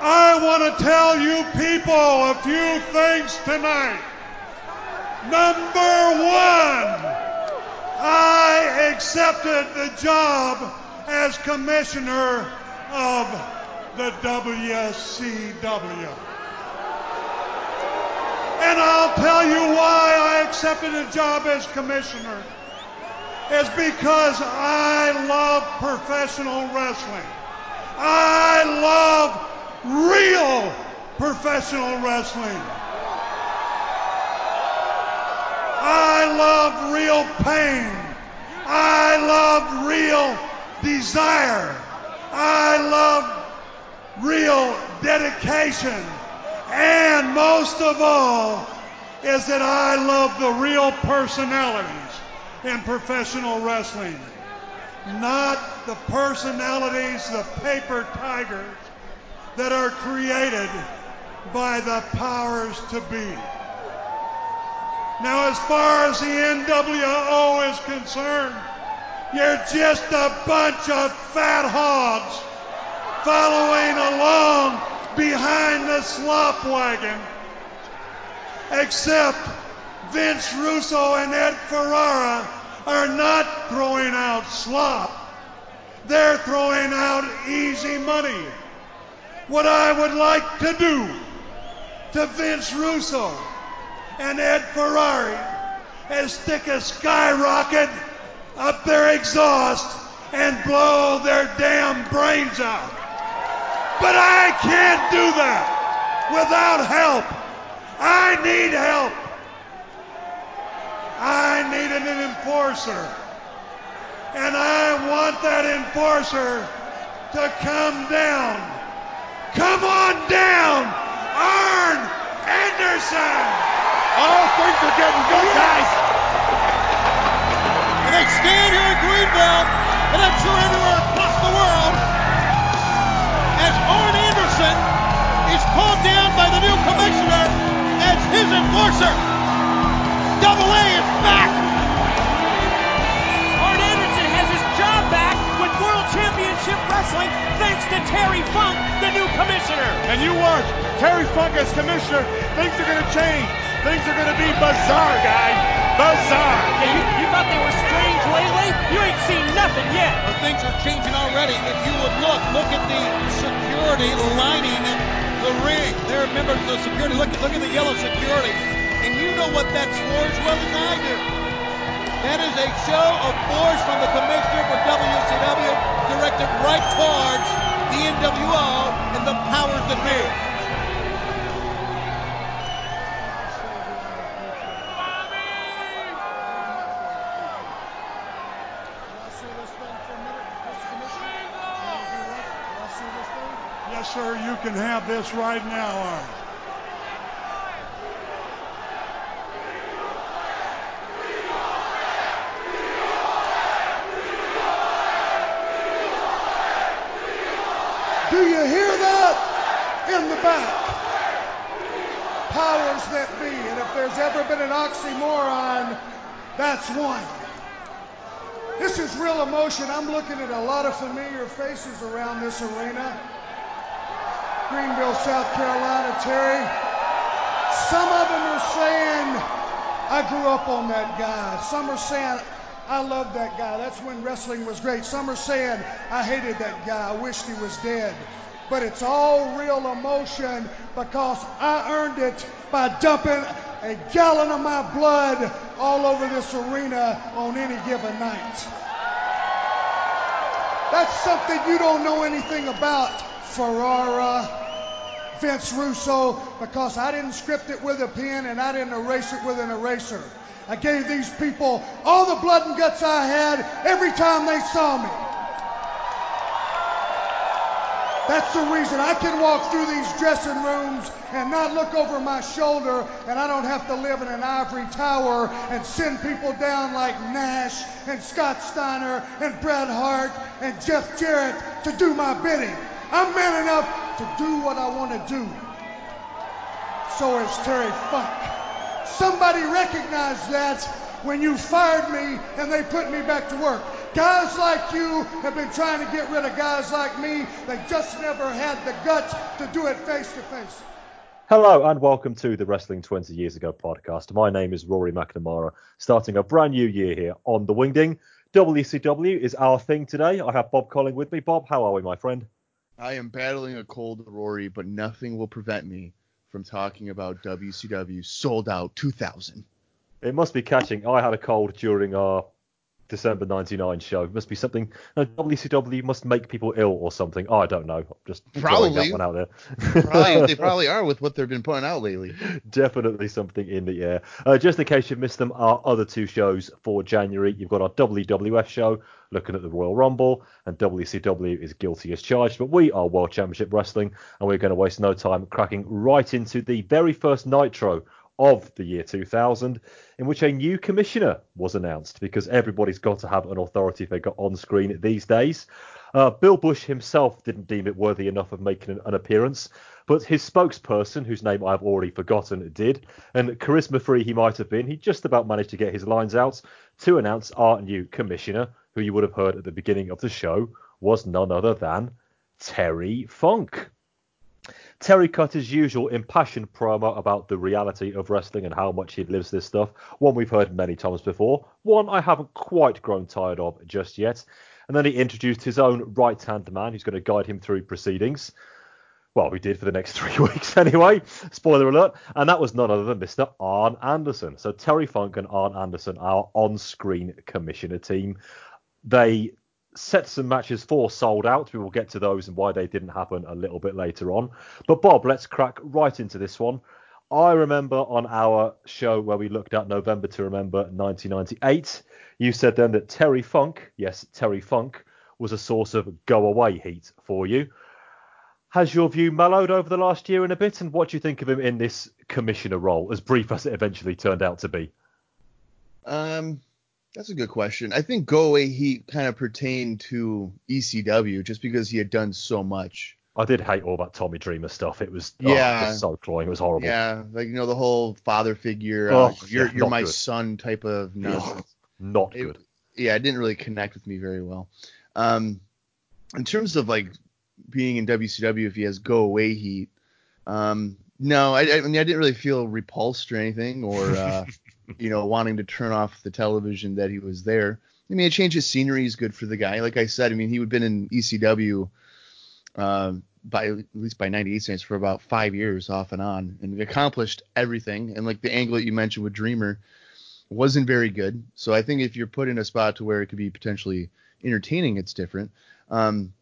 I want to tell you people a few things tonight. Number one, I accepted the job as commissioner of the WCW. And I'll tell you why I accepted a job as commissioner. It's because I love professional wrestling. I love real professional wrestling. I love real pain. I love real desire. I love real dedication. And most of all is that I love the real personalities in professional wrestling. Not the personalities, the paper tigers that are created by the powers to be. Now, as far as the NWO is concerned, you're just a bunch of fat hogs following along behind the slop wagon. Except Vince Russo and Ed Ferrara are not throwing out slop. They're throwing out easy money. What I would like to do to Vince Russo and Ed Ferrara is stick a skyrocket up their exhaust and blow their damn brains out. But I can't do that without help. I need help. I need an enforcer. And I want that enforcer to come down. Come on down, Arn Anderson! Oh, things are getting good, guys. And they stand here in Greenville, and I'm sure everywhere across the world, as Arn Anderson is called down by the new commissioner as his enforcer. Double A is back. Championship Wrestling thanks to Terry Funk, the new commissioner. And you watch Terry Funk as commissioner, things are going to change. Things are going to be bizarre, guys. Bizarre. Yeah, you, you thought they were strange lately? You ain't seen nothing yet. Well, things are changing already. If you would look, look at the security lining the ring. There, remember the security. Look, look at the yellow security. And you know what that's for as well as I do. That is a show of force from the commissioner for WCW directed right towards the NWO and the powers that be. Yes, sir, you can have this right now, Arn. Do you hear that? In the back. Powers that be. And if there's ever been an oxymoron, that's one. This is real emotion. I'm looking at a lot of familiar faces around this arena. Greenville, South Carolina, Terry. Some of them are saying, I grew up on that guy. Some are saying, I love that guy. That's when wrestling was great. Some are saying, I hated that guy. I wished he was dead. But it's all real emotion because I earned it by dumping a gallon of my blood all over this arena on any given night. That's something you don't know anything about. Ferrara, Vince Russo, because I didn't script it with a pen and I didn't erase it with an eraser. I gave these people all the blood and guts I had every time they saw me. That's the reason I can walk through these dressing rooms and not look over my shoulder, and I don't have to live in an ivory tower and send people down like Nash and Scott Steiner and Bret Hart and Jeff Jarrett to do my bidding. I'm man enough to do what I want to do. So is Terry Funk. Somebody recognized that when you fired me and they put me back to work. Guys like you have been trying to get rid of guys like me. They just never had the guts to do it face to face. Hello and welcome to the Wrestling 20 Years Ago podcast. My name is Rory McNamara, starting a brand new year here on the Wingding. WCW is our thing today. I have Bob Colling with me. Bob, how are we, my friend? I am battling a cold, Rory, but nothing will prevent me from talking about WCW Sold Out 2000. It must be catching. I had a cold during our December 99 show. It must be something. No, WCW must make people ill or something. Oh, I don't know. I'm Just throwing Probably. that one out there. Probably, they probably are with what they've been putting out lately. Definitely something in the air. Uh, just in case you've missed them, our other two shows for January, you've got our WWF show looking at the Royal Rumble, and WCW is guilty as charged. But we are World Championship Wrestling, and we're going to waste no time cracking right into the very first Nitro of the year 2000, in which a new commissioner was announced because everybody's got to have an authority figure on screen these days. Uh, Bill Busch himself didn't deem it worthy enough of making an, an appearance, but his spokesperson, whose name I've already forgotten, did. And charisma free he might have been, he just about managed to get his lines out to announce our new commissioner, who you would have heard at the beginning of the show, was none other than Terry Funk. Terry cut his usual impassioned promo about the reality of wrestling and how much he lives this stuff. One we've heard many times before. One I haven't quite grown tired of just yet. And then he introduced his own right hand man who's going to guide him through proceedings. Well, we did for the next three weeks anyway. Spoiler alert. And that was none other than Mr. Arn Anderson. So Terry Funk and Arn Anderson, our on screen commissioner team. They set some matches for sold out. We will get to those and why they didn't happen a little bit later on. But Bob, let's crack right into this one. I remember on our show where we looked at November to Remember 1998, you said then that Terry Funk, yes, Terry Funk, was a source of go away heat for you. Has your view mellowed over the last year and a bit, and what do you think of him in this commissioner role, as brief as it eventually turned out to be? Um, that's a good question. I think Go Away Heat kind of pertained to ECW just because he had done so much. I did hate all that Tommy Dreamer stuff. It was, Yeah. oh, it was so cloying. It was horrible. Yeah, like you know the whole father figure, Oh, uh, you're yeah, you're my good. son type of nonsense. Not It- good. yeah, it didn't really connect with me very well. Um, in terms of like being in WCW, if he has go away heat, um, no, I, I mean I didn't really feel repulsed or anything, or uh, you know wanting to turn off the television that he was there. I mean, a change of scenery is good for the guy. Like I said, I mean he had been in ECW um, by at least by 98 cents for about five years off and on, and accomplished everything. And like the angle that you mentioned with Dreamer wasn't very good. So I think if you're put in a spot to where it could be potentially entertaining, it's different. Um,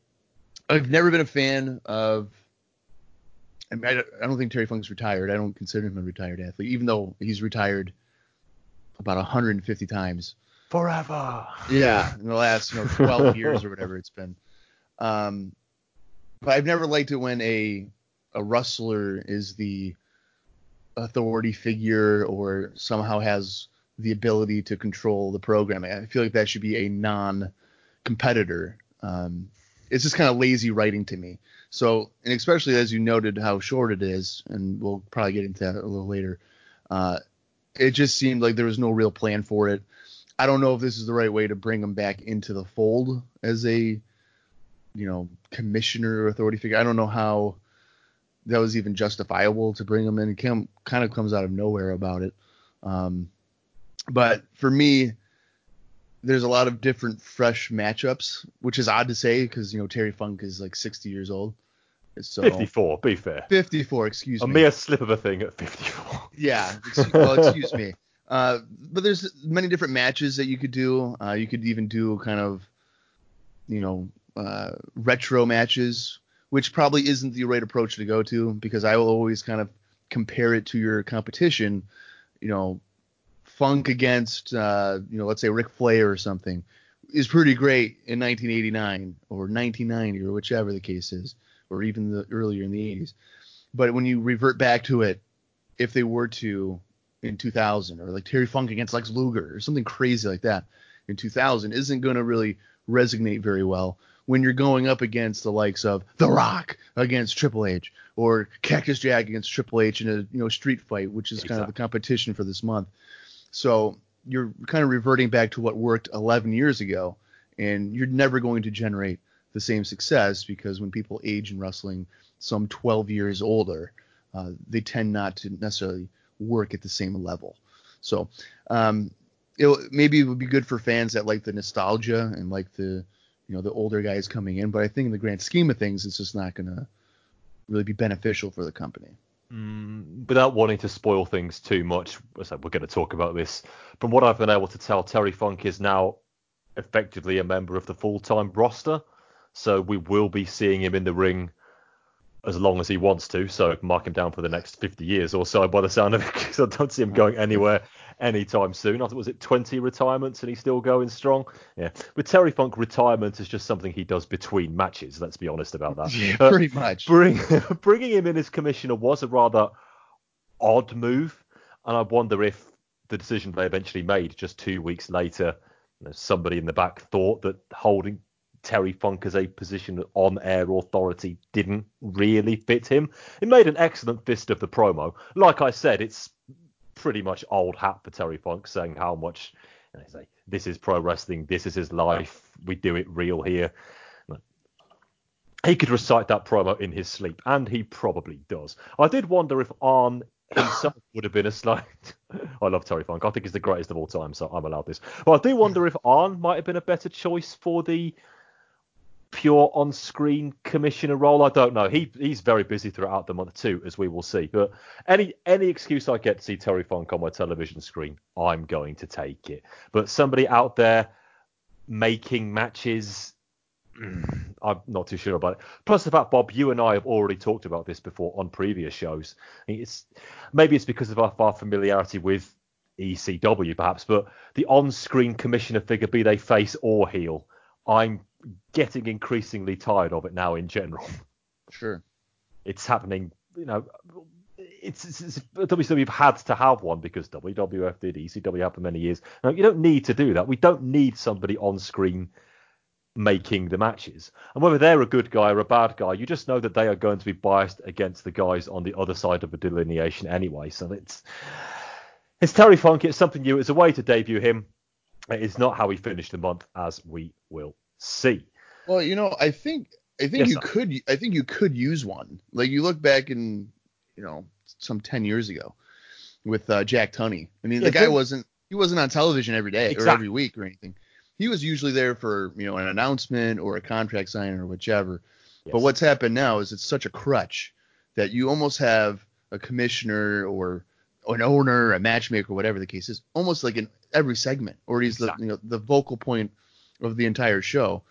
I've never been a fan of. I don't- I don't think Terry Funk's retired. I don't consider him a retired athlete, even though he's retired about 150 times. Forever. Yeah, in the last you know 12 years or whatever it's been. Um, but I've never liked it when a a wrestler is the authority figure or somehow has the ability to control the program. I feel like that should be a non-competitor. Um, it's just kind of lazy writing to me. So, and especially as you noted how short it is, and we'll probably get into that a little later. Uh, it just seemed like there was no real plan for it. I don't know if this is the right way to bring him back into the fold as a, you know, commissioner or authority figure. I don't know how that was even justifiable to bring him in. Came, kind of comes out of nowhere about it. Um, but for me, there's a lot of different fresh matchups, which is odd to say because you know Terry Funk is like 60 years old. So 54, be fair. 54, excuse A me. A mere slip of a thing at 54. Yeah. Excuse, well, excuse me. Uh, but there's many different matches that you could do. Uh, you could even do kind of, you know, uh, retro matches, which probably isn't the right approach to go to because I will always kind of compare it to your competition. You know, Funk against, uh, you know, let's say Ric Flair or something is pretty great in 1989 or 1990 or whichever the case is, or even the earlier in the 80s. But when you revert back to it, if they were to in 2000 or like Terry Funk against Lex Luger or something crazy like that in 2000 isn't going to really resonate very well when you're going up against the likes of The Rock against Triple H or Cactus Jack against Triple H in a you know street fight, which is kind of the competition for this month. So you're kind of reverting back to what worked 11 years ago, and you're never going to generate the same success because when people age in wrestling, some 12 years older, uh, they tend not to necessarily work at the same level. So um, it maybe it would be good for fans that like the nostalgia and like the you know the older guys coming in, but I think in the grand scheme of things, it's just not going to really be beneficial for the company. Mm, without wanting to spoil things too much, we're going to talk about this. From what I've been able to tell, Terry Funk is now effectively a member of the full-time roster, so we will be seeing him in the ring as long as he wants to. So mark him down for the next 50 years or so, by the sound of it, because I don't see him going anywhere anytime soon. I think was it 20 retirements and he's still going strong. Yeah, with Terry Funk, retirement is just something he does between matches. Let's be honest about that. Yeah, uh, pretty much. Bring, bringing him in as commissioner was a rather odd move, and I wonder if the decision they eventually made just two weeks later, you know, somebody in the back thought that holding Terry Funk as a position on air authority didn't really fit him. It made an excellent fist of the promo. Like I said, it's pretty much old hat for Terry Funk, saying how much you know, say, this is pro wrestling, this is his life, we do it real here. He could recite that promo in his sleep, and he probably does. I did wonder if Arn himself would have been a slight. I love Terry Funk. I think he's the greatest of all time, so I'm allowed this. But I do wonder if Arn might have been a better choice for the pure on-screen commissioner role. I don't know. He he's very busy throughout the month too, as we will see. But any any excuse I get to see Terry Funk on my television screen, I'm going to take it. But somebody out there making matches. Mm, I'm not too sure about it. Plus the fact, Bob, you and I have already talked about this before on previous shows. It's maybe it's because of our, our familiarity with ECW, perhaps, but the on-screen commissioner figure, be they face or heel, I'm getting increasingly tired of it now in general. Sure. It's happening, you know. It's, it's, it's WCW had to have one because WWF did, ECW had for many years. Now, you don't need to do that. We don't need somebody on screen making the matches. And whether they're a good guy or a bad guy, you just know that they are going to be biased against the guys on the other side of the delineation anyway. So it's it's Terry Funk. It's something new. It's a way to debut him. It is not how he finished the month, as we will see. Well, you know, I think I think yes, you sir. could I think you could use one. Like you look back in, you know, some 10 years ago with uh, Jack Tunney. I mean, yeah, the guy wasn't he wasn't on television every day exactly. or every week or anything. He was usually there for, you know, an announcement or a contract signing or whichever. Yes. But what's happened now is it's such a crutch that you almost have a commissioner or an owner, a matchmaker, whatever the case is, almost like in every segment, or he's exactly. the you know the vocal point of the entire show.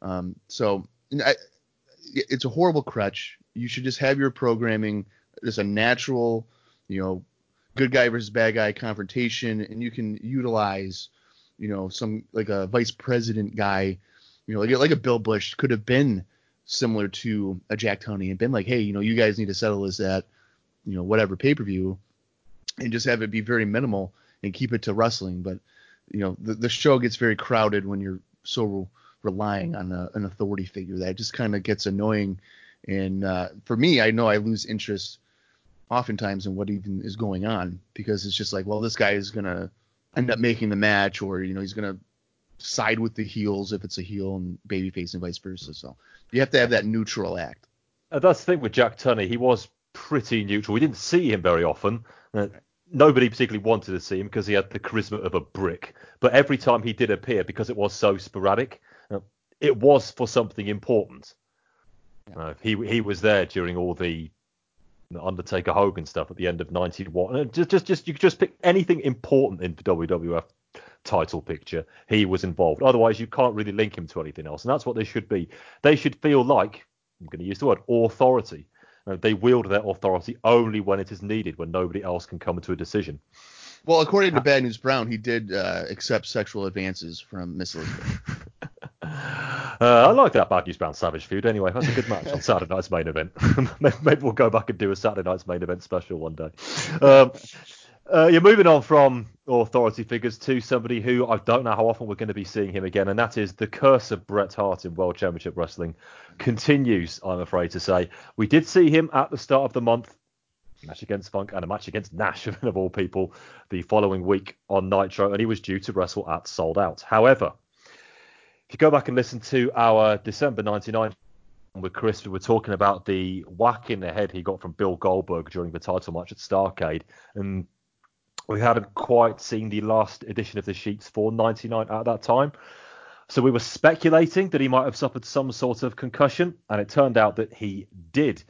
Um, so I, it's a horrible crutch. You should just have your programming as a natural, you know, good guy versus bad guy confrontation, and you can utilize, you know, some like a vice president guy, you know, like like a Bill Busch could have been similar to a Jack Tunney and been like, hey, you know, you guys need to settle this at, you know, whatever pay per view, and just have it be very minimal and keep it to wrestling. But you know, the, the show gets very crowded when you're so relying on a, an authority figure that just kind of gets annoying. And uh, for me, I know I lose interest oftentimes in what even is going on because it's just like, well, this guy is gonna end up making the match, or you know, he's gonna side with the heels if it's a heel and babyface and vice versa. So you have to have that neutral act. Uh, that's the thing with Jack Tunney. He was pretty neutral. We didn't see him very often. Uh, nobody particularly wanted to see him because he had the charisma of a brick. But every time he did appear, because it was so sporadic, uh, it was for something important. Uh, he he was there during all the Undertaker Hogan stuff at the end of '91. Uh, just just just you could just pick anything important in the WWF title picture. He was involved. Otherwise, you can't really link him to anything else, and that's what they should be. They should feel like I'm going to use the word authority uh, they wield their authority only when it is needed, when nobody else can come to a decision. Well, according to Bad News Brown, he did uh, accept sexual advances from Miss Elizabeth. uh, I like that Bad News Brown Savage feud. Anyway, that's a good match on Saturday night's main event. Maybe we'll go back and do a Saturday night's main event special one day. Um, uh, you're moving on from authority figures to somebody who I don't know how often we're going to be seeing him again, and that is the curse of Bret Hart in World Championship Wrestling continues. I'm afraid to say we did see him at the start of the month, match against Funk and a match against Nash of all people the following week on Nitro, and he was due to wrestle at Sold Out. However, if you go back and listen to our December 99 with Chris, we were talking about the whack in the head he got from Bill Goldberg during the title match at Starcade, and we hadn't quite seen the last edition of the sheets for 99 at that time. So we were speculating that he might have suffered some sort of concussion, and it turned out that he did.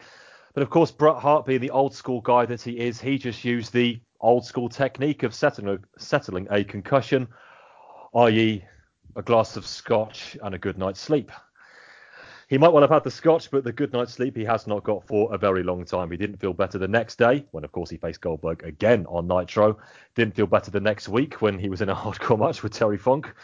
But of course, Bret Hart, being the old school guy that he is, he just used the old school technique of settling, settling a concussion, i.e., a glass of scotch and a good night's sleep. He might well have had the scotch, but the good night's sleep he has not got for a very long time. He didn't feel better the next day, when of course he faced Goldberg again on Nitro. Didn't feel better the next week when he was in a hardcore match with Terry Funk.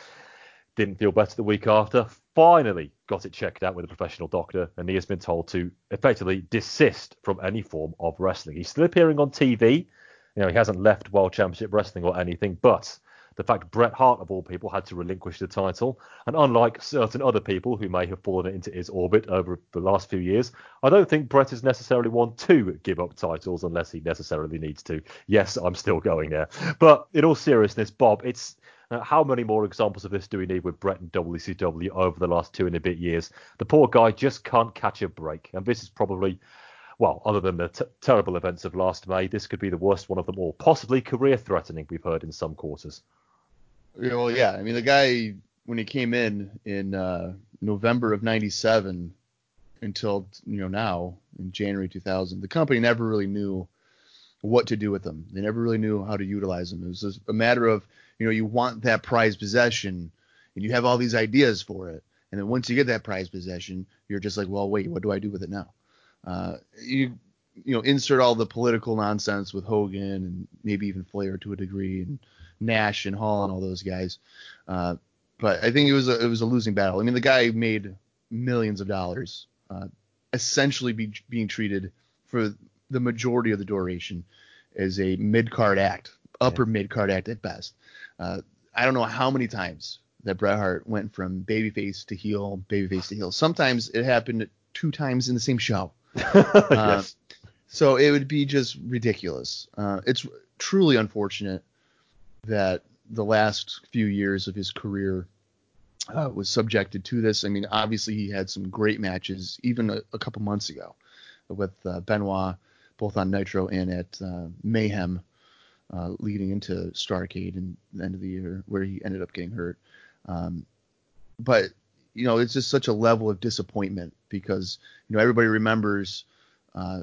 Didn't feel better the week after. Finally got it checked out with a professional doctor, and he has been told to effectively desist from any form of wrestling. He's still appearing on TV. You know, he hasn't left World Championship Wrestling or anything, but the fact Bret Hart, of all people, had to relinquish the title. And unlike certain other people who may have fallen into his orbit over the last few years, I don't think Bret is necessarily one to give up titles unless he necessarily needs to. Yes, I'm still going there. But in all seriousness, Bob, it's uh, how many more examples of this do we need with Bret and WCW over the last two and a bit years? The poor guy just can't catch a break. And this is probably well, other than the t- terrible events of last May, this could be the worst one of them all. Possibly career threatening, we've heard in some quarters. Yeah, well, yeah. I mean, the guy when he came in in uh, November of '97 until you know now in January 2000, the company never really knew what to do with them. They never really knew how to utilize them. It was a matter of you know you want that prized possession and you have all these ideas for it, and then once you get that prized possession, you're just like, well, wait, what do I do with it now? Uh, you you know insert all the political nonsense with Hogan and maybe even Flair to a degree and Nash and Hall and all those guys. Uh, but I think it was a, it was a losing battle. I mean, the guy made millions of dollars, uh, essentially be, being treated for the majority of the duration as a mid card act, upper yeah. mid card act at best. Uh, I don't know how many times that Bret Hart went from babyface to heel, babyface to heel. Sometimes it happened two times in the same show. Uh, yes. So it would be just ridiculous. Uh, it's truly unfortunate that the last few years of his career uh, was subjected to this. I mean, obviously he had some great matches even a, a couple months ago with uh, Benoit, both on Nitro and at uh, Mayhem, uh, leading into Starcade and the end of the year where he ended up getting hurt. Um, but you know, it's just such a level of disappointment because you know everybody remembers uh,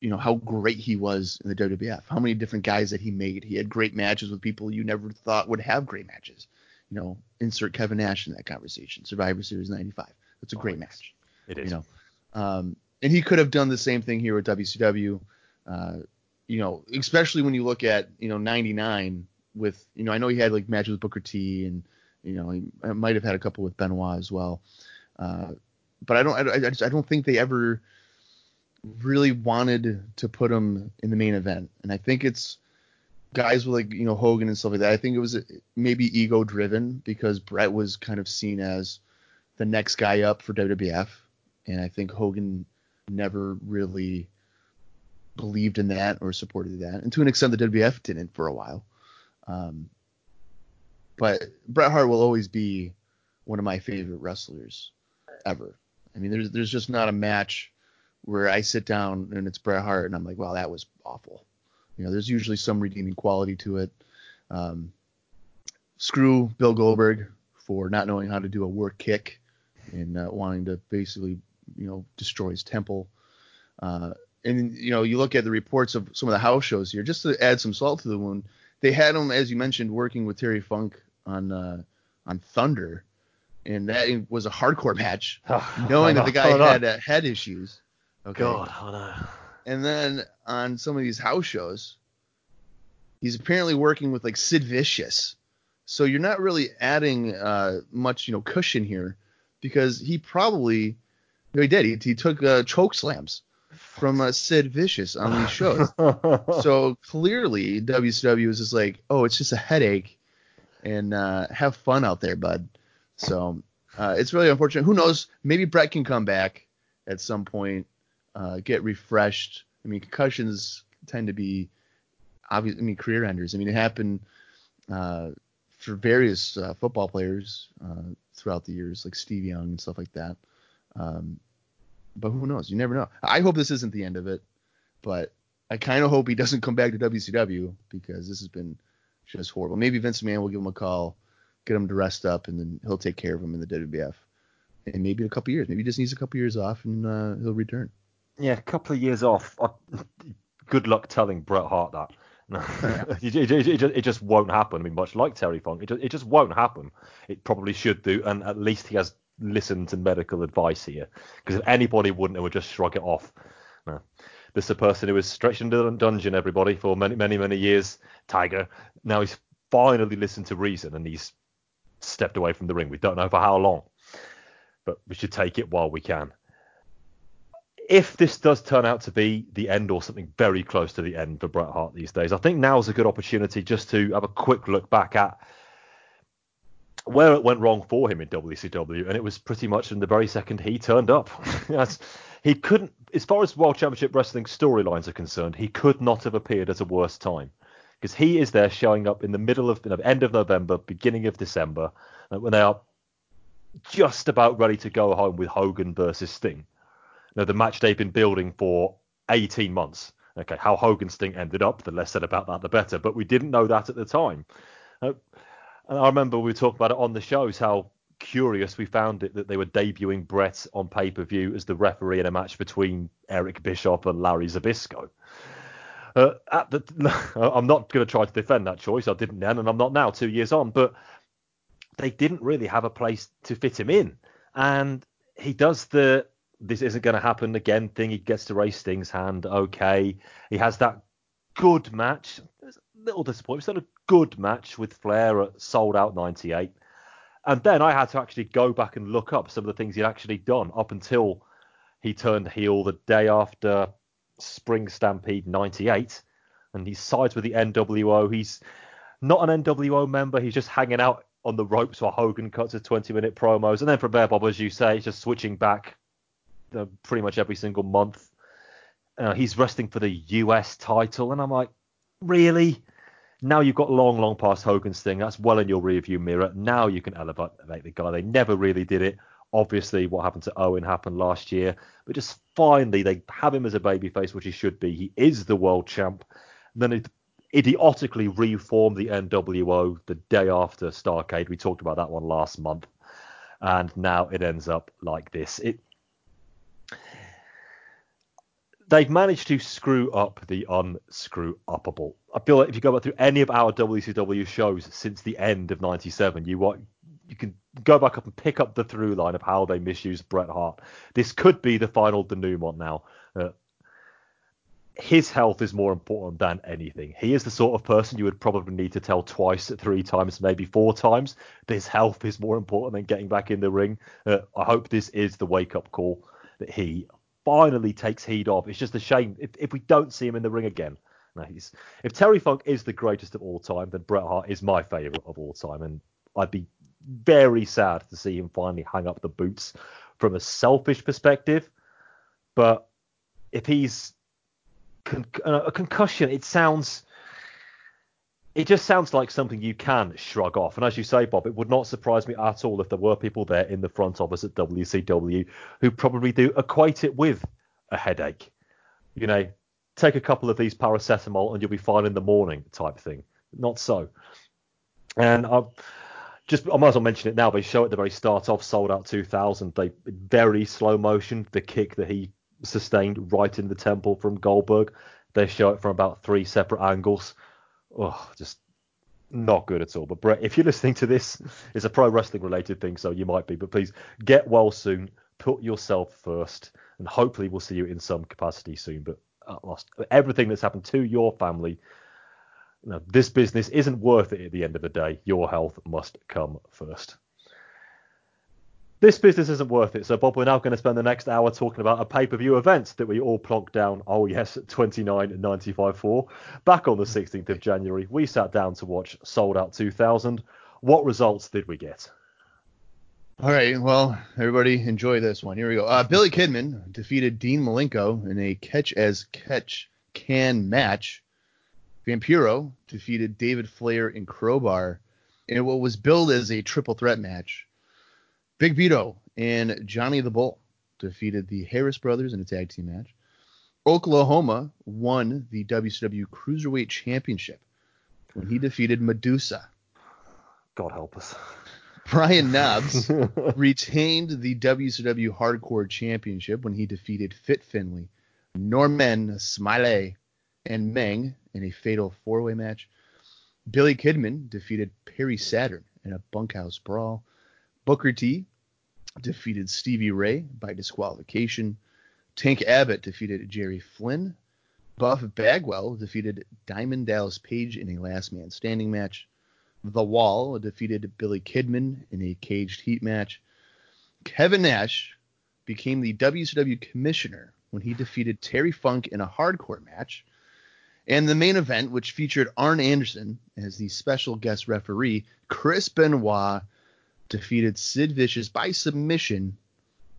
you know how great he was in the WWF, how many different guys that he made. He had great matches with people you never thought would have great matches. You know, insert Kevin Nash in that conversation. Survivor Series '95. That's a great oh, match. It is. You know, um, and he could have done the same thing here with WCW. Uh, you know, especially when you look at you know '99 with you know I know he had like matches with Booker T and you know he might have had a couple with Benoit as well. Uh, but I don't I, I, just, I don't think they ever really wanted to put him in the main event, and I think it's guys with like you know Hogan and stuff like that. I think it was maybe ego driven because Bret was kind of seen as the next guy up for WWF, and I think Hogan never really believed in that or supported that, and to an extent the WWF didn't for a while. Um, but Bret Hart will always be one of my favorite wrestlers ever. I mean, there's there's just not a match where I sit down and it's Bret Hart and I'm like, wow, that was awful. You know, there's usually some redeeming quality to it. Um, screw Bill Goldberg for not knowing how to do a work kick and uh, wanting to basically, you know, destroy his temple. Uh, and you know, you look at the reports of some of the house shows here, just to add some salt to the wound. They had him, as you mentioned, working with Terry Funk on uh, on Thunder, and that was a hardcore match, knowing that the guy had uh, head issues. Okay. God, oh no. And then on some of these house shows, he's apparently working with like Sid Vicious. So you're not really adding uh, much, you know, cushion here because he probably, you know, he did. He, he took uh, choke slams from uh, Sid Vicious on these shows. so clearly WCW is just like, oh, it's just a headache, and uh, have fun out there, bud. So uh, it's really unfortunate. Who knows? Maybe Bret can come back at some point uh, get refreshed. I mean, concussions tend to be obvious. I mean, career enders. I mean, it happened uh, for various uh, football players uh, throughout the years, like Steve Young and stuff like that. Um, but who knows? You never know. I hope this isn't the end of it, but I kind of hope he doesn't come back to WCW because this has been just horrible. Maybe Vince McMahon will give him a call, get him to rest up, and then he'll take care of him in the WWF. And maybe in a couple years. Maybe he just needs a couple years off and uh, he'll return. Yeah, a couple of years off. I, good luck telling Bret Hart that. it, it, it, it, just won't happen. I mean, much like Terry Funk, it just, it just won't happen. It probably should do, and at least he has listened to medical advice here. Because if anybody wouldn't, it would just shrug it off. No. This is a person who was stretched into the dungeon, everybody, for many, many, many years. Tiger. Now he's finally listened to reason, and he's stepped away from the ring. We don't know for how long, but we should take it while we can if this does turn out to be the end or something very close to the end for Bret Hart these days, I think now is a good opportunity just to have a quick look back at where it went wrong for him in WCW, and it was pretty much in the very second he turned up. he couldn't, as far as World Championship Wrestling storylines are concerned, he could not have appeared at a worse time because he is there showing up in the middle of, you know, end of November, beginning of December, when they are just about ready to go home with Hogan versus Sting know, the match they've been building for 18 months. Okay, how Hogan Sting ended up, the less said about that, the better. But we didn't know that at the time. Uh, and I remember we talked about it on the shows how curious we found it that they were debuting Bret on pay per view as the referee in a match between Eric Bischoff and Larry Zbyszko. Uh, the, I'm not going to try to defend that choice. I didn't then, and I'm not now, two years on. But they didn't really have a place to fit him in, and he does the this isn't going to happen again thing. He gets to raise Sting's hand. Okay. He has that good match. A little disappointment. Still a good match with Flair at Sold Out 98. And then I had to actually go back and look up some of the things he'd actually done up until he turned heel the day after Spring Stampede 98. And he sides with the NWO. He's not an NWO member. He's just hanging out on the ropes while Hogan cuts his 20 minute promos. And then from there, Bob, as you say, he's just switching back uh, pretty much every single month. Uh, he's wrestling for the US title, and I'm like, really? Now you've got long, long past Hogan's thing. That's well in your rearview mirror. Now you can elevate the guy. They never really did it. Obviously, what happened to Owen happened last year, but just finally they have him as a babyface, which he should be. He is the world champ. And then it idiotically reformed the NWO the day after Starcade. We talked about that one last month, and now it ends up like this. It they've managed to screw up the unscrew upable. I feel like if you go back through any of our WCW shows since the end of '97, you want you can go back up and pick up the through line of how they misused Bret Hart. This could be the final denouement now. Uh, his health is more important than anything. He is the sort of person you would probably need to tell twice, three times, maybe four times. His health is more important than getting back in the ring. Uh, I hope this is the wake up call that he finally takes heed of. It's just a shame if, if we don't see him in the ring again. No, if Terry Funk is the greatest of all time, then Bret Hart is my favourite of all time, and I'd be very sad to see him finally hang up the boots from a selfish perspective. But if he's con- a concussion, it sounds it just sounds like something you can shrug off. And as you say, Bob, it would not surprise me at all if there were people there in the front office at WCW who probably do equate it with a headache. You know, take a couple of these paracetamol and you'll be fine in the morning type thing. Not so. And I just I might as well mention it now. They show at the very start of Sold Out 2000. They very slow motion the kick that he sustained right in the temple from Goldberg. They show it from about three separate angles oh, just not good at all. But Bret, if you're listening to this, it's a pro wrestling related thing, so you might be. But please get well soon. Put yourself first, and hopefully we'll see you in some capacity soon. But at last, everything that's happened to your family, you know, this business isn't worth it at the end of the day. Your health must come first this business isn't worth it. So, Bob, we're now going to spend the next hour talking about a pay per view event that we all plonked down. Oh, yes, 29.95 for. Back on the 16th of January, we sat down to watch Sold Out 2000. What results did we get? All right, well, everybody enjoy this one. Here we go. Uh, Billy Kidman defeated Dean Malenko in a catch as catch can match. Vampiro defeated David Flair in Crowbar in what was billed as a triple threat match. Big Vito and Johnny the Bull defeated the Harris brothers in a tag team match. Oklahoma won the WCW Cruiserweight Championship when he defeated Medusa. God help us. Brian Knobbs retained the WCW Hardcore Championship when he defeated Fit Finlay, Norman Smiley, and Meng in a fatal four-way match. Billy Kidman defeated Perry Saturn in a bunkhouse brawl. Booker T defeated Stevie Ray by disqualification. Tank Abbott defeated Jerry Flynn. Buff Bagwell defeated Diamond Dallas Page in a last man standing match. The Wall defeated Billy Kidman in a caged heat match. Kevin Nash became the WCW commissioner when he defeated Terry Funk in a hardcore match. And the main event, which featured Arn Anderson as the special guest referee, Chris Benoit defeated Sid Vicious by submission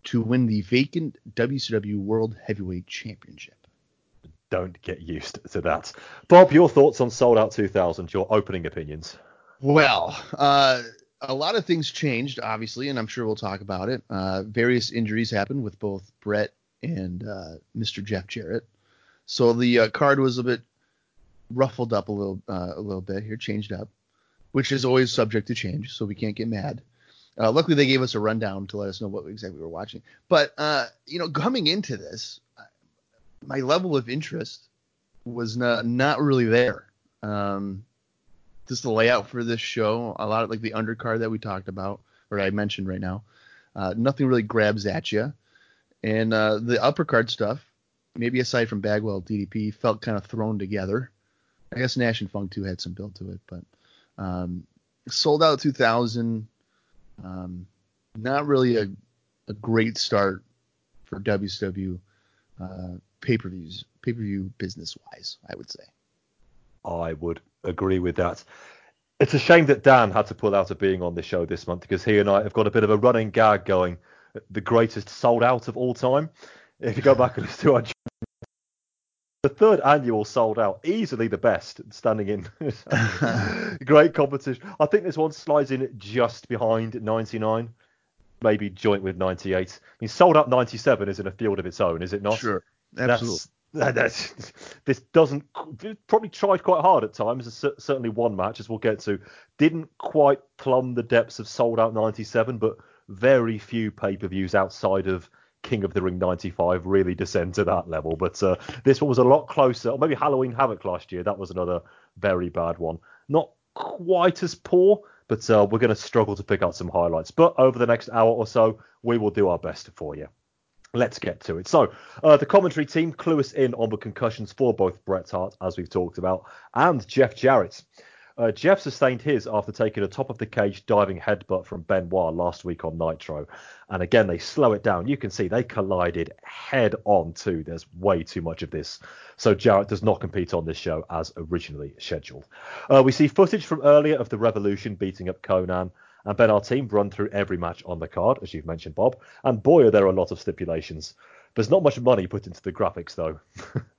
to win the vacant WCW World Heavyweight Championship. Don't get used to that. Bob, your thoughts on Sold Out 2000, your opening opinions? Well, uh, a lot of things changed, obviously, and I'm sure we'll talk about it. Uh, various injuries happened with both Bret and uh, Mr. Jeff Jarrett, so the uh, card was a bit ruffled up a little, uh, a little bit here, changed up, which is always subject to change, so we can't get mad. Uh, luckily, they gave us a rundown to let us know what exactly we were watching. But you know, coming into this, my level of interest was not not really there. Um, just the layout for this show, a lot of like the undercard that we talked about, or I mentioned right now, uh, nothing really grabs at you. And uh, the uppercard stuff, maybe aside from Bagwell DDP, felt kind of thrown together. I guess Nash and Funk too had some build to it, but um, sold out 2000. Um, not really a, a great start for WCW uh, pay per views, pay per view business wise, I would say. I would agree with that. It's a shame that Dan had to pull out of being on the show this month because he and I have got a bit of a running gag going. The greatest sold out of all time. If you go back and listen to our the third annual sold out, easily the best, standing in great competition. I think this one slides in just behind 99, maybe joint with 98. I mean, sold out 97 is in a field of its own, is it not? Sure, absolutely. That's, that's, this doesn't probably tried quite hard at times. Certainly one match, as we'll get to, didn't quite plumb the depths of Sold Out 97, but very few pay per views outside of King of the Ring 95 really descend to that level. But uh, this one was a lot closer. Or maybe Halloween Havoc last year. That was another very bad one. Not quite as poor, but uh, we're going to struggle to pick out some highlights. But over the next hour or so, we will do our best for you. Let's get to it. So, uh, the commentary team clue us in on the concussions for both Bret Hart, as we've talked about, and Jeff Jarrett. Uh, Jeff sustained his after taking a top of the cage diving headbutt from Benoit last week on Nitro. And again, they slow it down. You can see they collided head on, too. There's way too much of this. So Jarrett does not compete on this show as originally scheduled. Uh, we see footage from earlier of the Revolution beating up Konnan. And Ben, our team run through every match on the card, as you've mentioned, Bob. And boy, are there a lot of stipulations. There's not much money put into the graphics, though.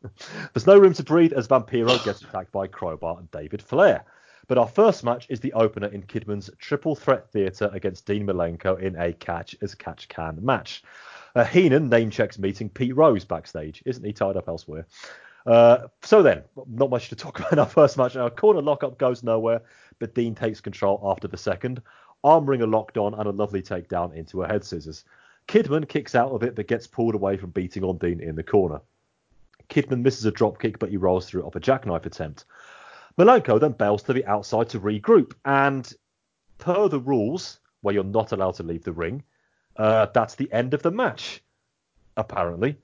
There's no room to breathe as Vampiro gets attacked by Crowbar and David Flair. But our first match is the opener in Kidman's Triple Threat Theatre against Dean Malenko in a catch as catch can match. Uh, Heenan name checks meeting Pete Rose backstage. Isn't he tied up elsewhere? Uh, so then, not much to talk about in our first match. Our corner lockup goes nowhere, but Dean takes control after the second. Arm wringer locked on and a lovely takedown into a head scissors. Kidman kicks out of it but gets pulled away from beating on Dean in the corner. Kidman misses a drop kick but he rolls through off a jackknife attempt. Malenko then bails to the outside to regroup and per the rules where you're not allowed to leave the ring, uh, that's the end of the match, apparently.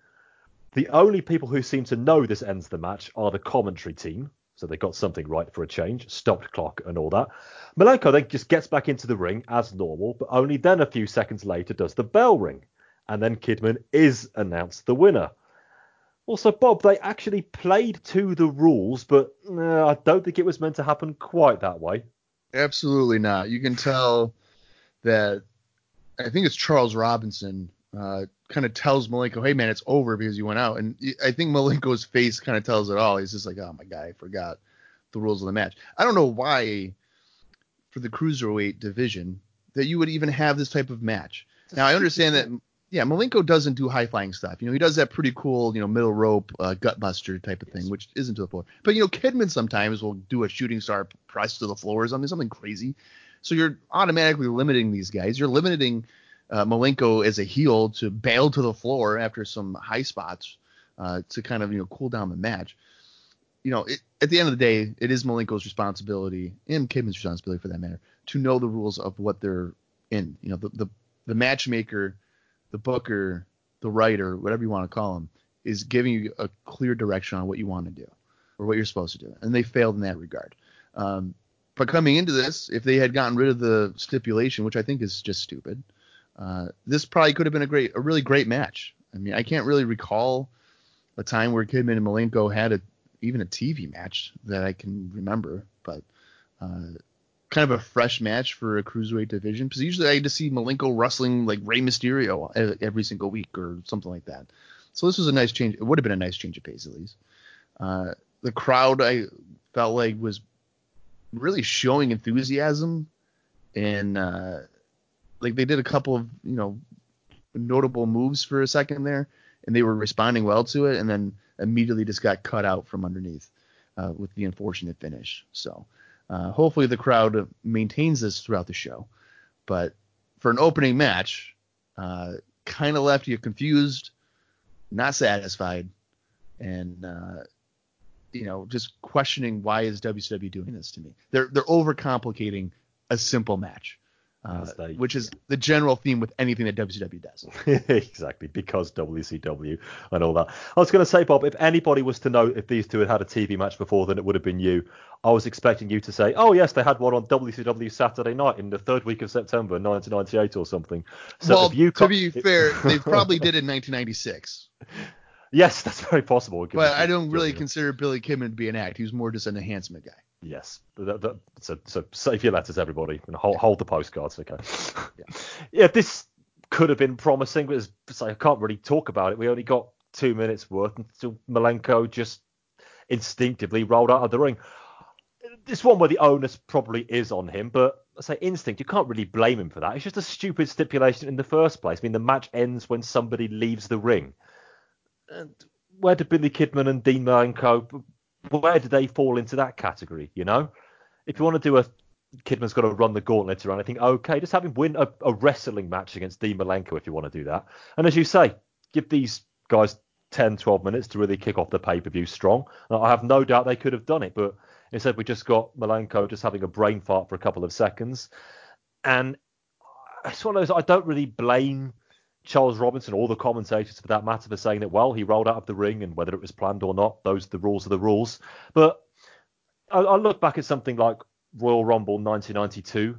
The only people who seem to know this ends the match are the commentary team, so they got something right for a change, stopped clock and all that. Malenko then just gets back into the ring as normal, but only then a few seconds later does the bell ring. And then Kidman is announced the winner. Also, Bob, they actually played to the rules, but uh, I don't think it was meant to happen quite that way. Absolutely not. You can tell that I think it's Charles Robinson uh, kind of tells Malenko, "Hey man, it's over because you went out." And I think Malenko's face kind of tells it all. He's just like, "Oh my god, I forgot the rules of the match." I don't know why for the cruiserweight division that you would even have this type of match. Now I understand that. Yeah, Malenko doesn't do high flying stuff. You know, he does that pretty cool, you know, middle rope uh, gut buster type of thing, which isn't to the floor. But you know, Kidman sometimes will do a shooting star press to the floor or something, something crazy. So you're automatically limiting these guys. You're limiting uh, Malenko as a heel to bail to the floor after some high spots uh, to kind of you know cool down the match. You know, it, at the end of the day, it is Malenko's responsibility and Kidman's responsibility for that matter to know the rules of what they're in. You know, the the, the matchmaker, the booker, the writer, whatever you want to call them, is giving you a clear direction on what you want to do or what you're supposed to do, and they failed in that regard. Um, but coming into this, if they had gotten rid of the stipulation, which I think is just stupid, uh, this probably could have been a great, a really great match. I mean, I can't really recall a time where Kidman and Malenko had a even a TV match that I can remember, but uh, kind of a fresh match for a cruiserweight division because usually I just see Malenko wrestling like Rey Mysterio every single week or something like that. So this was a nice change. It would have been a nice change of pace at least. Uh, the crowd I felt like was really showing enthusiasm and uh, like they did a couple of you know notable moves for a second there, and they were responding well to it, and then immediately just got cut out from underneath uh, with the unfortunate finish. So uh, hopefully the crowd maintains this throughout the show. But for an opening match, uh, kind of left you confused, not satisfied, and uh, you know just questioning why is WCW doing this to me? They're they're overcomplicating a simple match. Uh, they, which is the general theme with anything that WCW does. exactly, because WCW and all that. I was going to say, Bob, if anybody was to know if these two had had a TV match before, then it would have been you. I was expecting you to say, oh, yes, they had one on WCW Saturday night in the third week of September 1998 or something. So well, you to be fair, they probably did in 1996. Yes, that's very possible. But I don't really consider Billy Kidman to be an act. He was more just an enhancement guy. Yes. so, so save your letters, everybody, and hold, hold the postcards. Okay. yeah. yeah, this could have been promising, but I can't really talk about it. We only got two minutes worth until Malenko just instinctively rolled out of the ring. This one where the onus probably is on him, but I say instinct, you can't really blame him for that. It's just a stupid stipulation in the first place. I mean, the match ends when somebody leaves the ring. And where did Billy Kidman and Dean Malenko where do they fall into that category? You know, if you want to do a Kidman's got to run the gauntlet around, I think okay, just have him win a, a wrestling match against Dean Malenko if you want to do that. And as you say, give these guys 10, 12 minutes to really kick off the pay per view strong. I have no doubt they could have done it, but instead we just got Malenko just having a brain fart for a couple of seconds. And it's one of those I don't really blame Charles Robinson, all the commentators for that matter, for saying that, well, he rolled out of the ring and whether it was planned or not, those are the rules are the rules. But I, I look back at something like Royal Rumble 1992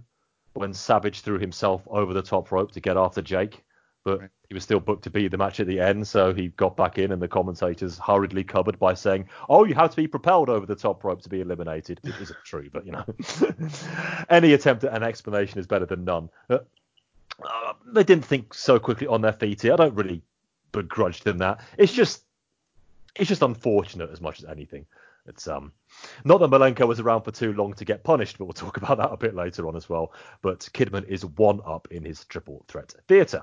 when Savage threw himself over the top rope to get after Jake, but right. he was still booked to be the match at the end, so he got back in, and the commentators hurriedly covered by saying, "Oh, you have to be propelled over the top rope to be eliminated." It isn't true, but you know, any attempt at an explanation is better than none. Uh, Uh, they didn't think so quickly on their feet here. I don't really begrudge them that. It's just it's just unfortunate as much as anything. It's um not that Malenko was around for too long to get punished, but we'll talk about that a bit later on as well. But Kidman is one up in his triple threat theatre.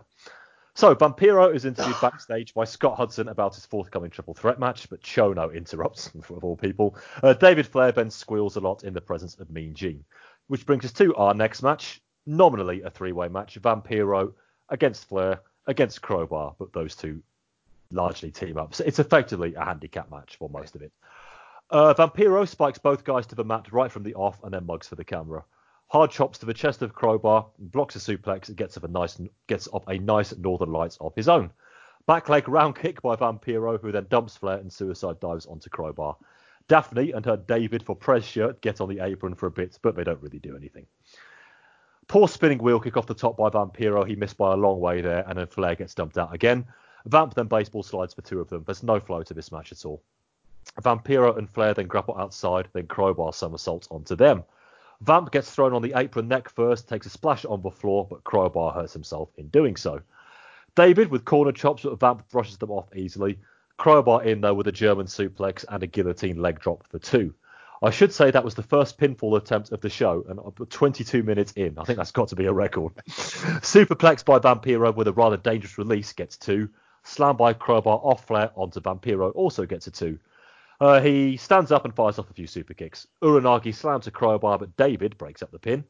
So Vampiro is interviewed backstage by Scott Hudson about his forthcoming triple threat match, but Chono interrupts, of all people. Uh, David Flair then squeals a lot in the presence of Mean Gene, which brings us to our next match nominally a three-way match. Vampiro against Flair against Crowbar, but those two largely team up. So it's effectively a handicap match for most of it. Uh, Vampiro spikes both guys to the mat right from the off and then mugs for the camera. Hard chops to the chest of Crowbar, blocks a suplex, and gets up a nice gets up a nice Northern Lights of his own. Back leg round kick by Vampiro, who then dumps Flair and suicide dives onto Crowbar. Daphne and her David for Prez shirt get on the apron for a bit, but they don't really do anything. Poor spinning wheel kick off the top by Vampiro. He missed by a long way there, and then Flair gets dumped out again. Vamp then baseball slides for two of them. There's no flow to this match at all. Vampiro and Flair then grapple outside, then crowbar somersaults onto them. Vamp gets thrown on the apron neck first, takes a splash on the floor, but Crowbar hurts himself in doing so. David with corner chops, but Vamp brushes them off easily. Crowbar in though with a German suplex and a guillotine leg drop for two. I should say that was the first pinfall attempt of the show, and 22 minutes in. I think that's got to be a record. Superplex by Vampiro with a rather dangerous release gets two. Slam by Crowbar off Flair onto Vampiro also gets a two. Uh, he stands up and fires off a few super kicks. Uranage slams a crowbar, but David breaks up the pin.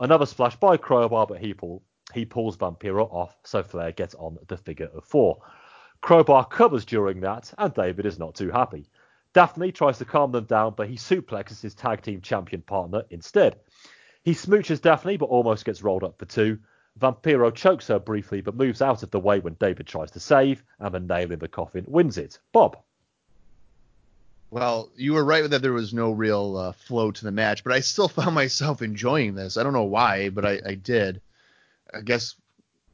Another splash by crowbar, but he, pull, he pulls Vampiro off, so Flair gets on the figure of four. Crowbar covers during that, and David is not too happy. Daphne tries to calm them down, but he suplexes his tag team champion partner instead. He smooches Daphne, but almost gets rolled up for two. Vampiro chokes her briefly, but moves out of the way when David tries to save, and the nail in the coffin wins it. Bob. Well, you were right that there was no real uh, flow to the match, but I still found myself enjoying this. I don't know why, but I, I did. I guess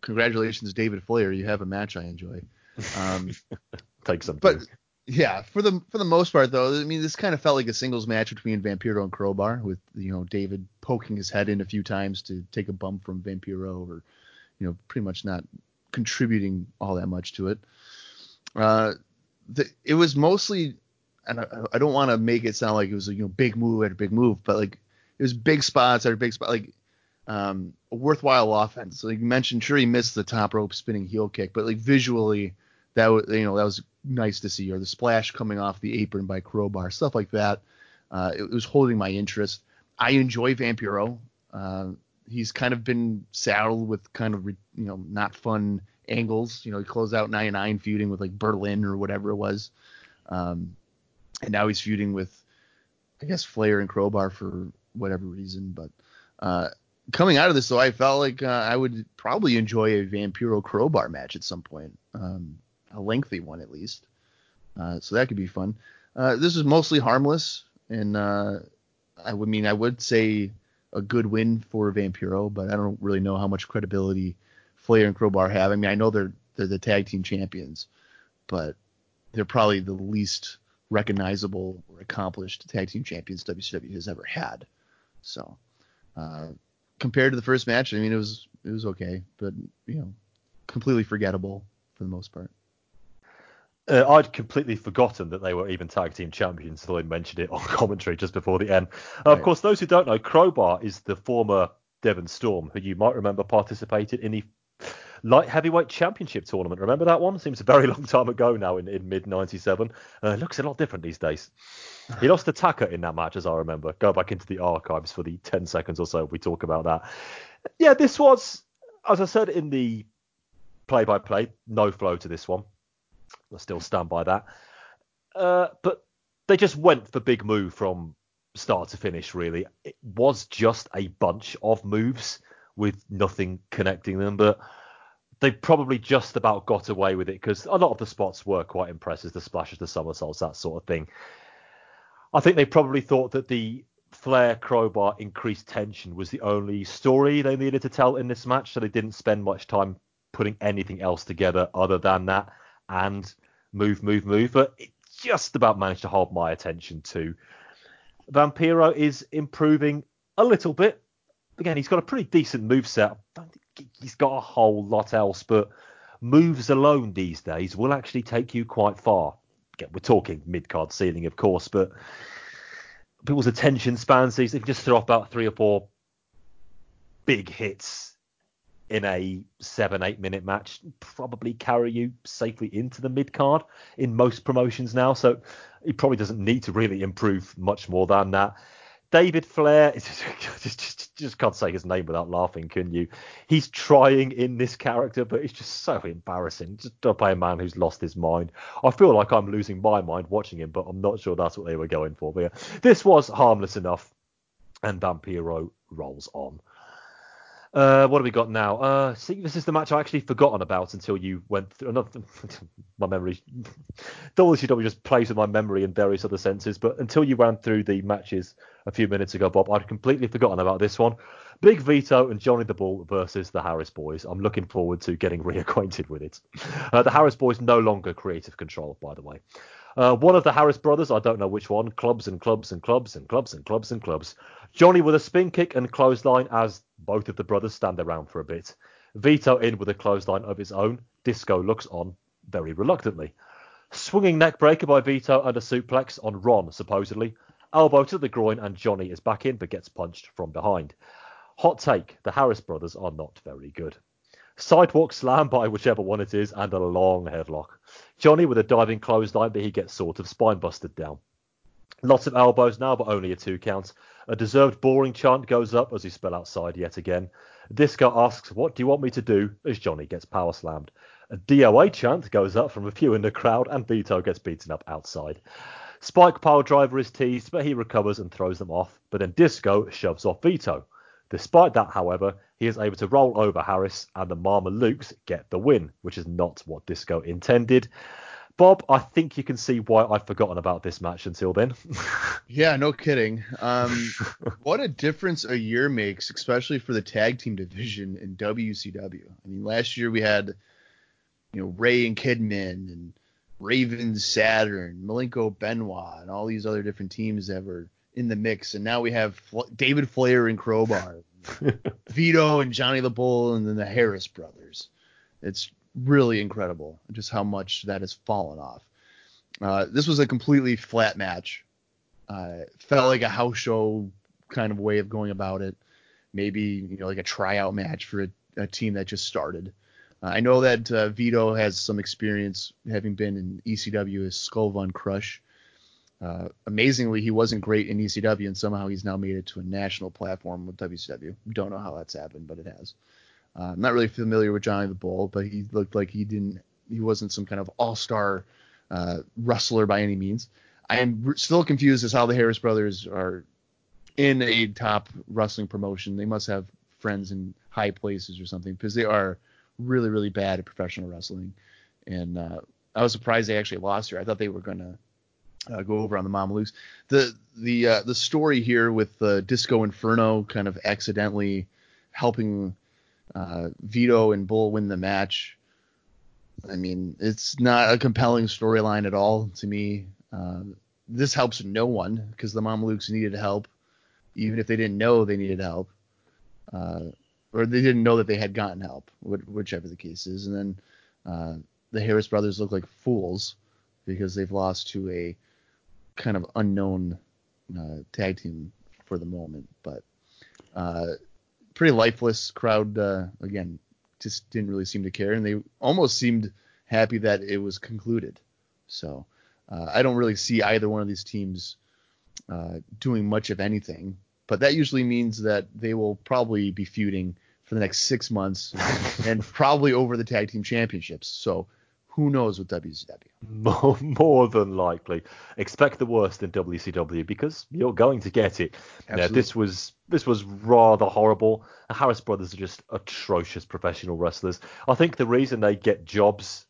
congratulations, David Flair. You have a match I enjoy. Um, Take some. But yeah, for the for the most part though, I mean this kind of felt like a singles match between Vampiro and Crowbar, with you know David poking his head in a few times to take a bump from Vampiro, or you know pretty much not contributing all that much to it. Uh, the, it was mostly, and I, I don't want to make it sound like it was a you know big move after big move, but like it was big spots after big spot, like um, a worthwhile offense. Like you mentioned, sure he missed the top rope spinning heel kick, but like visually that was you know that was nice to see, or the splash coming off the apron by Crowbar, stuff like that. Uh, it, it, was holding my interest. I enjoy Vampiro. Uh, he's kind of been saddled with kind of you know not fun angles. You know, he closed out 99 feuding with like Berlin or whatever it was, um, and now he's feuding with I guess Flair and Crowbar for whatever reason. But uh, coming out of this though, I felt like uh, I would probably enjoy a Vampiro Crowbar match at some point. Um, a lengthy one at least. Uh, so that could be fun. Uh, this is mostly harmless, and uh, I would mean I would say a good win for Vampiro, but I don't really know how much credibility Flair and Crowbar have. I mean, I know they're they're the tag team champions, but they're probably the least recognizable or accomplished tag team champions WCW has ever had. So, uh, compared to the first match, I mean, it was it was okay, but you know, completely forgettable for the most part. Uh, I'd completely forgotten that they were even tag team champions until I mentioned it on commentary just before the end. Uh, right. Of course, those who don't know, Crowbar is the former Devon Storm, who you might remember participated in the light heavyweight championship tournament. Remember that one? Seems a very long time ago now in, in mid 97. Uh, looks a lot different these days. He lost to Taka in that match, as I remember. Go back into the archives for the 10 seconds or so we talk about that. Yeah, this was, as I said in the play by play, no flow to this one. I still stand by that. Uh, but they just went for big move from start to finish. Really, it was just a bunch of moves with nothing connecting them, but they probably just about got away with it because a lot of the spots were quite impressive, the splashes, the somersaults, that sort of thing. I think they probably thought that the Flair crowbar increased tension was the only story they needed to tell in this match, so they didn't spend much time putting anything else together other than that and move, move, move. But it just about managed to hold my attention too. Vampiro is improving a little bit. Again, he's got a pretty decent move set. He's got a whole lot else, but moves alone these days will actually take you quite far. Again, we're talking mid card ceiling, of course, but people's attention spans these they can just throw off about three or four big hits in a seven, eight minute match probably carry you safely into the mid card in most promotions now. So he probably doesn't need to really improve much more than that. David Flair, just, just, just can't say his name without laughing, can you? He's trying in this character, but it's just so embarrassing. Just play a man who's lost his mind. I feel like I'm losing my mind watching him, but I'm not sure that's what they were going for. But yeah, this was harmless enough, and Vampiro rolls on. Uh, what have we got now? Uh, see, this is the match I actually forgotten about until you went through. Another, my memory, WCW just plays with my memory in various other senses. But until you ran through the matches a few minutes ago, Bob, I'd completely forgotten about this one. Big Vito and Johnny the Bull versus the Harris Boys. I'm looking forward to getting reacquainted with it. Uh, the Harris Boys no longer creative control, by the way. Uh, one of the Harris brothers, I don't know which one, clubs and clubs and clubs and clubs and clubs and clubs. Johnny with a spin kick and clothesline as both of the brothers stand around for a bit. Vito in with a clothesline of his own. Disco looks on very reluctantly. Swinging neckbreaker by Vito and a suplex on Ron, supposedly. Elbow to the groin, and Johnny is back in but gets punched from behind. Hot take the Harris brothers are not very good. Sidewalk slam by whichever one it is, and a long headlock. Johnny with a diving clothesline, but he gets sort of spine busted down. Lots of elbows now, but only a two count. A deserved boring chant goes up as he spell outside yet again. Disco asks, What do you want me to do? as Johnny gets power slammed. A DOA chant goes up from a few in the crowd, and Vito gets beaten up outside. Spike pile driver is teased, but he recovers and throws them off. But then Disco shoves off Vito. Despite that, however, he is able to roll over Harris, and the Mamalukes get the win, which is not what Disco intended. Bob, I think you can see why I've forgotten about this match until then. yeah, no kidding. Um, what a difference a year makes, especially for the tag team division in WCW. I mean, last year we had, you know, Rey and Kidman and Raven Saturn, Malenko Benoit, and all these other different teams that were in the mix. And now we have David Flair and Crowbar, Vito and Johnny the Bull, and then the Harris brothers. It's really incredible just how much that has fallen off. Uh, this was a completely flat match. Uh, felt like a house show kind of way of going about it. Maybe you know like a tryout match for a, a team that just started. Uh, I know that uh, Vito has some experience having been in ECW as Skull Von Crush. Uh, amazingly, he wasn't great in ECW, and somehow he's now made it to a national platform with WCW. Don't know how that's happened, but it has. Uh, I'm not really familiar with Johnny the Bull, but he looked like he didn't, he wasn't some kind of all-star uh, wrestler by any means. I am still confused as how the Harris brothers are in a top wrestling promotion. They must have friends in high places or something because they are really, really bad at professional wrestling. And uh, I was surprised they actually lost here. I thought they were gonna uh, go over on the Mamalukes. The the uh, the story here with uh, Disco Inferno kind of accidentally helping uh, Vito and Bull win the match. I mean, it's not a compelling storyline at all to me. Uh, this helps no one because the Mamalukes needed help, even if they didn't know they needed help, uh, or they didn't know that they had gotten help, whichever the case is. And then uh, the Harris brothers look like fools because they've lost to a kind of unknown uh, tag team for the moment. But uh, pretty lifeless crowd. Uh, again, just didn't really seem to care, and they almost seemed happy that it was concluded. So uh, I don't really see either one of these teams uh, doing much of anything, but that usually means that they will probably be feuding for the next six months and probably over the tag team championships. So who knows with WCW? More, more than likely. Expect the worst in WCW because you're going to get it. This was this was rather horrible. The Harris brothers are just atrocious professional wrestlers. I think the reason they get jobs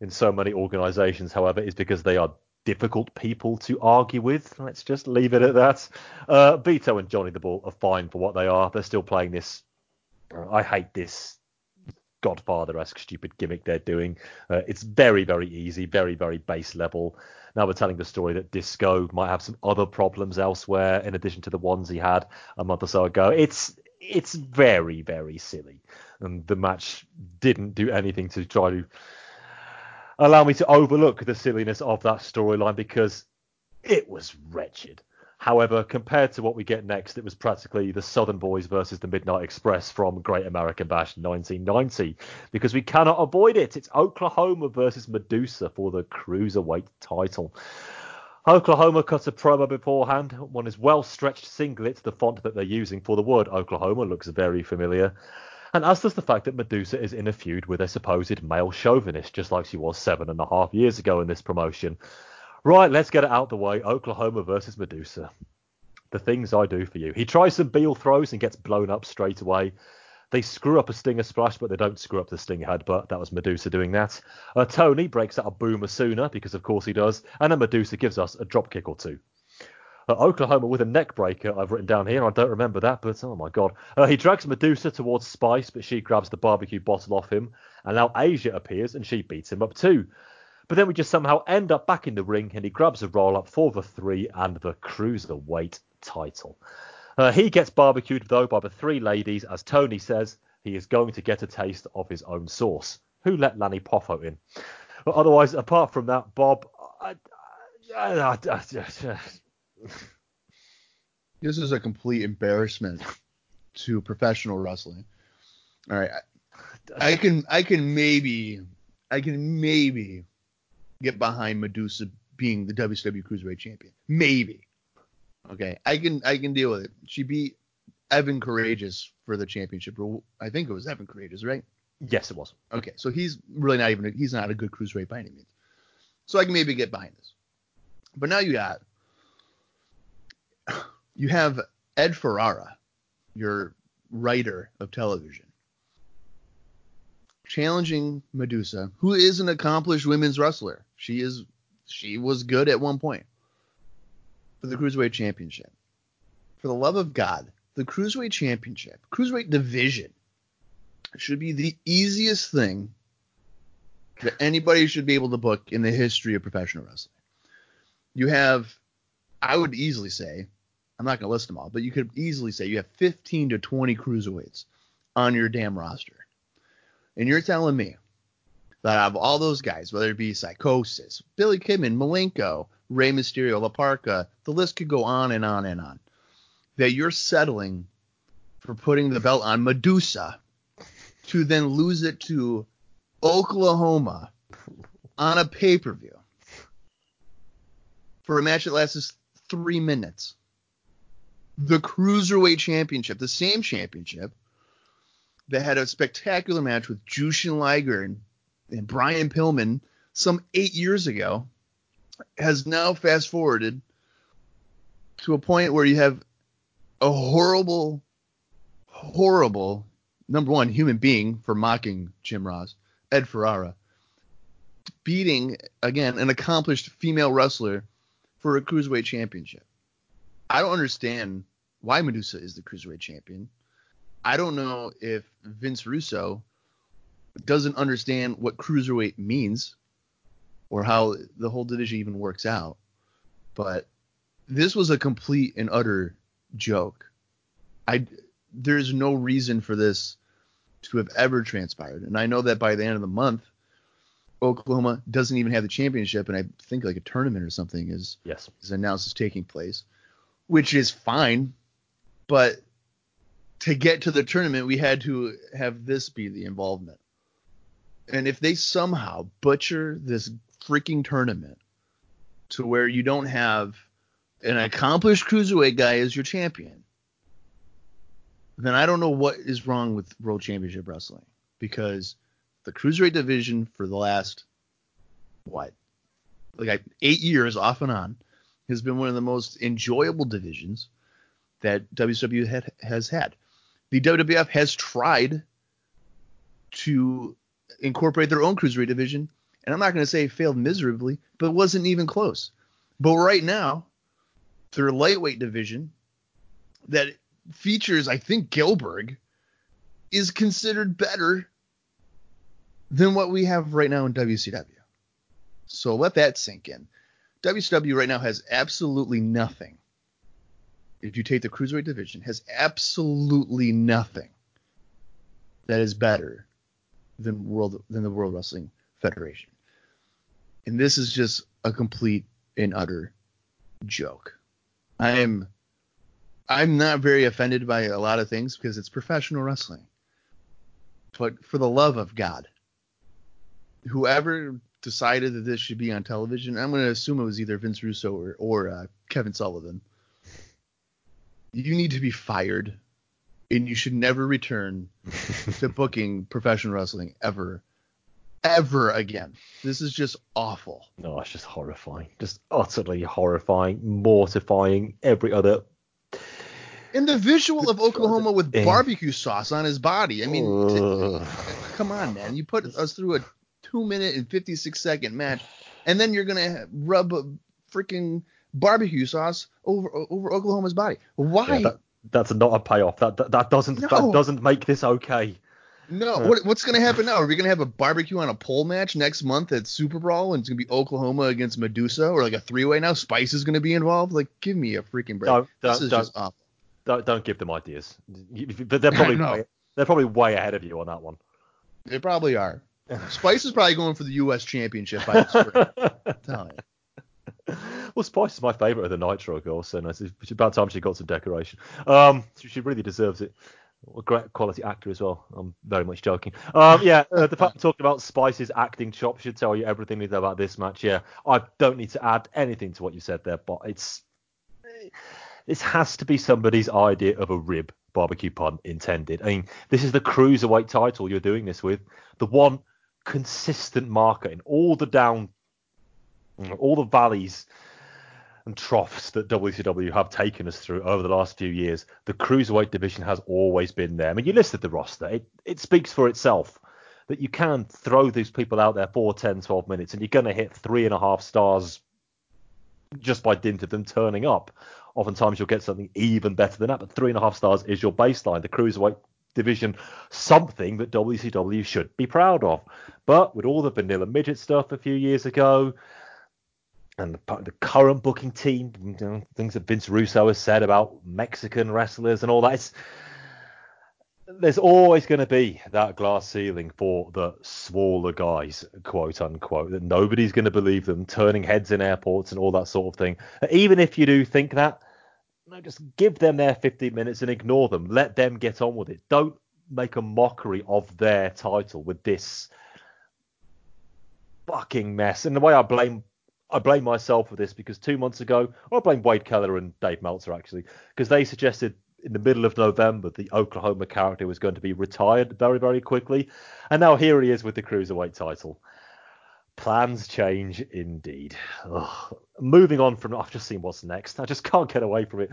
in so many organizations, however, is because they are difficult people to argue with. Let's just leave it at that. Uh, Vito and Johnny the Bull are fine for what they are. They're still playing this. I hate this Godfather-esque stupid gimmick they're doing. Uh, it's very, very easy, very, very base level. Now we're telling the story that Disco might have some other problems elsewhere in addition to the ones he had a month or so ago. It's it's very, very silly, and the match didn't do anything to try to allow me to overlook the silliness of that storyline because it was wretched. However, compared to what we get next, it was practically the Southern Boys versus the Midnight Express from Great American Bash 1990 because we cannot avoid it. It's Oklahoma versus Medusa for the Cruiserweight title. Oklahoma cut a promo beforehand. One is well stretched singlet. The font that they're using for the word Oklahoma looks very familiar. And as does the fact that Medusa is in a feud with a supposed male chauvinist, just like she was seven and a half years ago in this promotion. Right, let's get it out the way. Oklahoma versus Medusa. The things I do for you. He tries some Beal throws and gets blown up straight away. They screw up a Stinger splash, but they don't screw up the Stinger headbutt. That was Medusa doing that. Uh, Tony breaks out a Boomer sooner, because of course he does. And then Medusa gives us a drop kick or two. Uh, Oklahoma with a neck breaker, I've written down here. I don't remember that, but oh my god. Uh, he drags Medusa towards Spice, but she grabs the barbecue bottle off him. And now Asia appears and she beats him up too. But then we just somehow end up back in the ring and he grabs a roll up for the three and the cruiserweight title. Uh, he gets barbecued though by the three ladies as Tony says he is going to get a taste of his own sauce. Who let Lanny Poffo in? But otherwise, apart from that, Bob, I, I, I, This is a complete embarrassment to professional wrestling. All right, I, I can I can maybe I can maybe get behind Medusa being the WCW Cruiserweight Champion. Maybe. Okay, I can I can deal with it. She beat Evan Karagias for the championship. I think it was Evan Karagias, right? Yes, it was. Okay, so he's really not even a, he's not a good cruiserweight by any means. So I can maybe get behind this. But now you got you have Ed Ferrara, your writer of television, challenging Medusa, who is an accomplished women's wrestler. She is she was good at one point for the cruiserweight championship. For the love of God, the cruiserweight championship, cruiserweight division should be the easiest thing that anybody should be able to book in the history of professional wrestling. You have, I would easily say, I'm not going to list them all, but you could easily say you have 15 to 20 cruiserweights on your damn roster. And you're telling me that out of all those guys, whether it be Psicosis, Billy Kidman, Malenko, Rey Mysterio, La Parka, the list could go on and on and on, that you're settling for putting the belt on Medusa to then lose it to Oklahoma on a pay per view for a match that lasts three minutes. The Cruiserweight Championship, the same championship that had a spectacular match with Jushin Liger and, and Brian Pillman some eight years ago, has now fast forwarded to a point where you have a horrible, horrible number one human being for mocking Jim Ross, Ed Ferrara, beating again an accomplished female wrestler for a cruiserweight championship. I don't understand why Medusa is the cruiserweight champion. I don't know if Vince Russo doesn't understand what cruiserweight means or how the whole division even works out. But this was a complete and utter joke. I there's no reason for this to have ever transpired. And I know that by the end of the month, Oklahoma doesn't even have the championship, and I think like a tournament or something is yes is announced as taking place, which is fine. But to get to the tournament, we had to have this be the involvement. And if they somehow butcher this freaking tournament to where you don't have an accomplished cruiserweight guy as your champion, then I don't know what is wrong with World Championship Wrestling because the cruiserweight division for the last what like eight years off and on has been one of the most enjoyable divisions that WWE has had. The WWF has tried to incorporate their own cruiserweight division, and I'm not going to say failed miserably, but wasn't even close. But right now, their lightweight division that features, I think, Gillberg is considered better than what we have right now in WCW. So let that sink in. WCW right now has absolutely nothing. If you take the cruiserweight division, has absolutely nothing that is better than world than the World Wrestling Federation. And this is just a complete and utter joke. I am I'm not very offended by a lot of things because it's professional wrestling. But for the love of God, whoever decided that this should be on television, I'm going to assume it was either Vince Russo or, or uh, Kevin Sullivan. You need to be fired, and you should never return to booking professional wrestling ever, ever again. This is just awful. No, it's just horrifying. Just utterly horrifying, mortifying. Every other and the visual of Oklahoma with eh. barbecue sauce on his body. I mean, t- come on, man. You put us through a two minute and 56 second match, and then you're going to rub a freaking barbecue sauce over over Oklahoma's body. Why? Yeah, that, that's not a payoff. That that, that doesn't no. that doesn't make this okay. No, uh, what, what's going to happen now? Are we going to have a barbecue on a pole match next month at Super Brawl, and it's going to be Oklahoma against Medusa, or like a three way now? Spice is going to be involved. Like, give me a freaking break. Don't, this don't, is just awful don't, don't give them ideas. They're probably way, they're probably way ahead of you on that one. They probably are. Spice is probably going for the U.S. Championship by the spring. well, Spice is my favourite of the Nitro girls, so nice. It's about time she got some decoration. Um, she really deserves it. A great quality actor as well. I'm very much joking. Um, yeah, uh, the fact talking about Spice's acting chops should tell you everything you know about this match. Yeah, I don't need to add anything to what you said there, but it's this has to be somebody's idea of a rib barbecue pun intended. I mean, this is the cruiserweight title you're doing this with, the one consistent marker in all the down, all the valleys and troughs that WCW have taken us through over the last few years. The cruiserweight division has always been there. I mean, you listed the roster; it, it speaks for itself. That you can throw these people out there for 10, 12 minutes, and you're going to hit three and a half stars just by dint of them turning up. Oftentimes you'll get something even better than that, but three and a half stars is your baseline. The cruiserweight division, something that WCW should be proud of. But with all the vanilla midget stuff a few years ago, and the, the current booking team, you know, things that Vince Russo has said about Mexican wrestlers and all that, it's, there's always going to be that glass ceiling for the smaller guys, quote unquote, that nobody's going to believe them, turning heads in airports and all that sort of thing. Even if you do think that, just give them their 15 minutes and ignore them. Let them get on with it. Don't make a mockery of their title with this fucking mess. And the way I blame I blame myself for this because two months ago, I blame Wade Keller and Dave Meltzer actually, because they suggested in the middle of November the Oklahoma character was going to be retired very, very quickly. And now here he is with the Cruiserweight title. Plans change indeed. Ugh. Moving on from, I've just seen what's next. I just can't get away from it.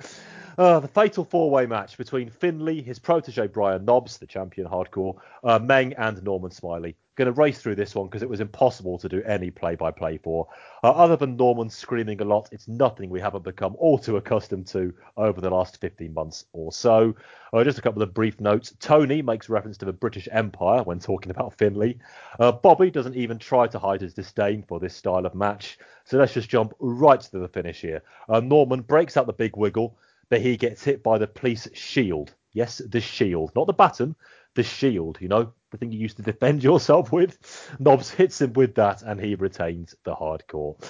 Uh, the fatal four-way match between Finlay, his protege Brian Knobbs, the champion hardcore, uh, Meng, and Norman Smiley going to race through this one because it was impossible to do any play-by-play for. Uh, other than Norman screaming a lot, it's nothing we haven't become all too accustomed to over the last 15 months or so. Uh, just a couple of brief notes. Tony makes reference to the British Empire when talking about Finlay. Uh, Bobby doesn't even try to hide his disdain for this style of match. So let's just jump right to the finish here. Uh, Norman breaks out the big wiggle, but he gets hit by the police shield. Yes, the shield, not the baton, the shield, you know, the thing you used to defend yourself with. Knobbs hits him with that and he retains the hardcore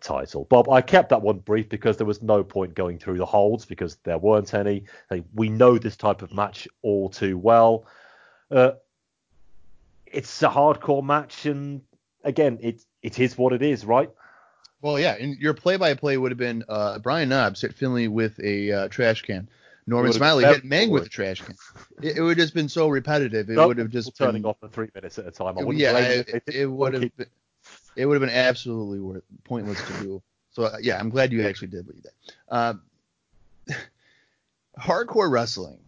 title. Bob, I kept that one brief because there was no point going through the holds because there weren't any. We know this type of match all too well. Uh, it's a hardcore match and again, it it is what it is, right? Well, yeah, and your play-by-play would have been uh, Brian Knobbs hit Finlay with a uh, trash can. Norman Smiley hit Meng with a trash can. It, it, would have just been so repetitive. It would have just turning been, off for three minutes at a time. I yeah, it, it, it would have. Been, it would have been absolutely worth, pointless to do. So uh, yeah, I'm glad you actually did what you did. Uh, hardcore wrestling,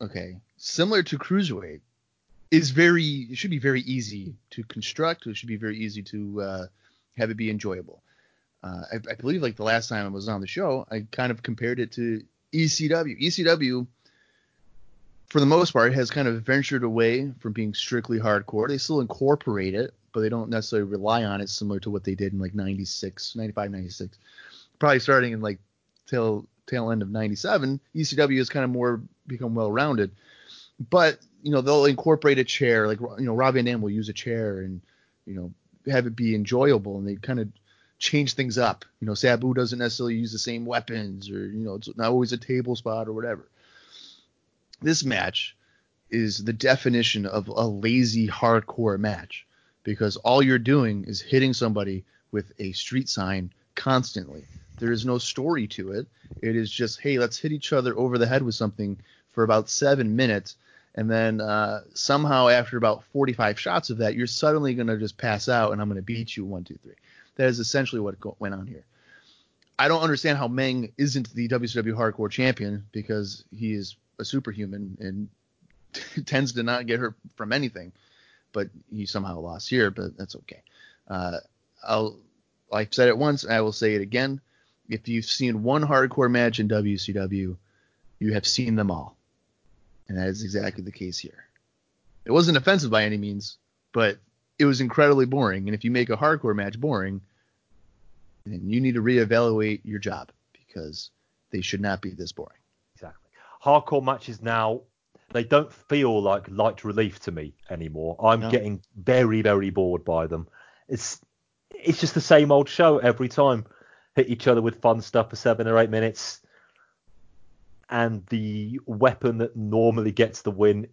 okay, similar to cruiserweight, is very. It should be very easy to construct. It should be very easy to uh, have it be enjoyable. Uh, I, I, believe like the last time I was on the show, I kind of compared it to ECW. ECW, for the most part, has kind of ventured away from being strictly hardcore. They still incorporate it, but they don't necessarily rely on it, similar to what they did in like 96, 95, 96. Probably starting in like tail tail end of 97, ECW has kind of more become well rounded. But you know they'll incorporate a chair, like you know Rob Van Dam will use a chair and you know have it be enjoyable, and they kind of change things up. You know, Sabu doesn't necessarily use the same weapons, or you know, it's not always a table spot or whatever. This match is the definition of a lazy hardcore match because all you're doing is hitting somebody with a street sign constantly. There is no story to it. It is just, hey, let's hit each other over the head with something for about seven minutes. And then uh, somehow, after about 45 shots of that, you're suddenly going to just pass out and I'm going to beat you one, two, three. That is essentially what went on here. I don't understand how Meng isn't the WCW Hardcore Champion because he is a superhuman and tends to not get hurt from anything. But he somehow lost here, but that's okay. Uh, I'll, I've said it once, I will say it again. If you've seen one hardcore match in WCW, you have seen them all. And that is exactly the case here. It wasn't offensive by any means, but it was incredibly boring. And if you make a hardcore match boring, then you need to reevaluate your job because they should not be this boring. Exactly. Hardcore matches now they don't feel like light relief to me anymore. I'm no. getting very very bored by them. It's it's just the same old show every time. hit each other with fun stuff for seven or eight minutes, and the weapon that normally gets the win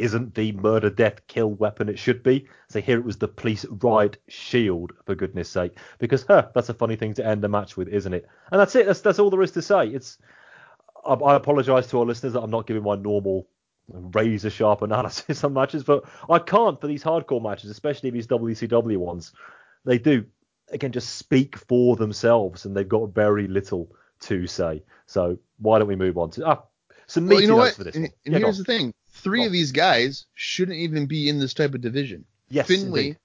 isn't the murder, death, kill weapon it should be. So here it was the police riot shield, for goodness sake, because huh, that's a funny thing to end a match with, isn't it? And that's it. That's that's all there is to say. It's I, I apologise to our listeners that I'm not giving my normal razor sharp analysis on matches, but I can't for these hardcore matches, especially these WCW ones. They do again just speak for themselves, and they've got very little to say. So why don't we move on to ah, some meaty well, you know notes what? for this And, one? and Yeah, here's the thing: three of these guys shouldn't even be in this type of division. Yes, Finlay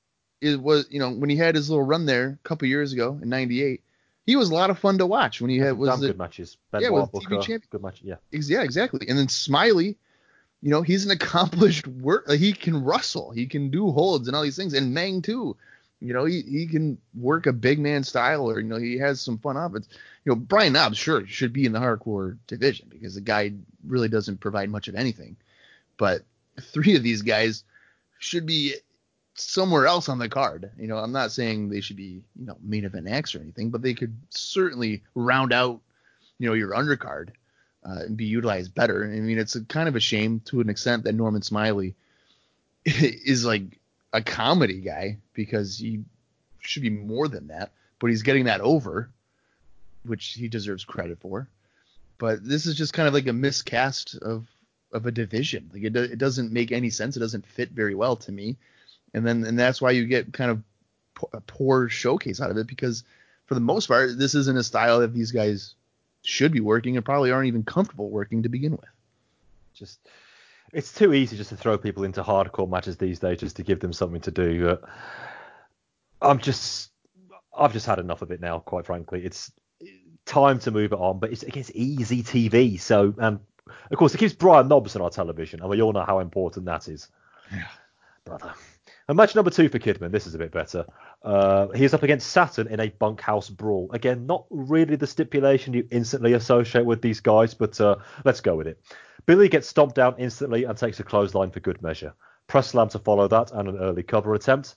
is was you know when he had his little run there a couple years ago in '98, he was a lot of fun to watch when he had was the, good matches. Ben yeah, with TV champion. good match. Yeah. Yeah, exactly. And then Smiley, you know, he's an accomplished work. Like he can wrestle, he can do holds and all these things. And Meng too, you know, he, he can work a big man style, or you know, he has some fun offense. You know, Brian Knobbs sure should be in the hardcore division because the guy really doesn't provide much of anything. But three of these guys should be somewhere else on the card. You know, I'm not saying they should be, you know, main event acts or anything, but they could certainly round out, you know, your undercard uh, and be utilized better. I mean, it's a kind of a shame to an extent that Norman Smiley is like a comedy guy because he should be more than that, but he's getting that over, which he deserves credit for. But this is just kind of like a miscast of of a division. Like it, do- it doesn't make any sense. It doesn't fit very well to me. And then and that's why you get kind of a poor showcase out of it because for the most part, this isn't a style that these guys should be working and probably aren't even comfortable working to begin with. Just it's too easy just to throw people into hardcore matches these days just to give them something to do. I'm just I've just had enough of it now, quite frankly. It's time to move it on, but it's it's easy TV. So and of course it keeps Brian Knobbs on our television, and we all know how important that is. Yeah. Brother. And match number two for Kidman. This is a bit better. Uh, he is up against Saturn in a bunkhouse brawl. Again, not really the stipulation you instantly associate with these guys, but uh, let's go with it. Billy gets stomped down instantly and takes a clothesline for good measure. Press slam to follow that and an early cover attempt.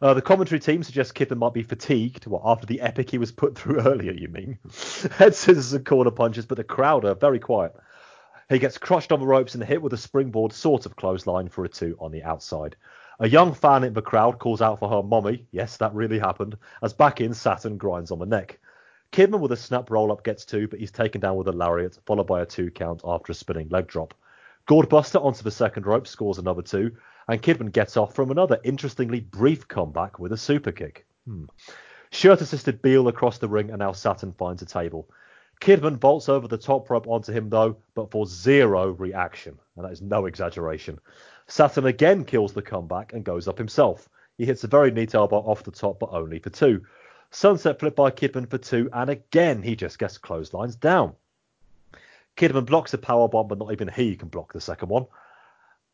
Uh, the commentary team suggests Kidman might be fatigued. What after the epic he was put through earlier? You mean? Head scissors and corner punches, but the crowd are very quiet. He gets crushed on the ropes and hit with a springboard sort of clothesline for a two on the outside. A young fan in the crowd calls out for her mommy. Yes, that really happened. As back in, Saturn grinds on the neck. Kidman with a snap roll up gets two, but he's taken down with a lariat, followed by a two count after a spinning leg drop. Gourdbuster onto the second rope scores another two, and Kidman gets off from another interestingly brief comeback with a super kick. Hmm. Shirt assisted Beal across the ring, and now Saturn finds a table. Kidman vaults over the top rope onto him though, but for zero reaction, and that is no exaggeration. Saturn again kills the comeback and goes up himself. He hits a very neat elbow off the top, but only for two. Sunset flip by Kidman for two, and again he just gets clotheslines down. Kidman blocks a power bomb, but not even he can block the second one.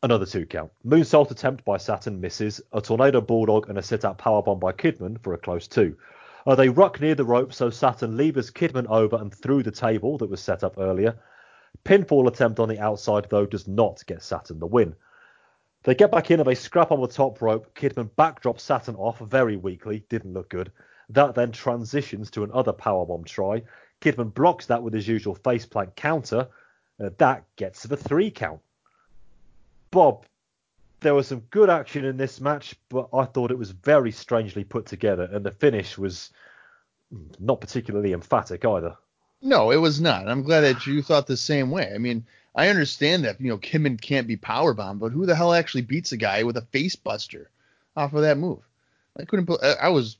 Another two count. Moonsault attempt by Saturn misses. A tornado bulldog and a sit out power bomb by Kidman for a close two. Uh, they ruck near the rope, so Saturn levers Kidman over and through the table that was set up earlier. Pinfall attempt on the outside, though, does not get Saturn the win. They get back in and they scrap on the top rope. Kidman backdrops Saturn off very weakly, didn't look good. That then transitions to another powerbomb try. Kidman blocks that with his usual faceplant counter. Uh, that gets to the three count. Bob, there was some good action in this match, but I thought it was very strangely put together, and the finish was not particularly emphatic either. No, it was not. I'm glad that you thought the same way. I mean, I understand that you know Kidman can't be powerbombed, but who the hell actually beats a guy with a face buster off of that move? I couldn't. put- I I was.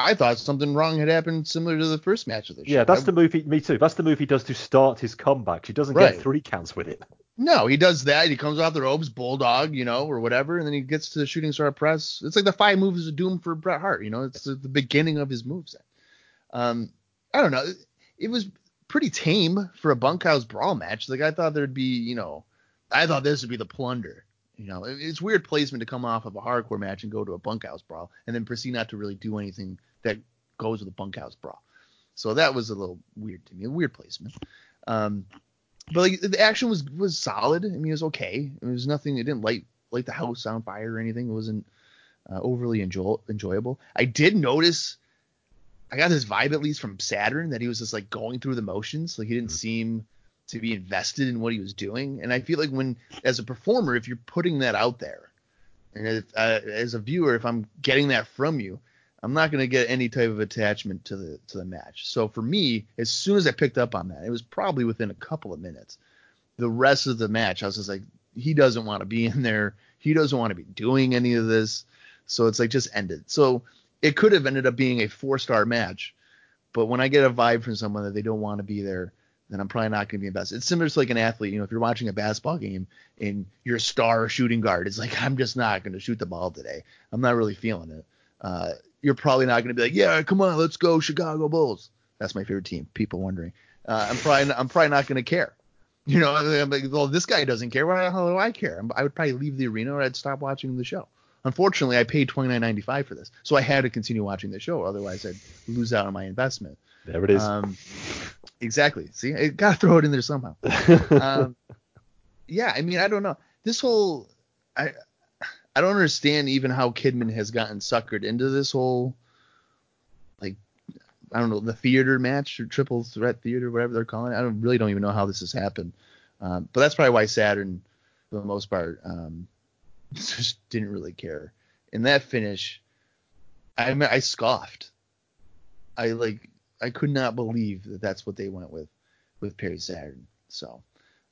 I thought something wrong had happened, similar to the first match of the show. Yeah, that's I- the move. He, me too. That's the move he does to start his comeback. He doesn't Right. get three counts with it. No, he does that. He comes off the ropes, bulldog, you know, or whatever, and then he gets to the shooting star press. It's like the five moves of doom for Bret Hart. You know, it's the, beginning of his moveset. Um, I don't know. It, was pretty tame for a bunkhouse brawl match. Like I thought there'd be, you know, I thought this would be the plunder. You know, it- it's weird placement to come off of a hardcore match and go to a bunkhouse brawl, and then proceed not to really do anything that goes with a bunkhouse brawl. So that was a little weird to me, a weird placement. Um, but like the action was was solid. I mean, it was okay. It was nothing. It didn't light light the house on fire or anything. It wasn't uh, overly enjoy, enjoyable. I did notice I got this vibe at least from Saturn that he was just like going through the motions. Like he didn't mm-hmm. seem to be invested in what he was doing. And I feel like when, as a performer, if you're putting that out there, and if, uh, as a viewer, if I'm getting that from you, I'm not going to get any type of attachment to the to the match. So for me, as soon as I picked up on that, it was probably within a couple of minutes. The rest of the match, I was just like, he doesn't want to be in there. He doesn't want to be doing any of this. So it's like just ended. So it could have ended up being a four star match, but when I get a vibe from someone that they don't want to be there, then I'm probably not going to be invested. It's similar to like an athlete. You know, if you're watching a basketball game and you're a star shooting guard, it's like I'm just not going to shoot the ball today. I'm not really feeling it. Uh, you're probably not going to be like, yeah, come on, let's go Chicago Bulls. That's my favorite team. People wondering. Uh, I'm probably not, I'm probably not going to care. You know, I'm like, well, this guy doesn't care. Why the hell do I care? I would probably leave the arena or I'd stop watching the show. Unfortunately, I paid twenty nine ninety five for this, so I had to continue watching the show. Otherwise, I'd lose out on my investment. There it is. Um, exactly. See, I gotta throw it in there somehow. um, yeah, I mean, I don't know. This whole, I, I don't understand even how Kidman has gotten suckered into this whole, like, I don't know, the theater match or triple threat theater, whatever they're calling it. I don't really don't even know how this has happened. Um, but that's probably why Saturn, for the most part, um, just didn't really care. In that finish, I mean, I scoffed. I like I could not believe that that's what they went with with Perry Saturn. So,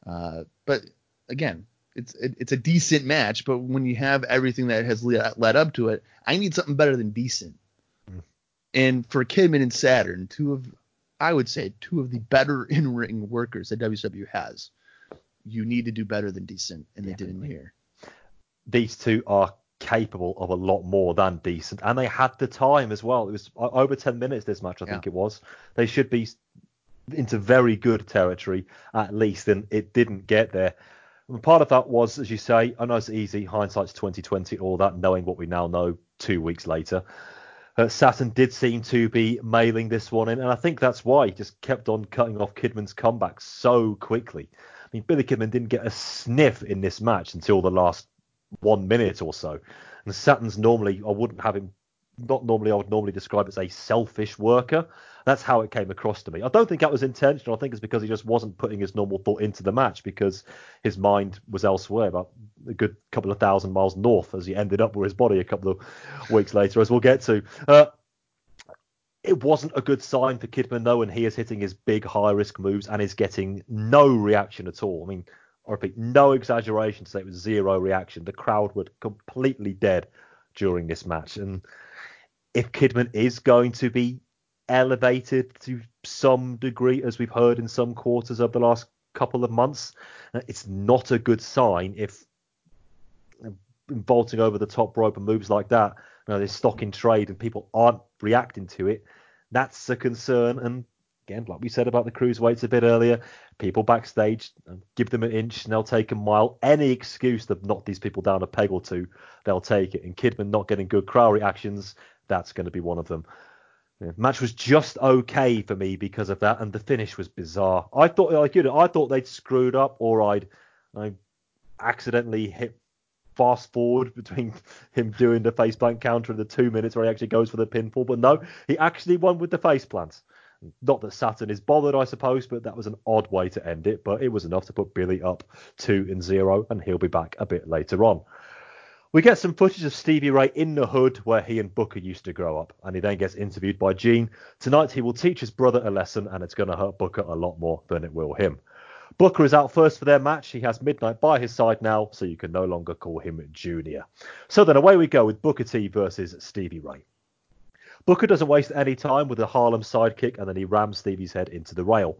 uh, but again, it's it, it's a decent match. But when you have everything that has led, led up to it, I need something better than decent. Mm. And for Kidman and Saturn, two of I would say two of the better in ring workers that WCW has, you need to do better than decent, and they didn't here. These two are capable of a lot more than decent, and they had the time as well. It was over 10 minutes this match, I yeah. think it was. They should be into very good territory at least, and it didn't get there. And part of that was, as you say, I know it's easy, hindsight's 2020, all that, knowing what we now know two weeks later. Uh, Saturn did seem to be mailing this one in, and I think that's why he just kept on cutting off Kidman's comeback so quickly. I mean, Billy Kidman didn't get a sniff in this match until the last one minute or so. And Saturn's normally, I wouldn't have him, not normally, I would normally describe as a selfish worker. That's how it came across to me. I don't think that was intentional. I think it's because he just wasn't putting his normal thought into the match because his mind was elsewhere, about a good couple of thousand miles north as he ended up with his body a couple of weeks later, as we'll get to. Uh, it wasn't a good sign for Kidman though, and he is hitting his big high risk moves and is getting no reaction at all. I mean, I repeat, no exaggeration to say it was zero reaction. The crowd were completely dead during this match. And if Kidman is going to be elevated to some degree, as we've heard in some quarters of the last couple of months, uh, it's not a good sign if vaulting over the top rope and moves like that, you know, there's stock in trade and people aren't reacting to it. That's a concern, and again, like we said about the cruiserweights a bit earlier, people backstage give them an inch and they'll take a mile. Any excuse to knock these people down a peg or two, they'll take it. And Kidman not getting good crowd reactions, that's going to be one of them. Yeah, match was just okay for me because of that, and the finish was bizarre. I thought, like you know, I thought they'd screwed up, or I'd I accidentally hit fast forward between him doing the face plant counter and the two minutes where he actually goes for the pinfall. But no, he actually won with the face plants. Not that Saturn is bothered, I suppose, but that was an odd way to end it. But it was enough to put Billy up two and zero, and he'll be back a bit later on. We get some footage of Stevie Ray in the hood where he and Booker used to grow up, and he then gets interviewed by Gene. Tonight he will teach his brother a lesson, and it's going to hurt Booker a lot more than it will him. Booker is out first for their match. He has Midnight by his side now, so you can no longer call him Junior. So then away we go with Booker T versus Stevie Ray. Booker doesn't waste any time with a Harlem sidekick and then he rams Stevie's head into the rail.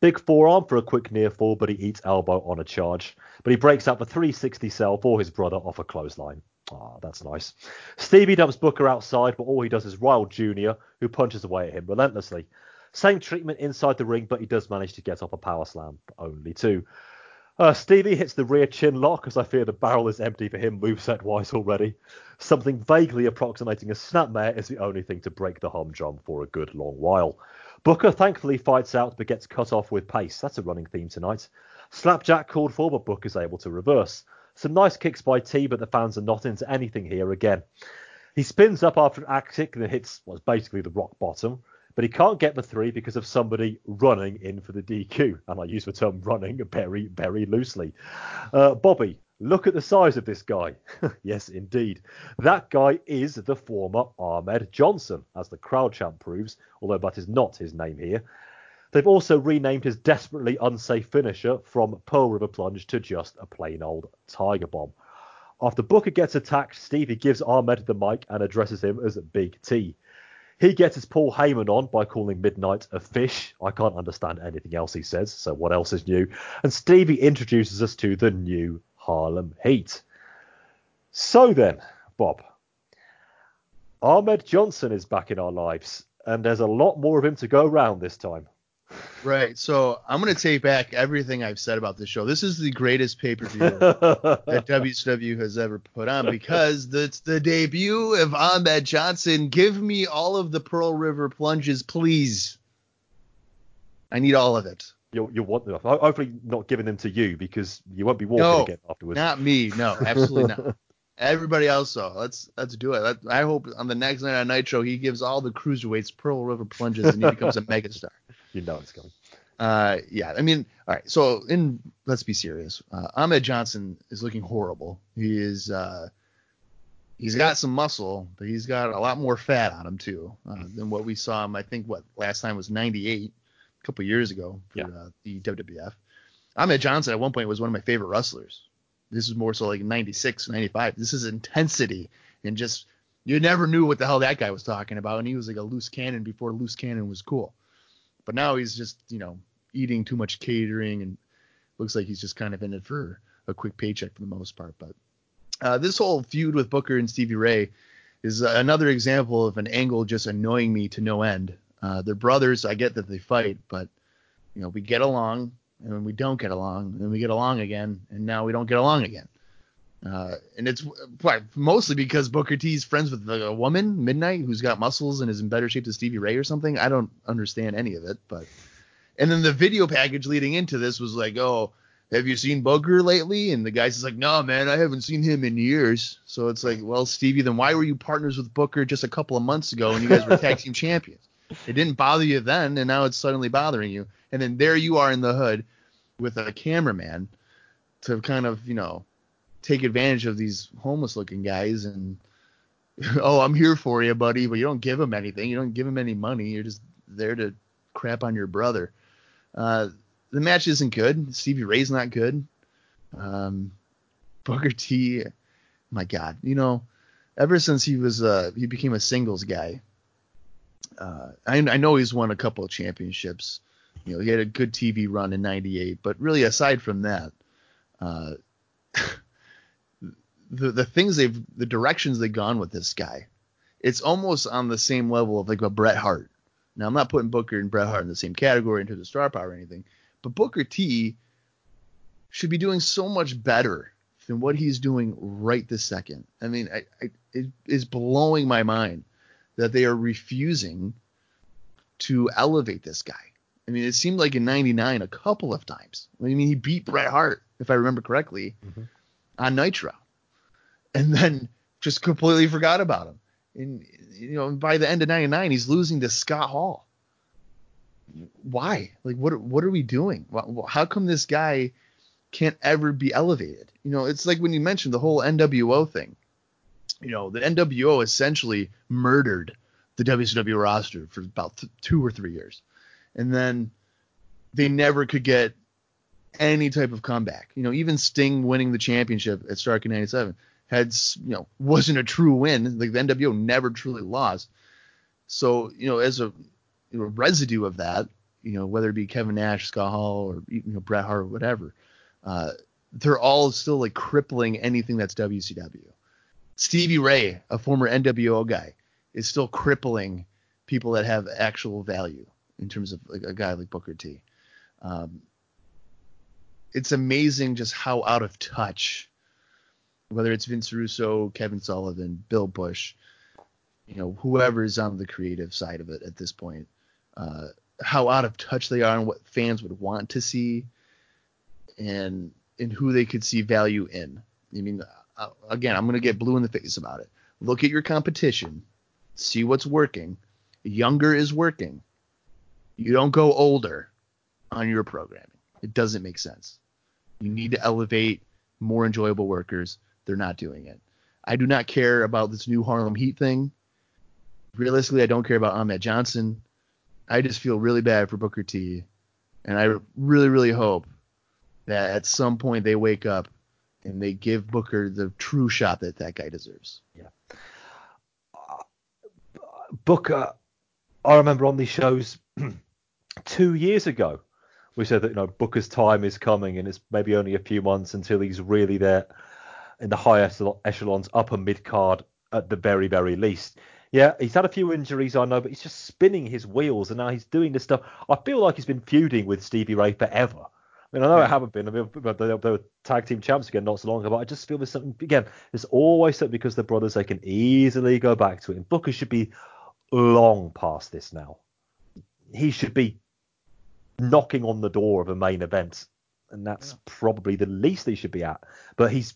Big forearm for a quick near fall, but he eats elbow on a charge. But he breaks out the 360 sell for his brother off a clothesline. Ah, oh, that's nice. Stevie dumps Booker outside, but all he does is rile Jr., who punches away at him relentlessly. Same treatment inside the ring, but he does manage to get off a power slam, only two. Uh, Stevie hits the rear chin lock as I fear the barrel is empty for him moveset wise already. Something vaguely approximating a snapmare is the only thing to break the humdrum for a good long while. Booker thankfully fights out but gets cut off with pace. That's a running theme tonight. Slapjack called for, but Book is able to reverse. Some nice kicks by T, but the fans are not into anything here again. He spins up after an act kick and hits what's basically the rock bottom. but he can't get the three because of somebody running in for the DQ. And I use the term running very, very loosely. Uh, Bobby, look at the size of this guy. yes, indeed. That guy is the former Ahmed Johnson, as the crowd chant proves, although that is not his name here. They've also renamed his desperately unsafe finisher from Pearl River Plunge to just a plain old Tiger Bomb. After Booker gets attacked, Stevie gives Ahmed the mic and addresses him as Big T. He gets his Paul Heyman on by calling Midnight a fish. I can't understand anything else he says, so what else is new? And Stevie introduces us to the new Harlem Heat. So then, Bob, Ahmed Johnson is back in our lives, and there's a lot more of him to go around this time. Right. So I'm going to take back everything I've said about this show. This is the greatest pay per view that WCW has ever put on because it's the debut of Ahmed Johnson. Give me all of the Pearl River plunges, please. I need all of it. You'll, you'll want them. Hopefully, not giving them to you because you won't be walking No, again afterwards. Not me. No, absolutely not. Everybody else though. Let's let's do it. I hope on the next night on Nitro he gives all the cruiserweights Pearl River plunges and he becomes a megastar. You know it's coming. Uh, yeah, I mean, all right. So, in let's be serious. Uh, Ahmed Johnson is looking horrible. He is. Uh, he's got some muscle, but he's got a lot more fat on him too uh, than what we saw him. I think what last time was '98, a couple years ago for Yeah. uh, the WWF. Ahmed Johnson at one point was one of my favorite wrestlers. This is more so like 96, 95. This is intensity and just you never knew what the hell that guy was talking about, and he was like a loose cannon before loose cannon was cool. But now he's just, you know, eating too much catering and looks like he's just kind of in it for a quick paycheck for the most part. But uh, this whole feud with Booker and Stevie Ray is another example of an angle just annoying me to no end. Uh, they're brothers. I get that they fight, but you know we get along, and we don't get along, and we get along again, and now we don't get along again. Uh, and it's mostly because Booker T's friends with a woman, Midnight, who's got muscles and is in better shape than Stevie Ray or something. I don't understand any of it, but and then the video package leading into this was like, oh, have you seen Booker lately? And the guy's like, no, man, I haven't seen him in years. So it's like, well, Stevie, then why were you partners with Booker just a couple of months ago and you guys were tag team champions? It didn't bother you then, and now it's suddenly bothering you. And then there you are in the hood with a cameraman to kind of, you know, take advantage of these homeless looking guys and oh, I'm here for you, buddy, but you don't give them anything. You don't give them any money. You're just there to crap on your brother. Uh, the match isn't good. Stevie Ray's not good. Um, Booker T, my God, you know, ever since he was uh, he became a singles guy, uh, I, I know he's won a couple of championships. You know, he had a good TV run in '98, but really aside from that, uh, the the things they've the directions they've gone with this guy, it's almost on the same level of like a Bret Hart. Now I'm not putting Booker and Bret Hart in the same category in terms of star power or anything, but Booker T should be doing so much better than what he's doing right this second. I mean, I, I, it is blowing my mind that they are refusing to elevate this guy. I mean, it seemed like in '99 a couple of times. I mean, he beat Bret Hart, if I remember correctly, Mhm. on Nitro, and then just completely forgot about him. And you know, by the end of '99, he's losing to Scott Hall. Why? Like, what? What are we doing? How come this guy can't ever be elevated? You know, it's like when you mentioned the whole NWO thing. You know, the NWO essentially murdered the WCW roster for about th- two or three years, and then they never could get any type of comeback. You know, even Sting winning the championship at in '97 had you know wasn't a true win. Like the NWO never truly lost. So you know, as a you know, residue of that, you know, whether it be Kevin Nash, Scott Hall, or you know Bret Hart, or whatever, uh, they're all still like crippling anything that's WCW. Stevie Ray, a former NWO guy, is still crippling people that have actual value in terms of like a guy like Booker T. Um, it's amazing just how out of touch, whether it's Vince Russo, Kevin Sullivan, Bill Busch, you know, whoever is on the creative side of it at this point, uh, how out of touch they are and what fans would want to see, and and who they could see value in. I mean, uh, again, I'm going to get blue in the face about it. Look at your competition, see what's working. Younger is working. You don't go older on your programming. It doesn't make sense. You need to elevate more enjoyable workers. They're not doing it. I do not care about this new Harlem Heat thing. Realistically, I don't care about Ahmed Johnson. I just feel really bad for Booker T. And I really, really hope that at some point they wake up and they give Booker the true shot that that guy deserves. Yeah. Booker, I remember on these shows two years ago, we said that you know Booker's time is coming, and it's maybe only a few months until he's really there in the high echelons, upper mid card at the very, very least. Yeah, he's had a few injuries, I know, but he's just spinning his wheels, and now he's doing this stuff. I feel like he's been feuding with Stevie Ray forever. Mean, I know it haven't been. I mean, they, they were tag team champs again not so long ago, but I just feel there's something again. There's always something because they're brothers. They can easily go back to it. And Booker should be long past this now. He should be knocking on the door of a main event, and that's yeah. probably the least he should be at. But he's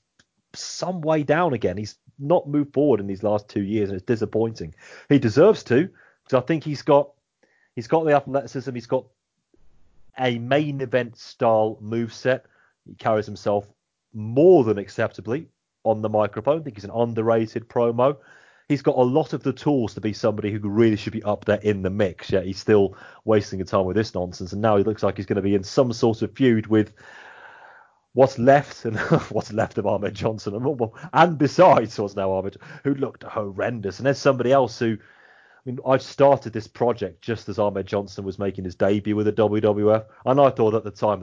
some way down again. He's not moved forward in these last two years, and it's disappointing. He deserves to, because I think he's got he's got the athleticism, he's got a main event style move set. He carries himself more than acceptably on the microphone. I think he's an underrated promo. He's got a lot of the tools to be somebody who really should be up there in the mix. Yet he's still wasting his time with this nonsense, and now he looks like he's going to be in some sort of feud with what's left and what's left of Ahmed Johnson and, and besides what's now Ahmed who looked horrendous and there's somebody else who I mean I started this project just as Ahmed Johnson was making his debut with the WWF and I thought at the time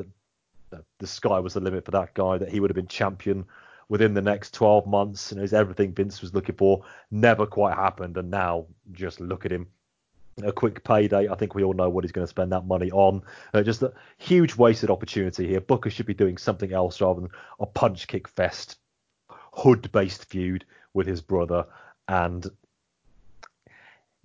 that the sky was the limit for that guy that he would have been champion within the next 12 months and was everything Vince was looking for never quite happened and now just look at him a quick payday. I think we all know what he's going to spend that money on. Uh, just a huge wasted opportunity here. Booker should be doing something else rather than a punch kick fest, hood based feud with his brother. And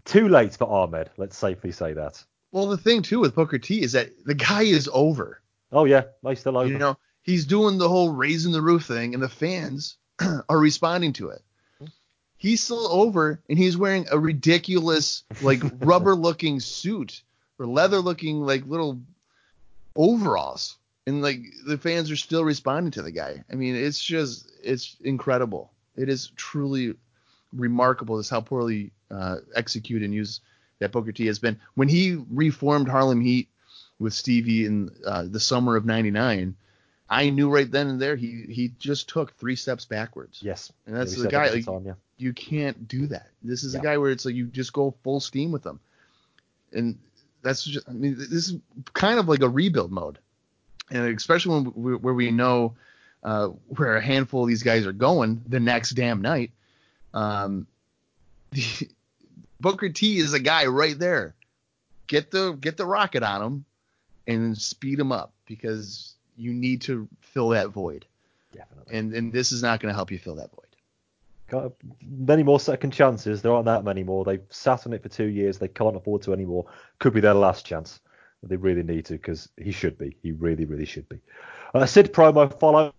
too late for Ahmed. Let's safely say that. Well, the thing too with Booker T is that the guy is over. Oh yeah, he's still over. You know, he's doing the whole raising the roof thing, and the fans are responding to it he's still over and he's wearing a ridiculous like rubber looking suit or leather looking like little overalls and like the fans are still responding to the guy i mean it's just it's incredible it is truly remarkable is how poorly uh, executed and used that booker t has been when he reformed harlem heat with stevie in uh, the summer of 99 I knew right then and there he he just took three steps backwards. Yes, and that's the guy. Like, time, yeah. You can't do that. This is yeah. a guy where it's like you just go full steam with him, and that's just. I mean, this is kind of like a rebuild mode, and especially when we, where we know uh, where a handful of these guys are going the next damn night. Um, Booker T is a guy right there. Get the get the rocket on him and speed him up because you need to fill that void. Definitely. And and this is not going to help you fill that void. Got many more second chances. There aren't that many more. They've sat on it for two years. They can't afford to anymore. Could be their last chance. They really need to because he should be. He really, really should be. Uh, Sid promo follow.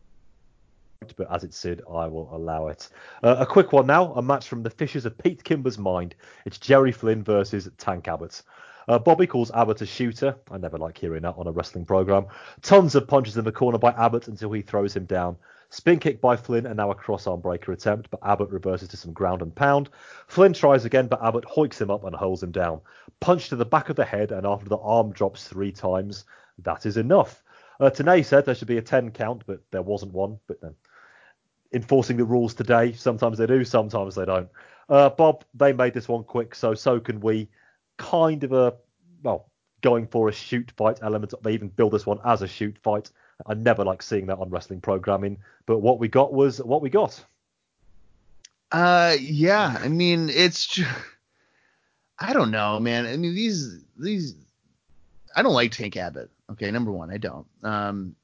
But as it said, I will allow it. Uh, a quick one now. A match from the Fishers of Pete Kimber's mind. It's Jerry Flynn versus Tank Abbott. Uh, Bobby calls Abbott a shooter. I never like hearing that on a wrestling program. Tons of punches in the corner by Abbott until he throws him down. Spin kick by Flynn and now a cross arm breaker attempt, but Abbott reverses to some ground and pound. Flynn tries again, but Abbott hoiks him up and holds him down. Punch to the back of the head, and after the arm drops three times, that is enough. Uh, Tenay said there should be a 10 count, but there wasn't one. But then, enforcing the rules today, sometimes they do, sometimes they don't. Uh, Bob, they made this one quick, so so can we kind of a well going for a shoot fight element. They even build this one as a shoot fight. I never like seeing that on wrestling programming, but what we got was what we got. Uh, yeah. I mean, it's I don't know, man. I mean, these these I don't like Tank Abbott. Okay, number one, I don't. Um,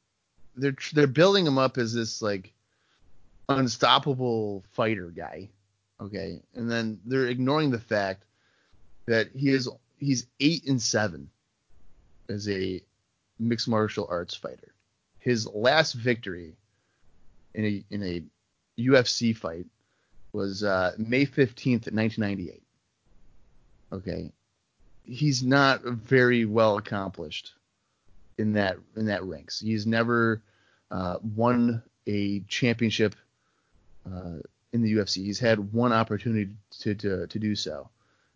they're they're building him up as this like unstoppable fighter guy. Okay, and then they're ignoring the fact that he is he's eight and seven as a mixed martial arts fighter. His last victory in a in a UFC fight was uh, May 15th, 1998. Okay. he's not very well accomplished in that in that ranks. He's never uh, won a championship uh, in the UFC. He's had one opportunity to, to to do so,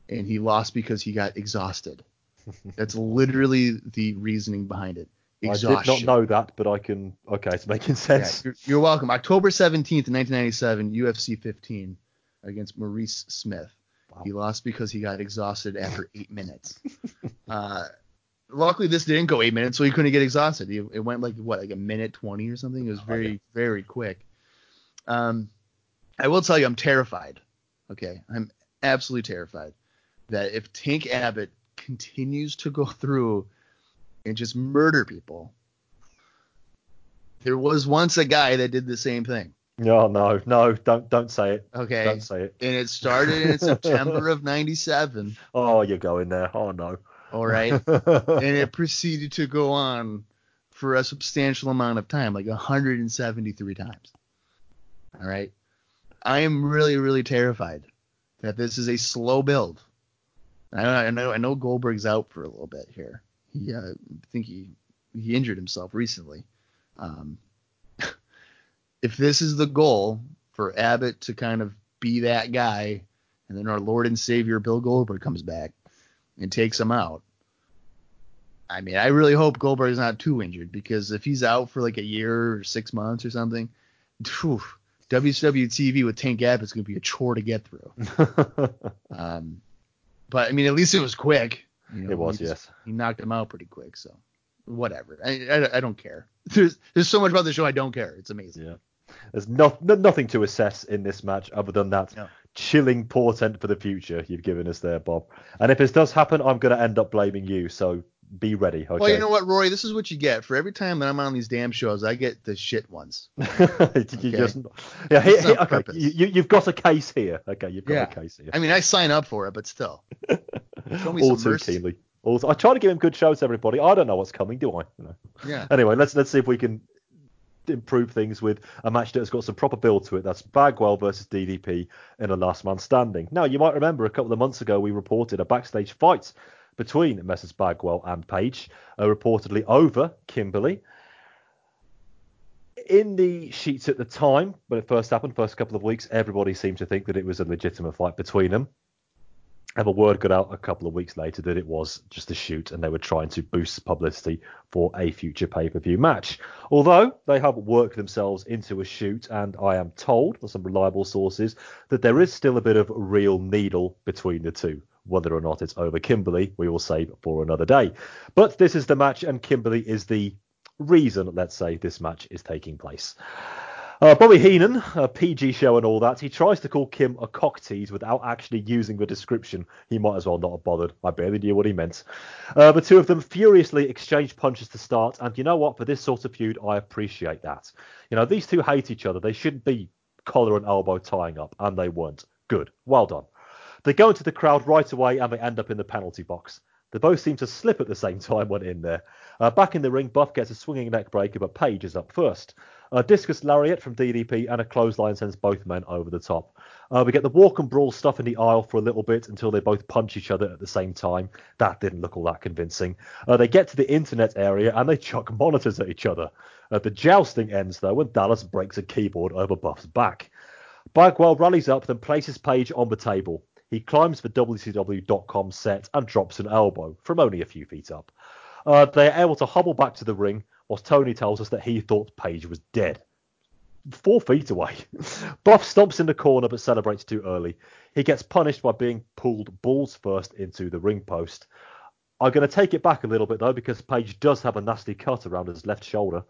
and he lost because he got exhausted. That's literally the reasoning behind it. Exhaustion. I did not know that, but I can. Okay, it's making sense. Yeah, you're, you're welcome. October 17th, 1997, UFC 15 against Maurice Smith. Wow. He lost because he got exhausted after eight minutes. Uh, luckily, this didn't go eight minutes, so he couldn't get exhausted. It went like what, like a minute 20 or something. It was very, Okay. very quick. Um, I will tell you, I'm terrified. Okay, I'm absolutely terrified that if Tank Abbott continues to go through and just murder people, there was once a guy that did the same thing. No, no, no, don't don't say it. Okay, Don't say it. and it started in September of '97. Oh, you're going there. Oh no. All right, and it proceeded to go on for a substantial amount of time, like 173 times. All right, I am really, really terrified that this is a slow build. I know, I know, I know Goldberg's out for a little bit here. He, uh, I think he he injured himself recently. Um, if this is the goal for Abbott to kind of be that guy, and then our Lord and Savior Bill Goldberg comes back and takes him out. I mean, I really hope Goldberg's not too injured because if he's out for like a year or six months or something, phew, WCW TV with Tank Abbott's going to be a chore to get through. Um, but I mean, at least it was quick. You know, it was, he just- yes. He knocked him out pretty quick, so whatever. I, I, I don't care. There's there's so much about the show I don't care. It's amazing. Yeah. There's no, no, nothing to assess in this match other than that No. chilling portent for the future you've given us there, Bob. And if this does happen, I'm going to end up blaming you. So be ready. Okay. Well, you know what, Rory? This is what you get for every time that I'm on these damn shows. I get the shit ones. Okay. just, yeah, here, It's on here- okay. purpose. You, you've got a case here. Okay, you've got Yeah. a case here. I mean, I sign up for it, but still. me All too mercy. keenly. All, I try to give him good shows, everybody. I don't know what's coming, do I? You know. Yeah. Anyway, let's let's see if we can improve things with a match that has got some proper build to it. That's Bagwell versus DDP in a last man standing. Now, you might remember a couple of months ago we reported a backstage fight between Messrs Bagwell and Page, uh, reportedly over Kimberly. In the sheets at the time, when it first happened, first couple of weeks, everybody seemed to think that it was a legitimate fight between them. And the word got out a couple of weeks later that it was just a shoot and they were trying to boost publicity for a future pay per view match. Although they have worked themselves into a shoot, and I am told by some reliable sources that there is still a bit of real needle between the two. Whether or not it's over Kimberly, we will save for another day. But this is the match, and Kimberly is the reason, let's say, this match is taking place. Uh, Bobby Heenan, a PG show and all that, he tries to call Kim a cock tease without actually using the description. He might as well not have bothered. I barely knew what he meant. Uh, the two of them furiously exchange punches to start, and you know what? For this sort of feud, I appreciate that. You know, these two hate each other. They shouldn't be collar and elbow tying up, and they weren't. Good. Well done. They go into the crowd right away, and they end up in the penalty box. They both seem to slip at the same time when in there. Uh, back in the ring, Buff gets a swinging neck breaker, but Page is up first. A discus lariat from DDP and a clothesline sends both men over the top. Uh, we get the walk and brawl stuff in the aisle for a little bit until they both punch each other at the same time. That didn't look all that convincing. Uh, they get to the internet area and they chuck monitors at each other. Uh, the jousting ends though when Dallas breaks a keyboard over Buff's back. Bagwell rallies up, then places Page on the table. He climbs the WCW.com set and drops an elbow from only a few feet up. Uh, they are able to hobble back to the ring, whilst Tony tells us that he thought Page was dead. Four feet away. Buff stomps in the corner but celebrates too early. He gets punished by being pulled balls first into the ring post. I'm going to take it back a little bit though because Page does have a nasty cut around his left shoulder.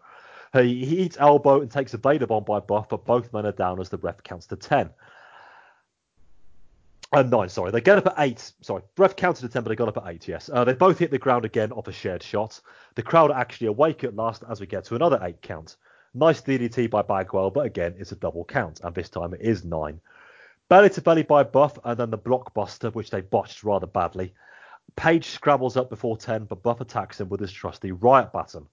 He, he eats elbow and takes a Vader bomb by Buff, but both men are down as the ref counts to 10. Uh, nine, sorry. They get up at eight. Sorry, ref counted to ten, but they got up at eight. Yes, uh, they both hit the ground again off a shared shot. The crowd are actually awake at last as we get to another eight count. Nice DDT by Bagwell, but again it's a double count, and this time it is nine. Belly to belly by Buff, and then the blockbuster, which they botched rather badly. Page scrabbles up before ten, but Buff attacks him with his trusty riot baton.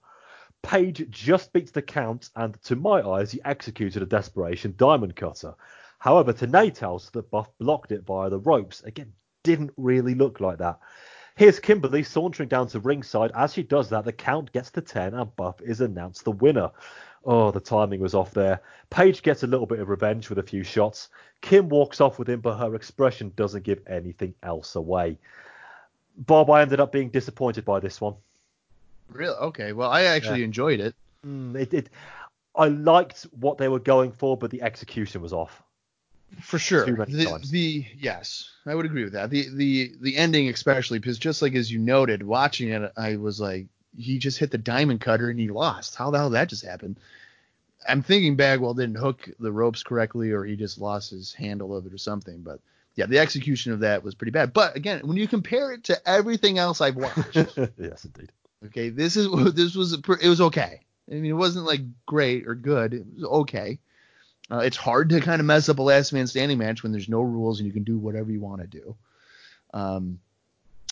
Page just beats the count, and to my eyes, he executed a desperation diamond cutter. However, Tenay tells that Buff blocked it via the ropes. Again, didn't really look like that. Here's Kimberly sauntering down to ringside. As she does that, the count gets to 10 and Buff is announced the winner. Oh, the timing was off there. Page gets a little bit of revenge with a few shots. Kim walks off with him, but her expression doesn't give anything else away. Bob, I ended up being disappointed by this one. Really? Okay. Well, I actually yeah. enjoyed it. Mm, it, it. I liked what they were going for, but the execution was off. For sure. The, the, yes, I would agree with that. The the the ending especially because just like as you noted, watching it, I was like, he just hit the diamond cutter and he lost. How the hell that just happened? I'm thinking Bagwell didn't hook the ropes correctly or he just lost his handle of it or something. But yeah, the execution of that was pretty bad. But again, when you compare it to everything else I've watched, yes, indeed. Okay, this is this was a, it was okay. I mean, it wasn't like great or good. It was okay. Uh, it's hard to kind of mess up a last man standing match when there's no rules and you can do whatever you want to do. Um,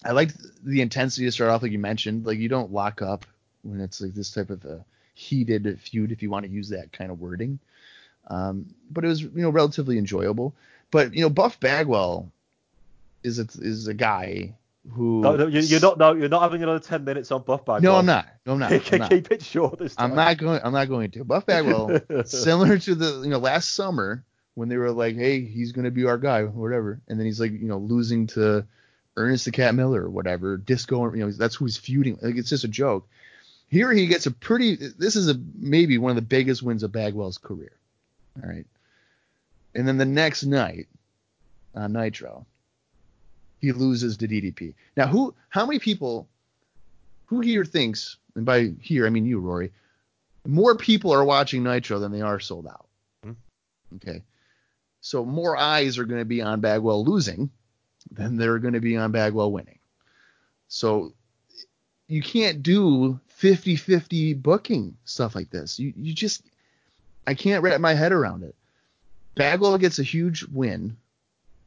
I liked the intensity to start off, like you mentioned. Like you don't lock up when it's like this type of a heated feud, if you want to use that kind of wording. Um, but it was you know relatively enjoyable. But you know Buff Bagwell is a, is a guy who no, no, you, are not no you're not having another 10 minutes on Buff Bagwell. No, I'm not. No, I'm not. I'm not. Keep it short this time. I'm not going. I'm not going to. Buff Bagwell, similar to the you know last summer when they were like, hey, he's going to be our guy, whatever, and then he's like you know losing to Ernest the Cat Miller or whatever, Disco, you know that's who he's feuding. Like it's just a joke. Here he gets a pretty. This is a maybe one of the biggest wins of Bagwell's career. All right, and then the next night on Nitro he loses to DDP. Now, who, how many people, who here thinks, and by here I mean you, Rory, more people are watching Nitro than they are sold out. Mm-hmm. Okay, so more eyes are going to be on Bagwell losing than they're going to be on Bagwell winning. So you can't do 50-50 booking stuff like this. You you just I can't wrap my head around it. Bagwell gets a huge win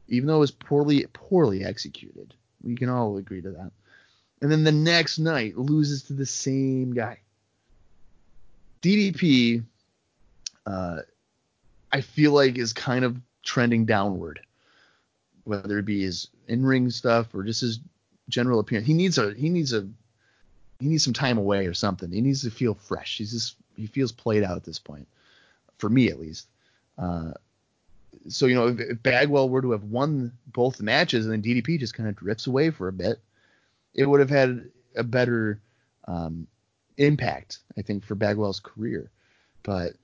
even though it was poorly poorly executed. We can all agree to that. And then the next night loses to the same guy. DDP, uh, I feel like is kind of trending downward, whether it be his in-ring stuff or just his general appearance. He needs a he needs a he needs some time away or something. He needs to feel fresh. He's just he feels played out at this point, for me at least. Uh, so you know if, Bagwell were to have won both matches and then DDP just kind of drifts away for a bit, it would have had a better um, impact, I think, for Bagwell's career. But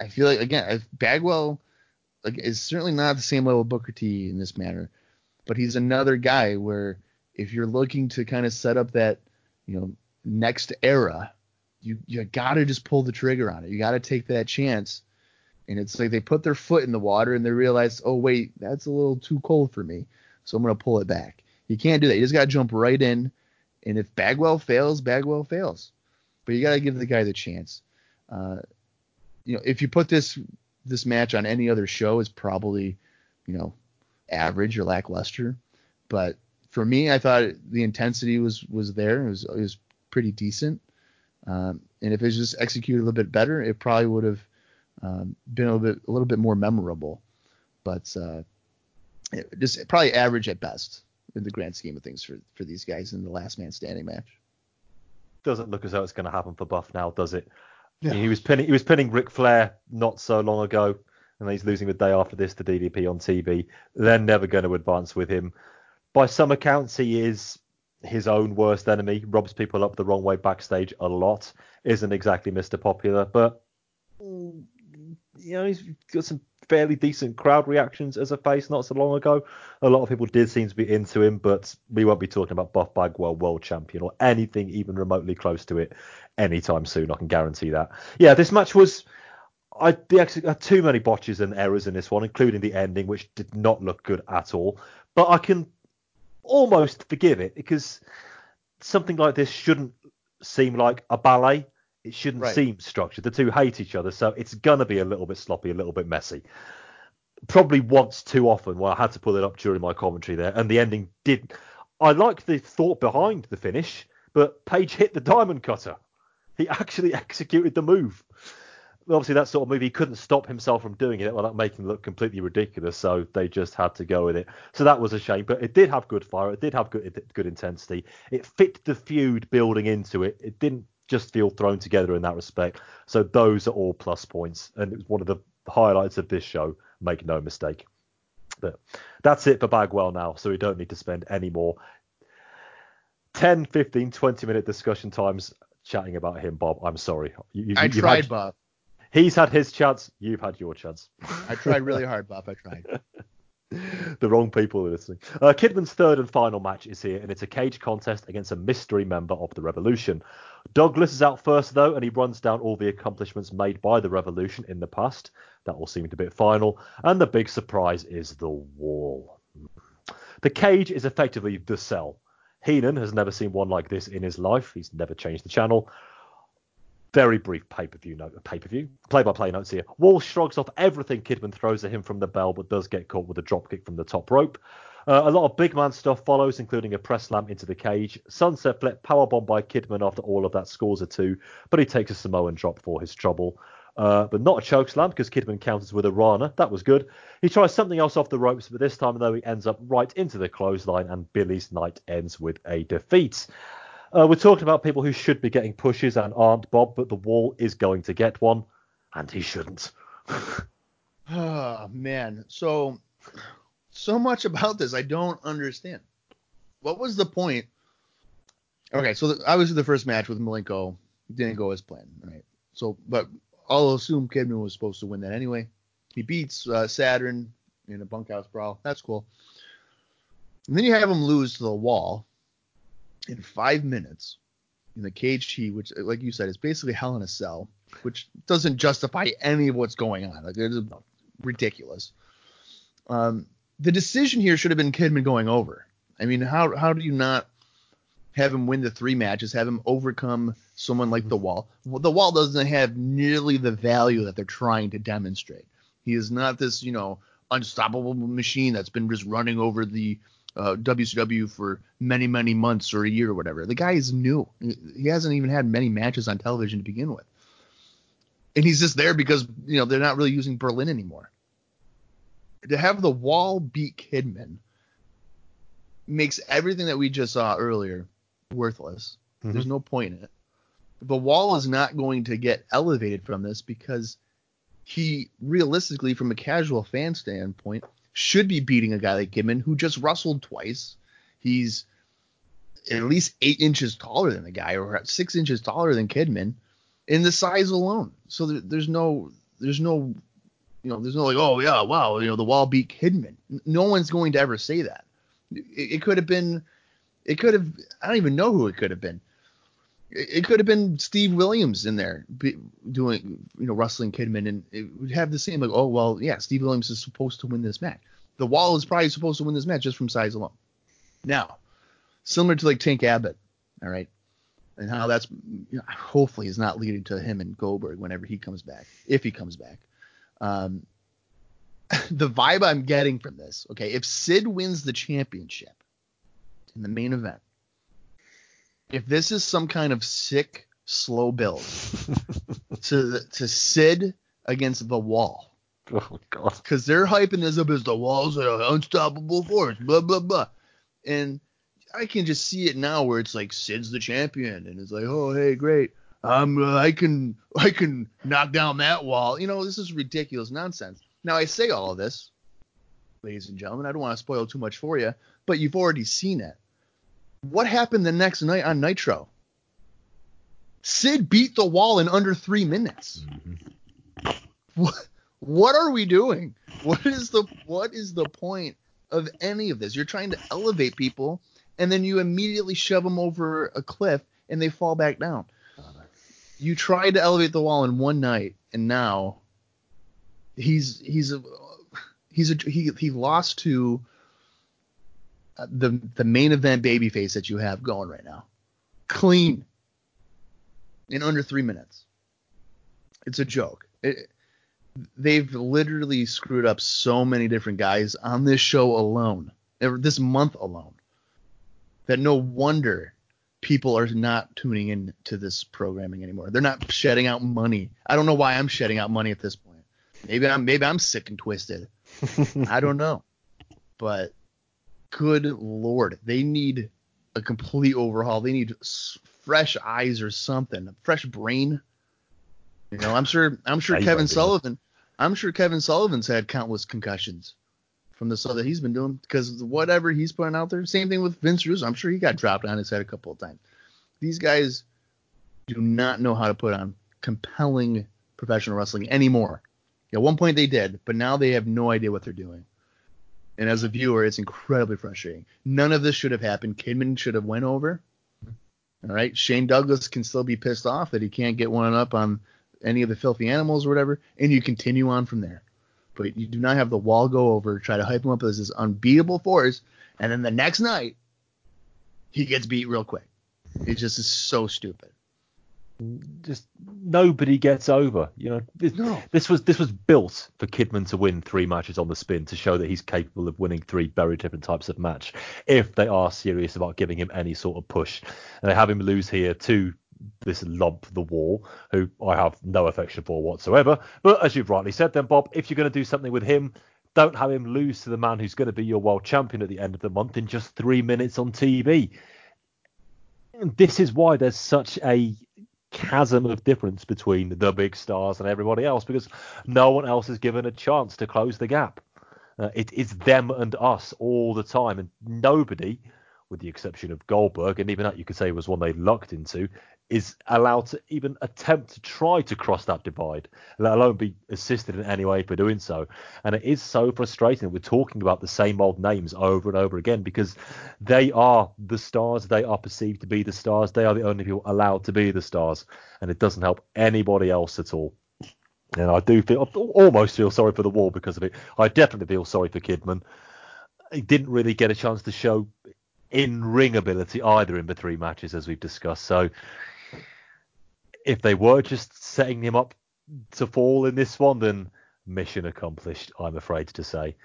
I feel like again, Bagwell like, is certainly not the same level of Booker T in this matter, but he's another guy where if you're looking to kind of set up that you know next era, you you got to just pull the trigger on it. You got to take that chance and it's like they put their foot in the water and they realize, oh wait, that's a little too cold for me, so I'm gonna pull it back. You can't do that. You just gotta jump right in, and if Bagwell fails, Bagwell fails. But you gotta give the guy the chance. Uh, you know, if you put this this match on any other show, it's probably, you know, average or lackluster. But for me, I thought the intensity was was there. It was it was pretty decent. Um, and if it was just executed a little bit better, it probably would have um, been a little bit a little bit more memorable, but uh, just probably average at best in the grand scheme of things for for these guys in the last man standing match. Doesn't look as though it's going to happen for Buff now, does it? Yeah. He was pinning he was pinning Ric Flair not so long ago, and he's losing the day after this to DDP on TV. They're never going to advance with him. By some accounts, he is his own worst enemy. Robs people up the wrong way backstage a lot. Isn't exactly Mr. Popular, but you know, he's got some fairly decent crowd reactions as a face not so long ago. A lot of people did seem to be into him, but we won't be talking about Buff Bagwell world champion or anything even remotely close to it anytime soon. I can guarantee that. Yeah, this match was. I had too many botches and errors in this one, including the ending, which did not look good at all. But I can almost forgive it because something like this shouldn't seem like a ballet. It shouldn't right. seem structured. The two hate each other, so it's gonna be a little bit sloppy, a little bit messy. Probably once too often. Well, I had to pull it up during my commentary there, and the ending did. I like the thought behind the finish, but Page hit the diamond cutter. He actually executed the move. obviously that sort of move, he couldn't stop himself from doing it without making it look completely ridiculous so they just had to go with it so that was a shame but it did have good fire it did have good good intensity it fit the feud building into it it didn't just feel thrown together in that respect so those are all plus points and it was one of the highlights of this show make no mistake but that's it for bagwell now so we don't need to spend any more 10 15 20 minute discussion times chatting about him bob i'm sorry you, i tried had, bob He's had his chance. You've had your chance. I tried really hard, Bob. I tried. the wrong people are listening. Uh, Kidman's third and final match is here, and it's a cage contest against a mystery member of the Revolution. Douglas is out first, though, and he runs down all the accomplishments made by the Revolution in the past. That all seemed a bit final. And the big surprise is the wall. The cage is effectively the cell. Heenan has never seen one like this in his life. He's never changed the channel. Very brief pay per view note, pay per view, play by play notes here. Wall shrugs off everything Kidman throws at him from the bell, but does get caught with a dropkick from the top rope. Uh, a lot of big man stuff follows, including a press slam into the cage. Sunset flip, powerbomb by Kidman after all of that scores a two, but he takes a Samoan drop for his trouble. Uh, but not a choke slam because Kidman counters with a Rana. That was good. He tries something else off the ropes, but this time, though, he ends up right into the clothesline, and Billy's night ends with a defeat. Uh, we're talking about people who should be getting pushes and aren't, Bob, but the wall is going to get one, and he shouldn't. oh, man. So, so much about this I don't understand. What was the point? Okay, so the, obviously the first match with Malenko didn't go as planned, right? So, but I'll assume Kidman was supposed to win that anyway. He beats uh, Saturn in a bunkhouse brawl. That's cool. And then you have him lose to the wall in five minutes in the cage heat, which, like you said, is basically hell in a cell, which doesn't justify any of what's going on. Like it's ridiculous. Um, the decision here should have been Kidman going over. I mean, how how do you not have him win the three matches, have him overcome someone like the Wall? Well, the Wall doesn't have nearly the value that they're trying to demonstrate. He is not this, you know, unstoppable machine that's been just running over the uh, WCW for many, many months or a year or whatever. The guy is new. He hasn't even had many matches on television to begin with. And he's just there because, you know, they're not really using Berlyn anymore. To have the wall beat Kidman makes everything that we just saw earlier worthless. Mm-hmm. There's no point in it. The wall is not going to get elevated from this because he realistically, from a casual fan standpoint, should be beating a guy like Kidman who just wrestled twice. He's at least eight inches taller than the guy, or six inches taller than Kidman, in the size alone. So there, there's no, there's no, you know, there's no like, oh yeah, wow, you know, the wall beat Kidman. No one's going to ever say that. It, it could have been, it could have, I don't even know who it could have been. It, could have been Steve Williams in there doing, you know, wrestling Kidman, and it would have the same like, oh well, yeah, Steve Williams is supposed to win this match. The Wall is probably supposed to win this match just from size alone. Now, similar to like Tank Abbott, all right, and how that's you know, hopefully is not leading to him and Goldberg whenever he comes back, if he comes back. Um, the vibe I'm getting from this, okay, if Sid wins the championship in the main event, if this is some kind of sick slow build to to Sid against the Wall, Oh god. Because they're hyping this up as the walls are an unstoppable force, blah blah blah, and I can just see it now where it's like Sid's the champion, and it's like, oh hey, great, I'm uh, I can I can knock down that wall. You know, this is ridiculous nonsense. Now I say all of this, ladies and gentlemen, I don't want to spoil too much for you, but you've already seen it. What happened the next night on Nitro? Sid beat the wall in under three minutes. Mm-hmm. What? What are we doing? What is the what is the point of any of this? You're trying to elevate people and then you immediately shove them over a cliff and they fall back down. You tried to elevate the wall in one night and now he's he's a he's a he he lost to the the main event babyface that you have going right now. Clean in under 3 minutes. It's a joke. It, they've literally screwed up so many different guys on this show alone, this month alone, that no wonder people are not tuning in to this programming anymore. They're not shedding out money. I don't know why I'm shedding out money at this point. Maybe I'm maybe I'm sick and twisted. I don't know. But good lord, they need a complete overhaul. They need fresh eyes or something, a fresh brain. You know, I'm sure I'm sure Kevin. Sullivan, I'm sure Kevin Sullivan's had countless concussions from the stuff that he's been doing because whatever he's putting out there. Same thing with Vince Russo. I'm sure he got dropped on his head a couple of times. These guys do not know how to put on compelling professional wrestling anymore. At one point they did, but now they have no idea what they're doing. And as a viewer, it's incredibly frustrating. None of this should have happened. Kidman should have went over. All right, Shane Douglas can still be pissed off that he can't get one up on any of the filthy animals or whatever, and you continue on from there. But you do not have the wall go over, try to hype him up as this unbeatable force, and then the next night he gets beat real quick. It just is so stupid. Just nobody gets over. You know, this, No. this was this was built for Kidman to win three matches on the spin to show that he's capable of winning three very different types of match if they are serious about giving him any sort of push. And they have him lose here to this lump, the wall, who I have no affection for whatsoever. But as you've rightly said, then Bob, if you're going to do something with him. Don't have him lose to the man who's going to be your world champion at the end of the month in just three minutes on TV. And this is why there's such a chasm of difference between the big stars and everybody else because no one else is given a chance to close the gap. Uh, it is them and us all the time, and nobody, with the exception of Goldberg, and even that you could say was one they lucked into, is allowed to even attempt to try to cross that divide, let alone be assisted in any way for doing so. And it is so frustrating we're talking about the same old names over and over again because they are the stars. They are perceived to be the stars. They are the only people allowed to be the stars, and it doesn't help anybody else at all. And I do feel almost feel sorry for the wall because of it. I definitely feel sorry for Kidman. He didn't really get a chance to show in ring ability either in the three matches as we've discussed. So if they were just setting him up to fall in this one, then mission accomplished, I'm afraid to say.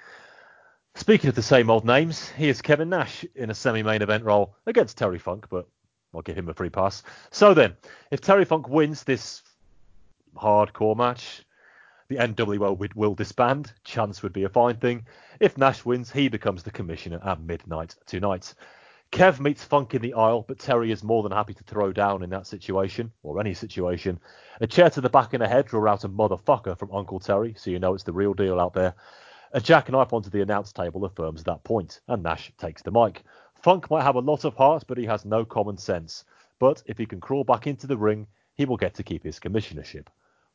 Speaking of the same old names, here's Kevin Nash in a semi-main event role against Terry Funk, but I'll give him a free pass. So then, if Terry Funk wins this hardcore match, the NWO will disband. Chance would be a fine thing. If Nash wins, he becomes the commissioner at midnight tonight. Kev meets Funk in the aisle, but Terry is more than happy to throw down in that situation, or any situation. A chair to the back and a head draw out a motherfucker from Uncle Terry, so you know it's the real deal out there. A jackknife onto the announce table affirms that point, and Nash takes the mic. Funk might have a lot of heart, but he has no common sense. But if he can crawl back into the ring, he will get to keep his commissionership.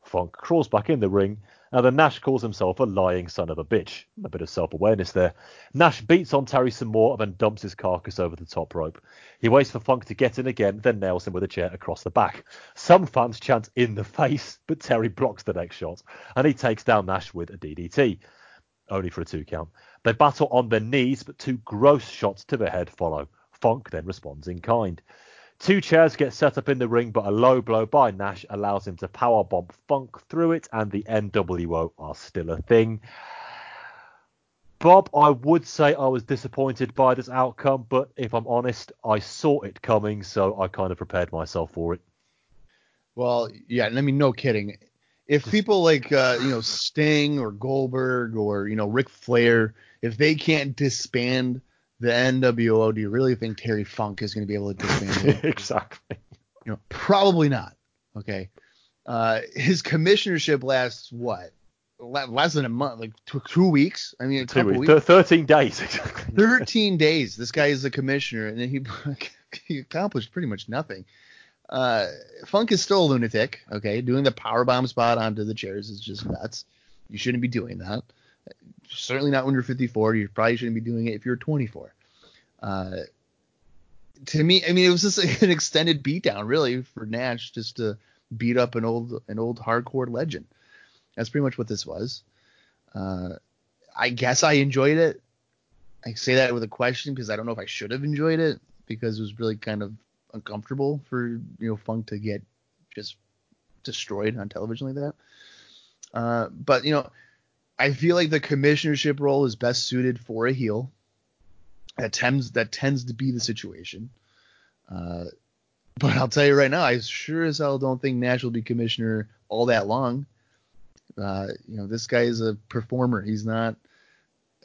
Funk crawls back in the ring, and then Nash calls himself a lying son of a bitch. A bit of self awareness there. Nash beats on Terry some more and then dumps his carcass over the top rope. He waits for Funk to get in again, then nails him with a chair across the back. Some fans chant in the face, but Terry blocks the next shot, and he takes down Nash with a DDT. Only for a two count. They battle on their knees, but two gross shots to the head follow. Funk then responds in kind. Two chairs get set up in the ring, but a low blow by Nash allows him to powerbomb Funk through it, and the NWO are still a thing. Bob, I would say I was disappointed by this outcome, but if I'm honest, I saw it coming, so I kind of prepared myself for it. Well, yeah, and I mean, no kidding. If people like uh, you know Sting or Goldberg or you know Ric Flair, if they can't disband the NWO, do you really think Terry Funk is going to be able to disband it? exactly. You know, probably not. Okay. Uh, his commissionership lasts what? Less than a month, like two, two weeks. I mean, a Two couple weeks, weeks. Thir- 13 days, exactly. 13 days. This guy is the commissioner, and then he, he accomplished pretty much nothing. Uh, Funk is still a lunatic. Okay, doing the power bomb spot onto the chairs is just nuts. You shouldn't be doing that. Certainly not when you're 54. You probably shouldn't be doing it if you're 24. Uh, to me, I mean, it was just an extended beatdown, really, for Nash just to beat up an old an old hardcore legend. That's pretty much what this was. Uh, I guess I enjoyed it. I say that with a question because I don't know if I should have enjoyed it because it was really kind of uncomfortable for you know Funk to get just destroyed on television like that. Uh, but you know, I feel like the commissionership role is best suited for a heel. That tends that tends to be the situation. Uh, But I'll tell you right now, I sure as hell don't think Nash will be commissioner all that long. Uh, you know, this guy is a performer. He's not.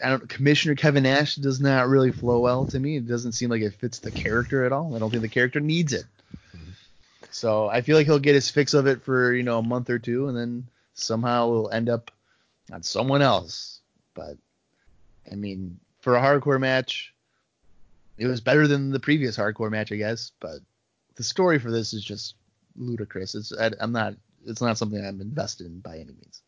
I don't. Commissioner Kevin Nash does not really flow well to me. It doesn't seem like it fits the character at all. I don't think the character needs it. So I feel like he'll get his fix of it for you know a month or two, and then somehow it'll end up on someone else. But I mean, for a hardcore match, it was better than the previous hardcore match, I guess. But the story for this is just ludicrous. It's I, I'm not. It's not something I'm invested in by any means.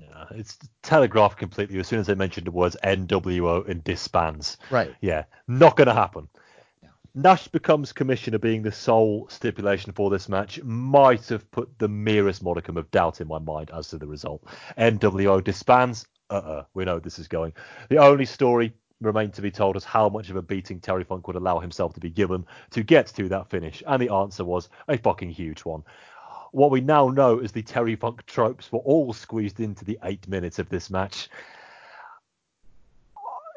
Yeah, it's telegraphed completely as soon as they mentioned the words NWO and disbands. Right. Yeah, not going to happen. Nash becomes commissioner being the sole stipulation for this match might have put the merest modicum of doubt in my mind as to the result. NWO disbands. Uh-uh, we know this is going. The only story remained to be told is how much of a beating Terry Funk would allow himself to be given to get to that finish, and the answer was a fucking huge one what we now know is the Terry Funk tropes were all squeezed into the eight minutes of this match.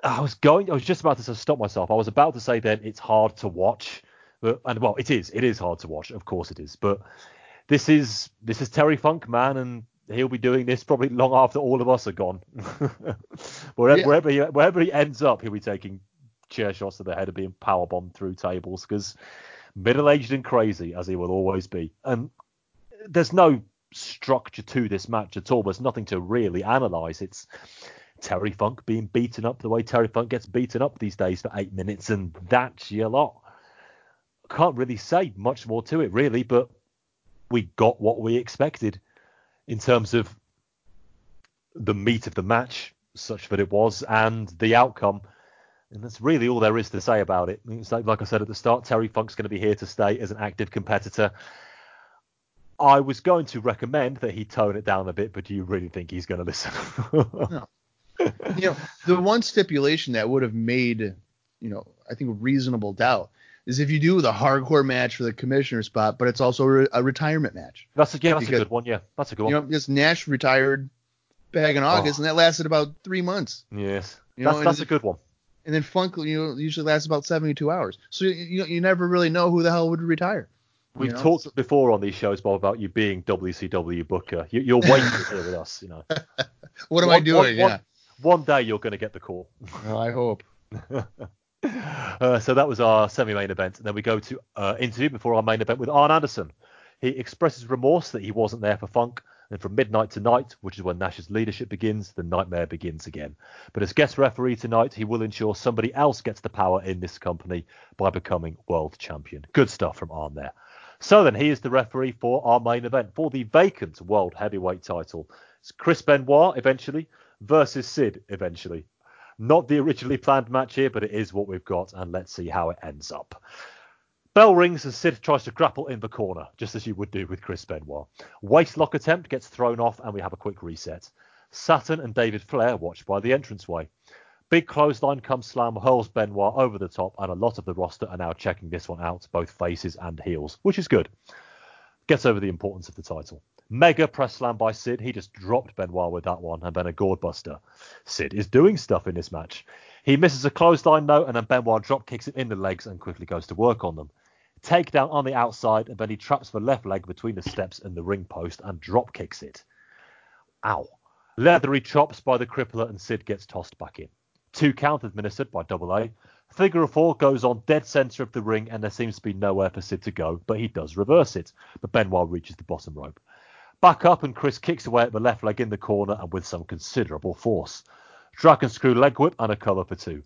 I was going, I was just about to stop myself. I was about to say then it's hard to watch, but and well, it is, it is hard to watch, of course it is. But this is this is Terry Funk, man, and he'll be doing this probably long after all of us are gone. wherever, Yeah. wherever, he, wherever he ends up, he'll be taking chair shots to the head and being power bombed through tables because middle-aged and crazy as he will always be. And there's no structure to this match at all. There's nothing to really analyze. It's Terry Funk being beaten up the way Terry Funk gets beaten up these days for eight minutes, and that's your lot. Can't really say much more to it, really, but we got what we expected in terms of the meat of the match, such that it was, and the outcome. And that's really all there is to say about it. It's like, like I said at the start, Terry Funk's going to be here to stay as an active competitor. I was going to recommend that he tone it down a bit, but do you really think he's going to listen? no. you know, the one stipulation that would have made, you know, I think reasonable doubt is if you do the hardcore match for the commissioner spot, but it's also re- a retirement match. That's a, yeah, that's Because- a good one. Yeah, that's a good one. You one. know, because Nash retired back in oh. August, Oh. and that lasted about three months. yes, You know, that's that's a good one. And then Funk, you know, usually lasts about 72 hours. So you, you, you never really know who the hell would retire. We've you know? talked before on these shows, Bob, about you being WCW booker. You, you're waiting here with us. You know, What am I doing? one- yeah. one- One day you're going to get the call. I hope. Uh, so that was our semi-main event, and then we go to uh, interview before our main event with Arn Anderson. He expresses remorse that he wasn't there for Funk, and from midnight to night, which is when Nash's leadership begins, the nightmare begins again. But as guest referee tonight, he will ensure somebody else gets the power in this company by becoming world champion. Good stuff from Arn there. So then, he is the referee for our main event for the vacant world heavyweight title. It's Chris Benoit eventually versus Sid eventually. Not the originally planned match here, but it is what we've got, and let's see how it ends up. Bell rings and Sid tries to grapple in the corner, just as you would do with Chris Benoit. Waistlock attempt gets thrown off, and we have a quick reset. Saturn and David Flair watch by the entranceway. Big clothesline comes slam, hurls Benoit over the top, and a lot of the roster are now checking this one out, both faces and heels, which is good. Gets over the importance of the title. Mega press slam by Sid. He just dropped Benoit with that one, and then a gourd buster. Sid is doing stuff in this match. He misses a clothesline note, and then Benoit drop kicks him in the legs and quickly goes to work on them. Takedown on the outside, and then he traps the left leg between the steps and the ring post and drop kicks it. Ow. Leathery chops by the crippler, and Sid gets tossed back in. Two count administered by Double A. Figure of four goes on dead center of the ring, and there seems to be nowhere for Sid to go, but he does reverse it. But Benoit reaches the bottom rope. Back up, and Chris kicks away at the left leg in the corner, and with some considerable force. Dragon screw leg whip and a cover for two.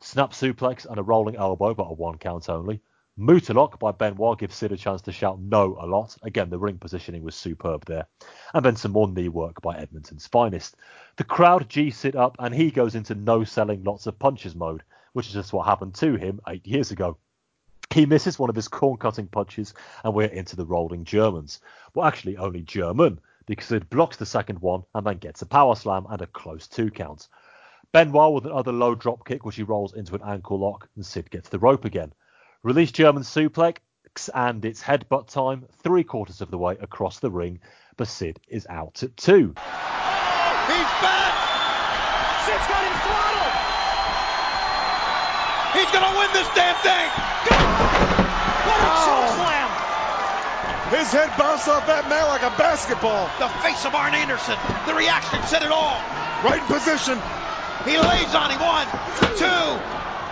Snap suplex and a rolling elbow, but a one count only. Mutalock by Benoit gives Sid a chance to shout no a lot. Again, the ring positioning was superb there. And then some more knee work by Edmonton's finest. The crowd G Sid up, and he goes into no selling lots of punches mode, which is just what happened to him eight years ago. He misses one of his corn cutting punches, and we're into the rolling Germans. Well, actually, only German, because Sid blocks the second one and then gets a power slam and a close two count. Benoit with another low drop kick, which he rolls into an ankle lock, and Sid gets the rope again. Release German suplex, and it's headbutt time, three quarters of the way across the ring, but Sid is out at two. He's back. Sid's got him throttled. He's gonna win this damn thing. What a oh. choke slam! His head bounced off that mat like a basketball. The face of Arn Anderson. The reaction said it all. Right in position. He lays on him. One, two.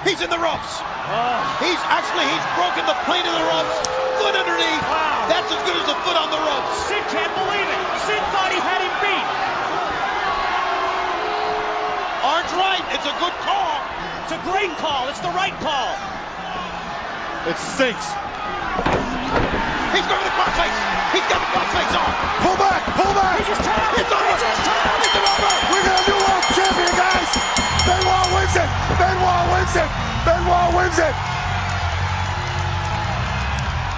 He's in the ropes. Oh. He's actually he's broken the plane of the ropes. Foot underneath. Wow. That's as good as a foot on the ropes. Sid can't believe it. Sid thought he had him beat. Arn's right. It's a good call. It's a great call. It's the right call. It stinks. He's going to the crossface. He's got the crossface on. Pull back, pull back. He just tapped. It's over. He just tapped. It's over. We got a new world champion, guys. Benoit wins it. Benoit wins it. Benoit wins it.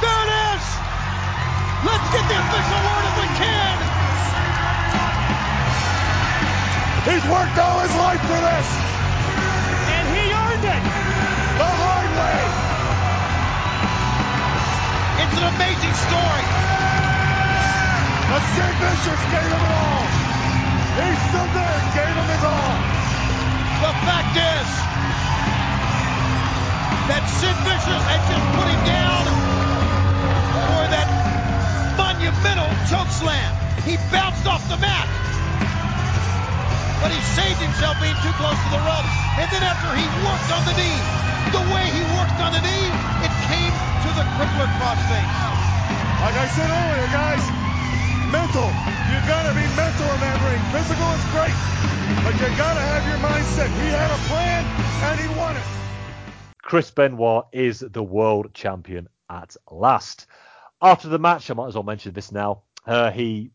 There it is. Let's get the official word if we can. He's worked all his life for this. It's an amazing story. The Sid Vicious gave him it all. He stood there and gave him his all. The fact is that Sid Vicious had just put him down for that monumental choke slam. He bounced off the mat. But he saved himself being too close to the ropes. And then after he worked on the knee, the way he worked on the knee, to the crippler crossface. Like I said earlier, guys, mental. You gotta be mental in that ring. Physical is great, but you gotta have your mindset. He had a plan and he won it. Chris Benoit is the world champion at last. After the match, I might as well mention this now. Uh, he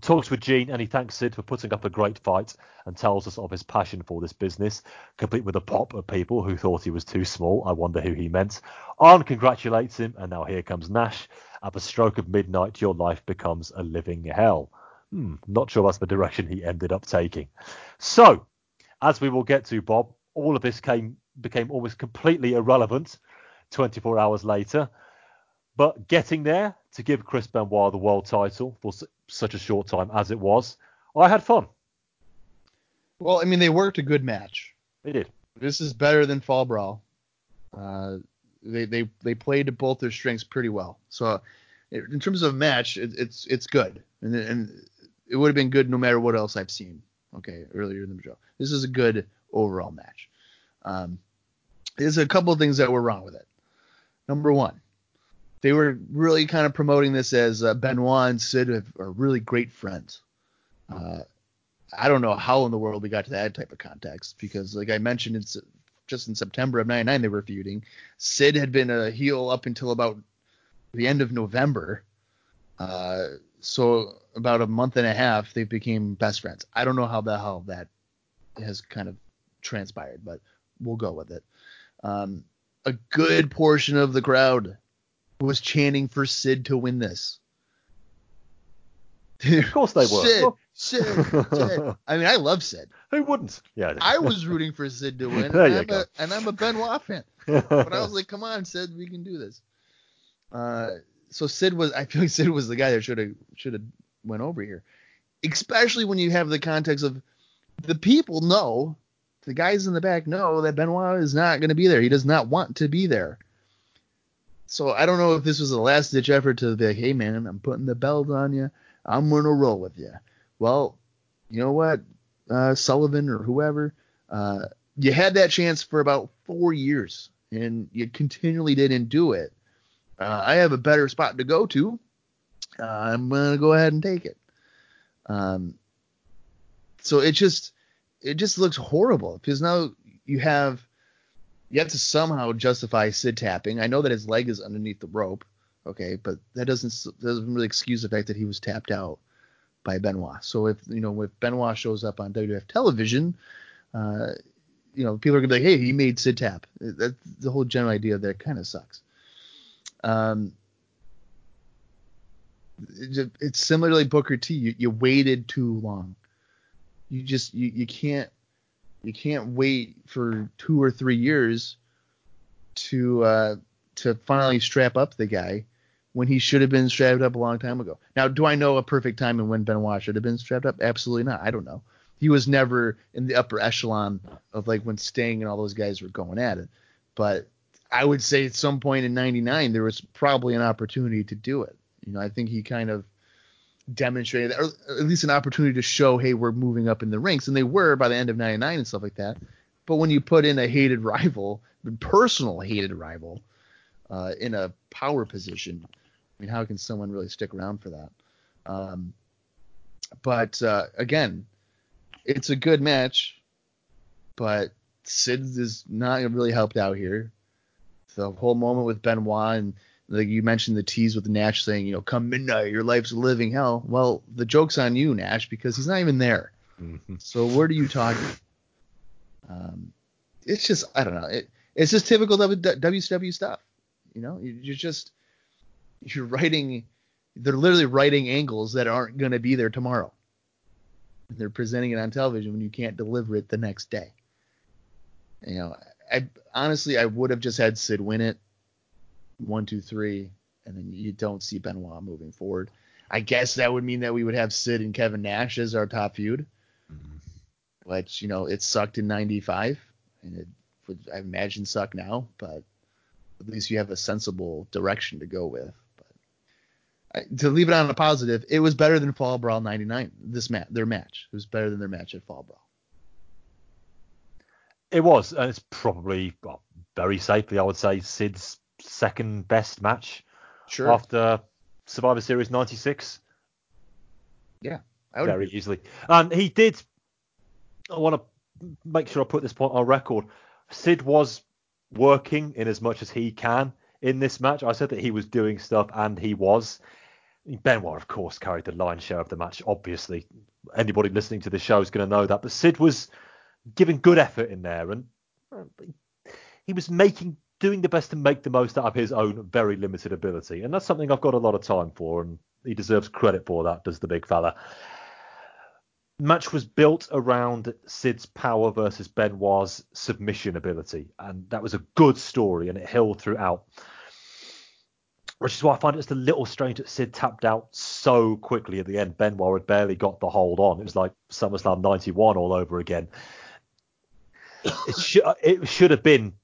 talks with Gene and he thanks Sid for putting up a great fight and tells us of his passion for this business, complete with a pop of people who thought he was too small. I wonder who he meant. Arn congratulates him, and now here comes Nash. At the stroke of midnight, your life becomes a living hell. Hmm, not sure that's the direction he ended up taking. So, as we will get to, Bob, all of this came became almost completely irrelevant 24 hours later. But getting there to give Chris Benoit the world title for su- such a short time as it was, I had fun. Well, I mean, they worked a good match. They did. This is better than Fall Brawl. Uh, they they they played to both their strengths pretty well. So, in terms of match, it, it's it's good, and and it would have been good no matter what else I've seen. Okay, earlier in the show, this is a good overall match. Um, there's a couple of things that were wrong with it. Number one, they were really kind of promoting this as uh, Benoit and Sid are really great friends. Uh, I don't know how in the world we got to that type of context because, like I mentioned, it's just in September of '99 they were feuding. Sid had been a heel up until about the end of November. Uh, so about a month and a half they became best friends. I don't know how the hell that has kind of transpired, but we'll go with it. Um, a good portion of the crowd was chanting for Sid to win this. Of course they were. Sid, Sid, Sid. I mean, I love Sid. Who wouldn't? Yeah. I was rooting for Sid to win, There and, you I'm go. a, and I'm a Benoit fan. But I was like, come on, Sid, we can do this. Uh, so Sid was, I feel like Sid was the guy that should have should have went over here, especially when you have the context of the people know, the guys in the back know that Benoit is not going to be there. He does not want to be there. So I don't know if this was a last ditch effort to be like, hey man, I'm putting the belt on you. I'm gonna roll with you. Well, you know what, uh, Sullivan or whoever, uh, you had that chance for about four years and you continually didn't do it. Uh, I have a better spot to go to. Uh, I'm gonna go ahead and take it. Um, so it just it just looks horrible because now you have you have to somehow justify Sid tapping. I know that his leg is underneath the rope, okay, but that doesn't doesn't really excuse the fact that he was tapped out by Benoit. So if you know if Benoit shows up on WWF television, uh, you know people are gonna be like, hey, he made Sid tap. That's the whole general idea there kind of sucks. Um, it's similarly Booker T. You, you waited too long. You just you, you can't you can't wait for two or three years to uh, to finally strap up the guy when he should have been strapped up a long time ago. Now, do I know a perfect time and when Benoit should have been strapped up? Absolutely not. I don't know. He was never in the upper echelon of like when Sting and all those guys were going at it. But I would say at some point in '99 there was probably an opportunity to do it. You know, I think he kind of demonstrated, or at least an opportunity to show, hey, we're moving up in the ranks, and they were by the end of '99 and stuff like that. But when you put in a hated rival, personal hated rival, uh, in a power position, I mean, how can someone really stick around for that? Um, but uh, again, it's a good match, but Sid is not really helped out here. The whole moment with Benoit and like you mentioned the tease with Nash saying, you know, come midnight, your life's a living hell. Well, the joke's on you, Nash, because he's not even there. Mm-hmm. So what are you talking? Um, it's just I don't know. It, it's just typical WCW stuff. You know, you're just you're writing. They're literally writing angles that aren't going to be there tomorrow. They're presenting it on television when you can't deliver it the next day. You know, I honestly I would have just had Sid win it, one, two, three, and then you don't see Benoit moving forward. I guess that would mean that we would have Sid and Kevin Nash as our top feud, mm-hmm. which you know it sucked in '95, and it would I imagine suck now, but at least you have a sensible direction to go with. But I, to leave it on a positive, it was better than Fall Brawl '99. This match, their match, it was better than their match at Fall Brawl. It was, and it's probably well, very safely, I would say, Sid's second best match sure. after Survivor Series '96. Yeah, very agree. easily. And he did. I want to make sure I put this point on record. Sid was working in as much as he can in this match. I said that he was doing stuff, and he was. Benoit, of course, carried the lion's share of the match. Obviously, anybody listening to the show is going to know that. But Sid was giving good effort in there, and uh, he was making, doing the best to make the most out of his own very limited ability, and that's something I've got a lot of time for, and he deserves credit for that. Does the big fella? Match was built around Sid's power versus Benoit's submission ability, and that was a good story, and it held throughout. Which is why I find it just a little strange that Sid tapped out so quickly at the end. Benoit had barely got the hold on. It was like SummerSlam 91 all over again it, sh- it should have been.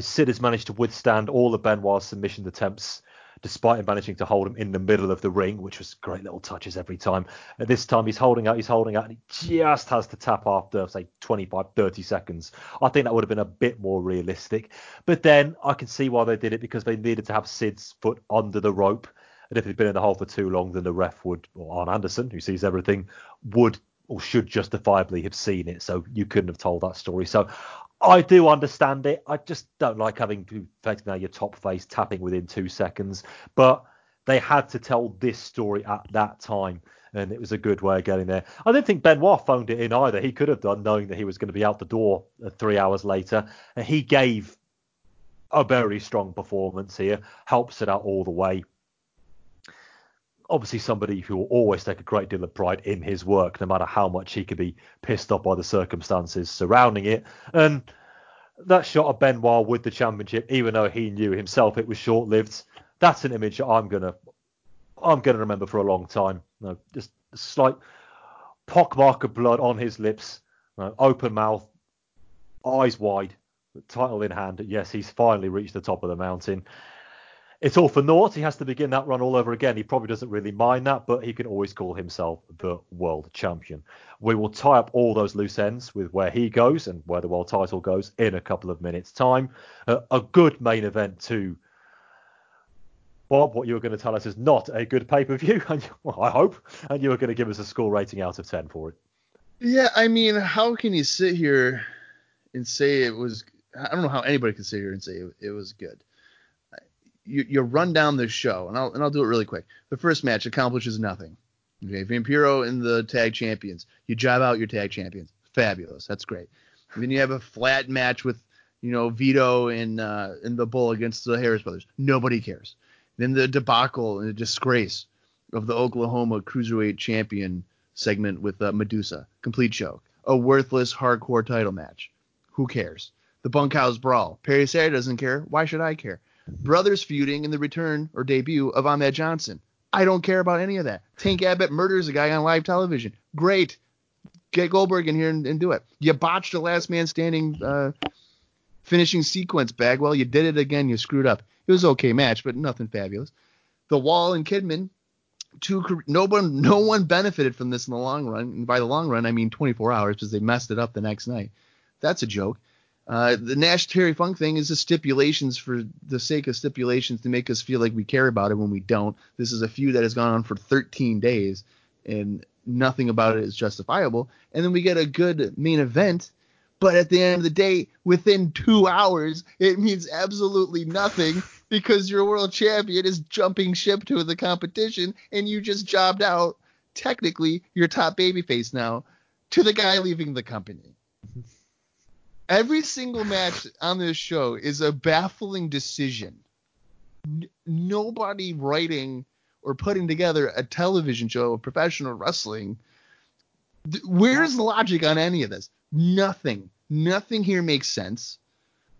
Sid has managed to withstand all of Benoit's submission attempts, despite him managing to hold him in the middle of the ring, which was great little touches every time. At this time, he's holding out, he's holding out, and he just has to tap after, say, 25, 30 seconds. I think that would have been a bit more realistic. But then I can see why they did it because they needed to have Sid's foot under the rope. And if he'd been in the hole for too long, then the ref would, or Arn Anderson, who sees everything, would or should justifiably have seen it. So you couldn't have told that story. So I do understand it. I just don't like having to your top face tapping within two seconds. But they had to tell this story at that time. And it was a good way of getting there. I didn't think Benoit phoned it in either. He could have done, knowing that he was going to be out the door uh, three hours later. And he gave a very strong performance here, helps it out all the way obviously somebody who will always take a great deal of pride in his work, no matter how much he could be pissed off by the circumstances surrounding it. And that shot of Benoit with the championship, even though he knew himself it was short lived, that's an image I'm gonna I'm gonna remember for a long time. You know, just a slight pockmark of blood on his lips, you know, open mouth, eyes wide, title in hand. Yes, he's finally reached the top of the mountain it's all for naught. He has to begin that run all over again. He probably doesn't really mind that, but he can always call himself the world champion. We will tie up all those loose ends with where he goes and where the world title goes in a couple of minutes' time. Uh, a good main event too. Bob, what you were going to tell us is not a good pay per view, well, I hope, and you were going to give us a score rating out of 10 for it. Yeah, I mean, how can you sit here and say it was? I don't know how anybody can sit here and say it, it was good you, you run down this show, and I'll and I'll do it really quick. The first match accomplishes nothing. Okay, Vampiro and the tag champions. You job out your tag champions. Fabulous. That's great. And then you have a flat match with you know Vito and uh, and the Bull against the Harris brothers. Nobody cares. Then the debacle and the disgrace of the Oklahoma Cruiserweight Champion segment with uh, Medusa. Complete joke. A worthless hardcore title match. Who cares? The bunkhouse brawl. Perry Saturn doesn't care. Why should I care? Brothers feuding in the return or debut of Ahmed Johnson. I don't care about any of that. Tank Abbott murders a guy on live television. Great. Get Goldberg in here and, and do it. You botched the last man standing uh, Finishing sequence, Bagwell, you did it again. You screwed up. It was okay match, but nothing fabulous. The Wall and Kidman, two no one no one benefited from this in the long run. And by the long run, I mean 24 hours because they messed it up the next night. That's a joke. Uh, the Nash Terry Funk thing is the stipulations for the sake of stipulations to make us feel like we care about it when we don't. This is a feud that has gone on for 13 days, and nothing about it is justifiable. And then we get a good main event, but at the end of the day, within two hours, it means absolutely nothing because your world champion is jumping ship to the competition, and you just jobbed out technically your top babyface now to the guy leaving the company. Every single match on this show is a baffling decision. N- nobody writing or putting together a television show of professional wrestling. Th- where's the logic on any of this? Nothing. Nothing here makes sense.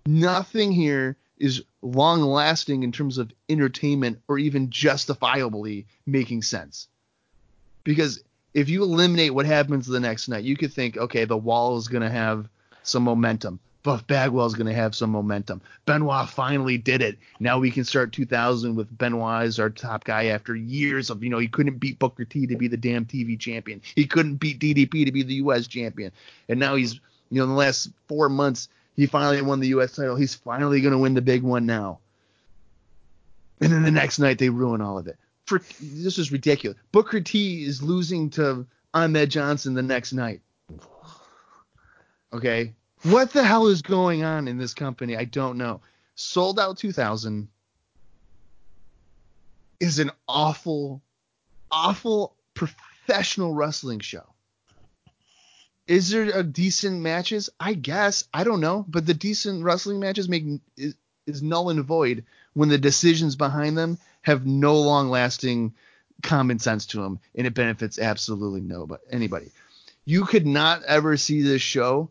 Nothing here is long lasting in terms of entertainment or even justifiably making sense. Because if you eliminate what happens the next night, you could think, okay, the wall is going to have some momentum. Buff Bagwell's going to have some momentum. Benoit finally did it. Now we can start 2000 with Benoit as our top guy after years of, you know, he couldn't beat Booker T to be the damn TV champion. He couldn't beat DDP to be the U.S. champion. And now he's, you know, in the last four months, he finally won the U.S. title. He's finally going to win the big one now. And then the next night they ruin all of it. For this is ridiculous. Booker T is losing to Ahmed Johnson the next night. Okay. What the hell is going on in this company? I don't know. Sold Out 2000 is an awful, awful professional wrestling show. Is there a decent matches? I guess. I don't know. But the decent wrestling matches make is, is null and void when the decisions behind them have no long lasting common sense to them and it benefits absolutely nobody anybody. You could not ever see this show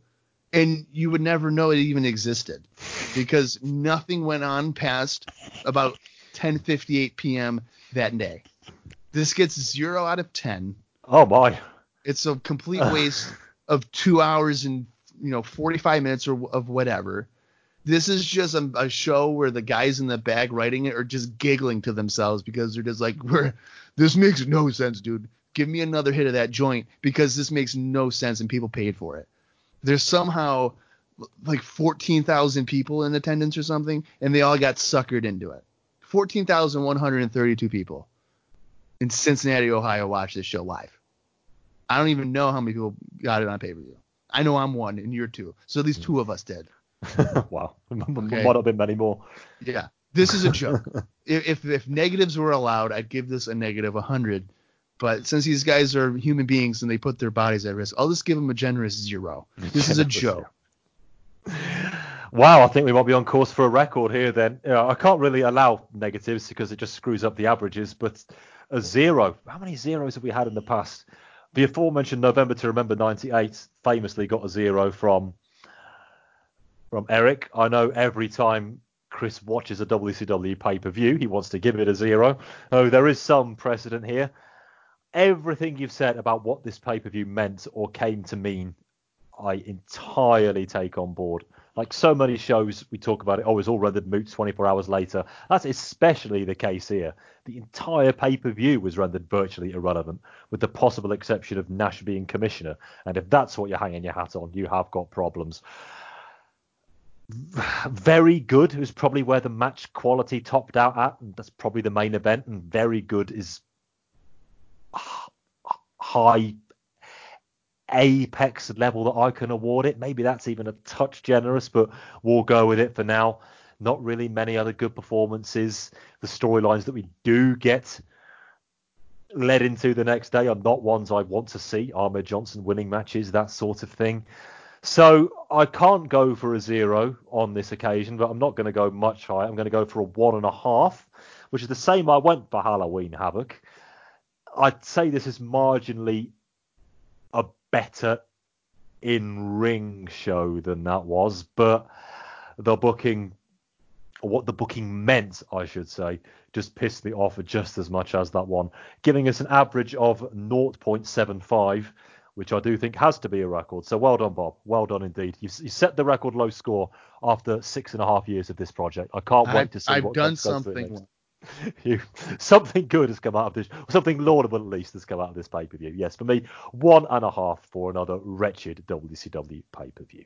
and you would never know it even existed because nothing went on past about 10:58 p.m. that day. This gets 0 out of 10. Oh my. It's a complete waste of 2 hours and you know 45 minutes or of whatever. This is just a, a, show where the guys in the bag writing it are just giggling to themselves because they're just like, "We're this makes no sense, dude. Give me another hit of that joint because this makes no sense and people paid for it." There's somehow like 14,000 people in attendance or something, and they all got suckered into it. 14,132 people in Cincinnati, Ohio, watched this show live. I don't even know how many people got it on pay per view. I know I'm one, and you're two, so at least two of us did. wow, okay. might have been many more. Yeah, this is a joke. if if negatives were allowed, I'd give this a negative 100 but since these guys are human beings and they put their bodies at risk, I'll just give them a generous zero. This is a joke. Wow, I think we might be on course for a record here then. You know, I can't really allow negatives because it just screws up the averages, but a zero. How many zeros have we had in the past? The aforementioned November to Remember 98 famously got a zero from from Eric. I know every time Chris watches a WCW pay per view, he wants to give it a zero. Oh, there is some precedent here everything you've said about what this pay per view meant or came to mean, I entirely take on board. Like so many shows, we talk about it. Oh, it's all rendered moot 24 hours later. That's especially the case here. The entire pay per view was rendered virtually irrelevant, with the possible exception of Nash being commissioner. And if that's what you're hanging your hat on, you have got problems. Very good is probably where the match quality topped out at. And that's probably the main event. And very good is high apex level that I can award it. Maybe that's even a touch generous, but we'll go with it for now. Not really many other good performances. The storylines that we do get led into the next day are not ones I want to see. Ahmed Johnson winning matches, that sort of thing. So I can't go for a zero on this occasion, but I'm not going to go much higher. I'm going to go for a one and a half, which is the same I went for Halloween Havoc. I'd say this is marginally a better in ring show than that was, but the booking, or what the booking meant, I should say, just pissed me off just as much as that one, giving us an average of 0.75. which I do think has to be a record. So well done, Bob. Well done indeed. You, you set the record low score after six and a half years of this project. I can't wait I've, to see I've what done comes to it something. You, something good has come out of this, something laudable at least has come out of this pay per view. Yes, for me, one and a half for another wretched WCW pay per view.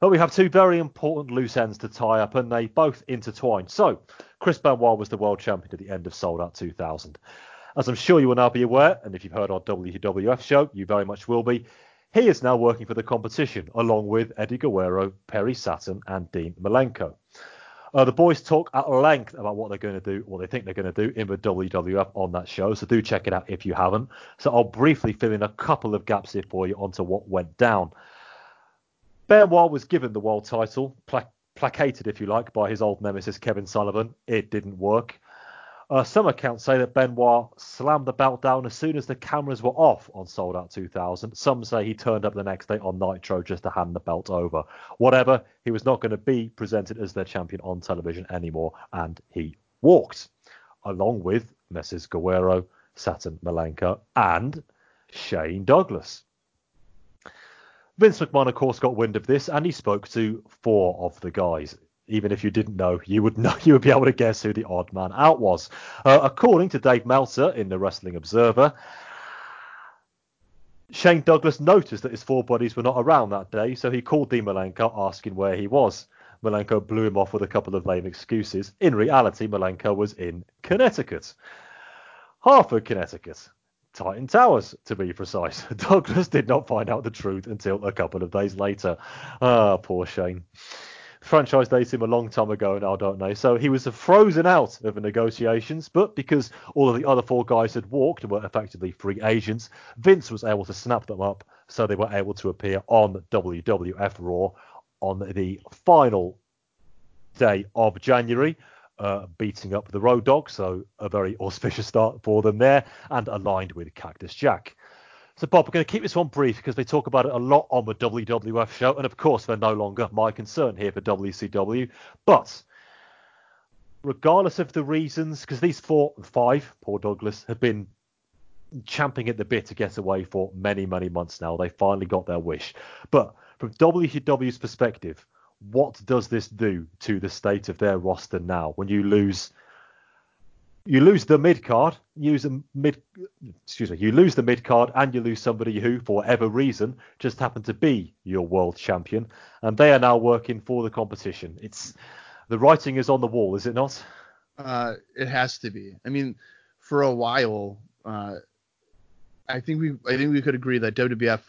But we have two very important loose ends to tie up, and they both intertwine. So, Chris Benoit was the world champion at the end of Sold Out 2000. As I'm sure you will now be aware, and if you've heard our WWF show, you very much will be, he is now working for the competition, along with Eddie Guerrero, Perry Saturn, and Dean Malenko. Uh, the boys talk at length about what they're going to do, what they think they're going to do in the WWF on that show, so do check it out if you haven't. So I'll briefly fill in a couple of gaps here for you onto what went down. Benoit was given the world title, pla- placated, if you like, by his old nemesis Kevin Sullivan. It didn't work. Uh, some accounts say that Benoit slammed the belt down as soon as the cameras were off on Sold Out 2000. Some say he turned up the next day on Nitro just to hand the belt over. Whatever, he was not going to be presented as their champion on television anymore, and he walked, along with Mrs. Guerrero, Saturn Malenko, and Shane Douglas. Vince McMahon, of course, got wind of this, and he spoke to four of the guys. Even if you didn't know, you would know you would be able to guess who the odd man out was. Uh, according to Dave Meltzer in the Wrestling Observer, Shane Douglas noticed that his four buddies were not around that day, so he called Dean Malenko asking where he was. Malenko blew him off with a couple of lame excuses. In reality, Malenko was in Connecticut. Hartford, Connecticut. Titan Towers, to be precise. Douglas did not find out the truth until a couple of days later. Ah, poor Shane. Franchise dated him a long time ago now, don't they? So he was frozen out of the negotiations, but because all of the other four guys had walked and were effectively free agents, Vince was able to snap them up so they were able to appear on WWF Raw on the final day of January uh, beating up the Road Dog, so a very auspicious start for them there, and aligned with Cactus Jack. So, Bob, we're going to keep this one brief because they talk about it a lot on the WWF show, and of course, they're no longer my concern here for WCW. But regardless of the reasons, because these four, and five, poor Douglas, have been champing at the bit to get away for many, many months now. They finally got their wish. But from WCW's perspective, what does this do to the state of their roster now when you lose you lose the mid card use a mid excuse me you lose the mid card and you lose somebody who for whatever reason just happened to be your world champion and they are now working for the competition it's the writing is on the wall is it not Uh, it has to be. I mean, for a while, uh, I think we I think we could agree that WWF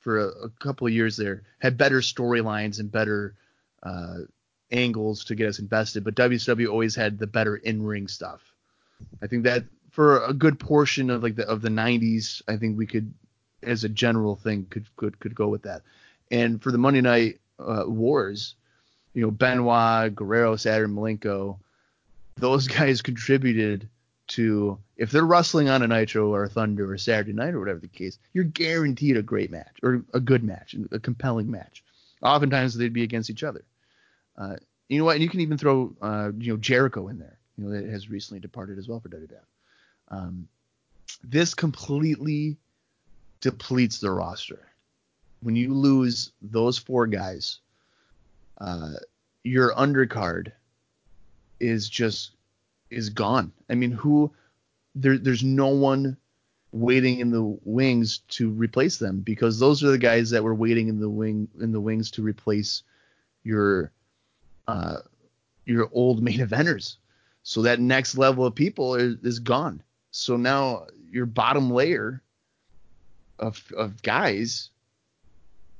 for a, a couple of years there had better storylines and better uh, angles to get us invested, but WCW always had the better in-ring stuff. I think that for a good portion of like the of the 90s, I think we could, as a general thing, could could could go with that. And for the Monday Night uh, Wars, you know, Benoit, Guerrero, Saturn, Malenko, those guys contributed to if they're wrestling on a Nitro or a Thunder or Saturday Night or whatever the case, you're guaranteed a great match or a good match, a compelling match. Oftentimes they'd be against each other. Uh, you know what? And you can even throw uh, you know Jericho in there. You know that has recently departed as well for WWF. Um, this completely depletes the roster. When you lose those four guys, uh, your undercard is just is gone. I mean, who there there's no one waiting in the wings to replace them because those are the guys that were waiting in the wing in the wings to replace your uh your old main eventers. So that next level of people is, is gone. So now your bottom layer of of guys,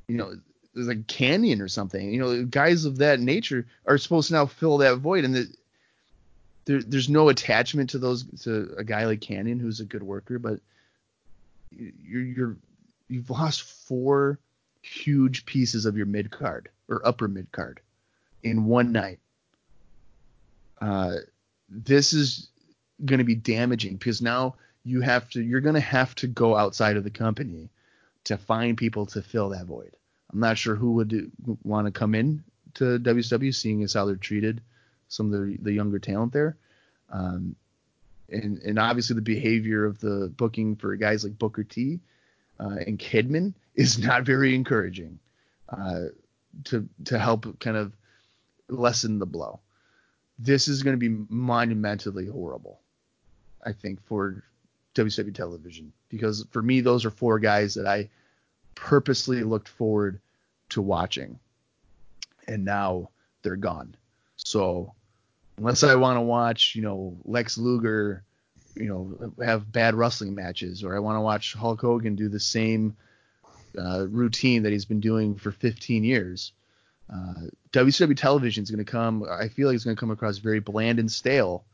you know, there's like Kanyon or something. You know, guys of that nature are supposed to now fill that void, and the, there, there's no attachment to those to a guy like Kanyon who's a good worker, but you're you're you've lost four huge pieces of your mid card or upper mid card in one night. Uh, this is going to be damaging because now you have to you're going to have to go outside of the company to find people to fill that void. I'm not sure who would want to come in to WCW, seeing as how they're treated some of the, the younger talent there. Um, and, and obviously the behavior of the booking for guys like Booker T uh, and Kidman is not very encouraging uh, to to help kind of lessen the blow. This is going to be monumentally horrible, I think, for WCW television because for me those are four guys that I purposely looked forward to watching, and now they're gone. So unless I want to watch, you know, Lex Luger, you know, have bad wrestling matches, or I want to watch Hulk Hogan do the same uh, routine that he's been doing for 15 years. Uh, WCW television is going to come. I feel like it's going to come across very bland and stale.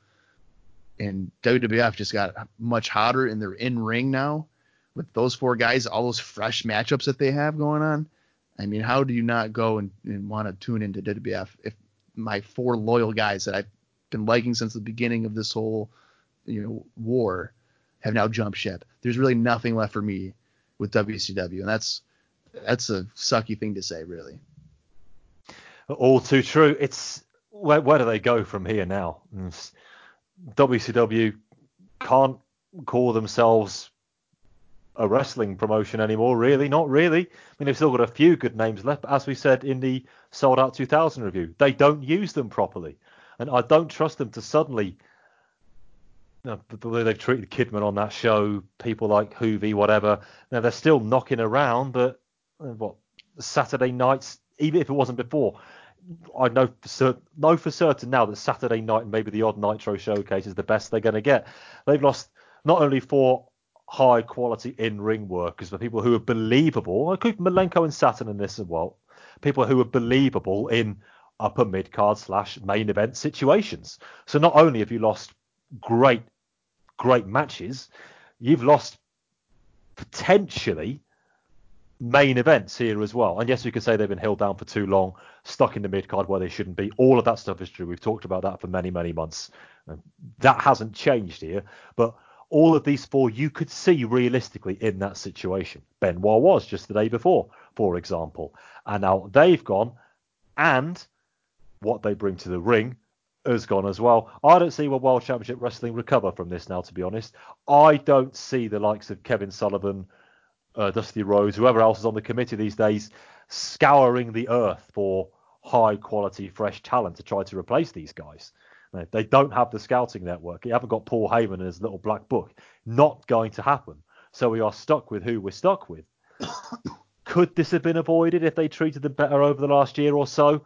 And WWF just got much hotter in their in ring now with those four guys, all those fresh matchups that they have going on. I mean, how do you not go and, and want to tune into WWF if my four loyal guys that I've been liking since the beginning of this whole you know war have now jumped ship. There's really nothing left for me with WCW, and that's that's a sucky thing to say, really. All too true. It's where, where do they go from here now? WCW can't call themselves a wrestling promotion anymore, really. Not really. I mean, they've still got a few good names left, but as we said in the Souled Out 2000 review, they don't use them properly. And I don't trust them to suddenly you know, the way they've treated Kidman on that show, people like Juvi, whatever. Now they're still knocking around, but uh, what Saturday nights, even if it wasn't before, I know for certain, know for certain now that Saturday night and maybe the odd Nitro showcase is the best they're going to get. They've lost not only four high quality in ring workers, but people who are believable. I could Malenko and Saturn in this as well. People who are believable in upper mid card slash main event situations. So not only have you lost great, great matches, you've lost potentially main events here as well. And yes, we could say they've been held down for too long, stuck in the mid card where they shouldn't be. All of that stuff is true. We've talked about that for many, many months. That hasn't changed here. But all of these four you could see realistically in that situation. Benoit was just the day before, for example. And now they've gone and what they bring to the ring has gone as well. I don't see what World Championship Wrestling recover from this now, to be honest. I don't see the likes of Kevin Sullivan, uh, Dusty Rhodes, whoever else is on the committee these days, scouring the earth for high quality, fresh talent to try to replace these guys. They don't have the scouting network. You haven't got Paul Heyman and his little black book. Not going to happen. So we are stuck with who we're stuck with. Could this have been avoided if they treated them better over the last year or so?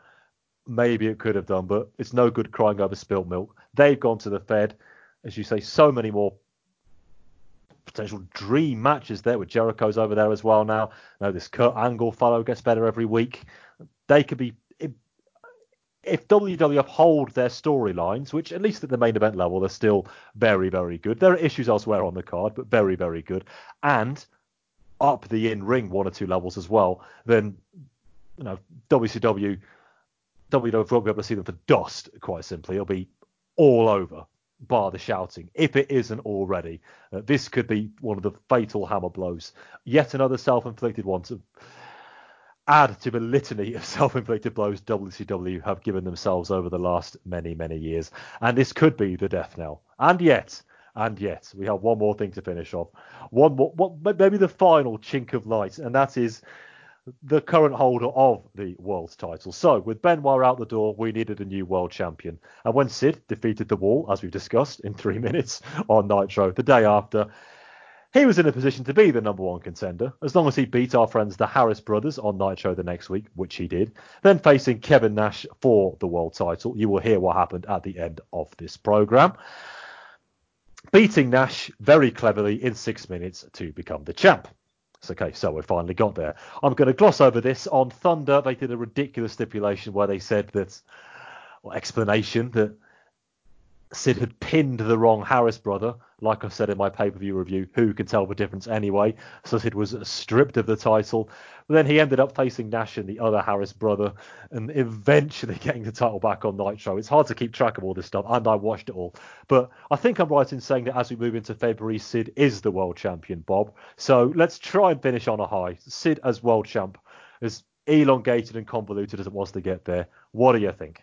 maybe it could have done, but it's no good crying over spilt milk. They've gone to the Fed, as you say, so many more potential dream matches there with Jericho's over there as well now. Now this Kurt Angle fellow gets better every week. They could be if, if WWF hold their storylines, which at least at the main event level they're still very very good. There are issues elsewhere on the card, but very very good, and up the in ring one or two levels as well. Then you know WCW WWF won't be able to see them for dust, quite simply. It'll be all over, bar the shouting, if it isn't already. Uh, this could be one of the fatal hammer blows. Yet another self inflicted one to add to the litany of self inflicted blows WCW have given themselves over the last many, many years. And this could be the death knell. And yet, and yet, we have one more thing to finish off. One more, what, maybe the final chink of light, and that is the current holder of the world title. So, with Benoit out the door, we needed a new world champion. And when Sid defeated the wall, as we've discussed, in three minutes on Nitro the day after, he was in a position to be the number one contender, as long as he beat our friends the Harris brothers on Nitro the next week, which he did. Then facing Kevin Nash for the world title. You will hear what happened at the end of this program. Beating Nash very cleverly in six minutes to become the champ. Okay, so we finally got there. I'm going to gloss over this. On Thunder, they did a ridiculous stipulation where they said that, explanation, that Sid had pinned the wrong Harris brother. Like I said in my pay per view review, who can tell the difference anyway? So Sid was stripped of the title. But then he ended up facing Nash and the other Harris brother and eventually getting the title back on Nitro. It's hard to keep track of all this stuff, and I watched it all. But I think I'm right in saying that as we move into February, Sid is the world champion, Bob. So let's try and finish on a high. Sid as world champ, as elongated and convoluted as it was to get there. What do you think?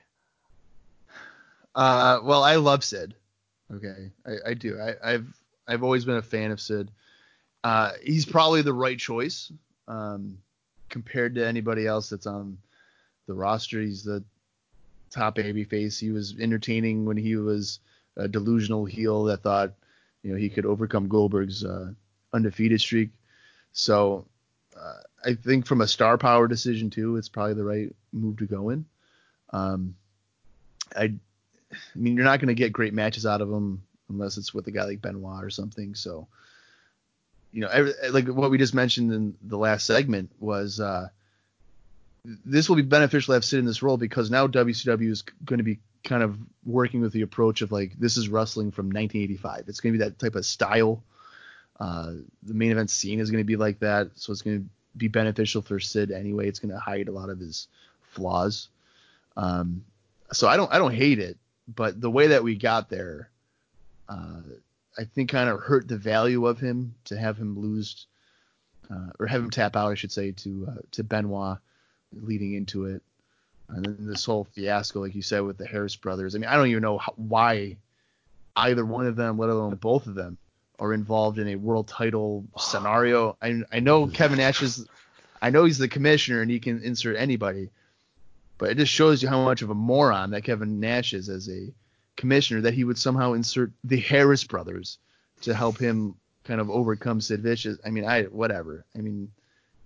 Uh, well, I love Sid. Okay, I, I do. I, have I've always been a fan of Sid. Uh, he's probably the right choice um, compared to anybody else that's on the roster. He's the top baby face. He was entertaining when he was a delusional heel that thought, you know, he could overcome Goldberg's uh, undefeated streak. So uh, I think from a star power decision too, it's probably the right move to go in. Um, I, I mean, you're not going to get great matches out of him unless it's with a guy like Benoit or something. So, you know, every, like what we just mentioned in the last segment was uh, this will be beneficial to have Sid in this role because now WCW is going to be kind of working with the approach of like this is wrestling from 1985. It's going to be that type of style. Uh, the main event scene is going to be like that, so it's going to be beneficial for Sid anyway. It's going to hide a lot of his flaws. Um, so I don't I don't hate it, but the way that we got there, uh, I think kind of hurt the value of him to have him lose uh, or have him tap out, I should say, to uh, to Benoit leading into it. And then this whole fiasco, like you said, with the Harris brothers. I mean, I don't even know how, why either one of them, let alone both of them, are involved in a world title scenario. I, I know Kevin Nash is, I know he's the commissioner and he can insert anybody, but it just shows you how much of a moron that Kevin Nash is as a commissioner that he would somehow insert the Harris brothers to help him kind of overcome Sid Vicious. I mean, I whatever. I mean,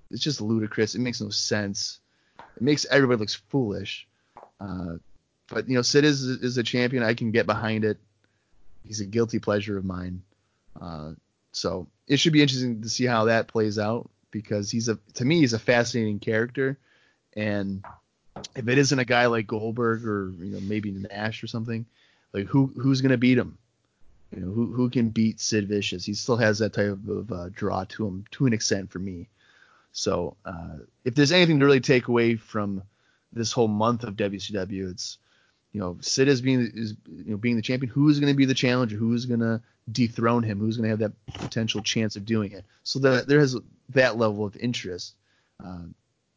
it's just ludicrous. It makes no sense. It makes everybody looks foolish. Uh, but you know, Sid is is a champion. I can get behind it. He's a guilty pleasure of mine. Uh, so it should be interesting to see how that plays out because he's a to me he's a fascinating character, and if it isn't a guy like Goldberg or you know maybe Nash or something, like who who's gonna beat him? You know who who can beat Sid Vicious? He still has that type of uh, draw to him to an extent for me. So uh, if there's anything to really take away from this whole month of WCW, it's you know Sid is being is you know being the champion. Who's going to be the challenger? Who's going to dethrone him? Who's going to have that potential chance of doing it? So that there has that level of interest. Uh,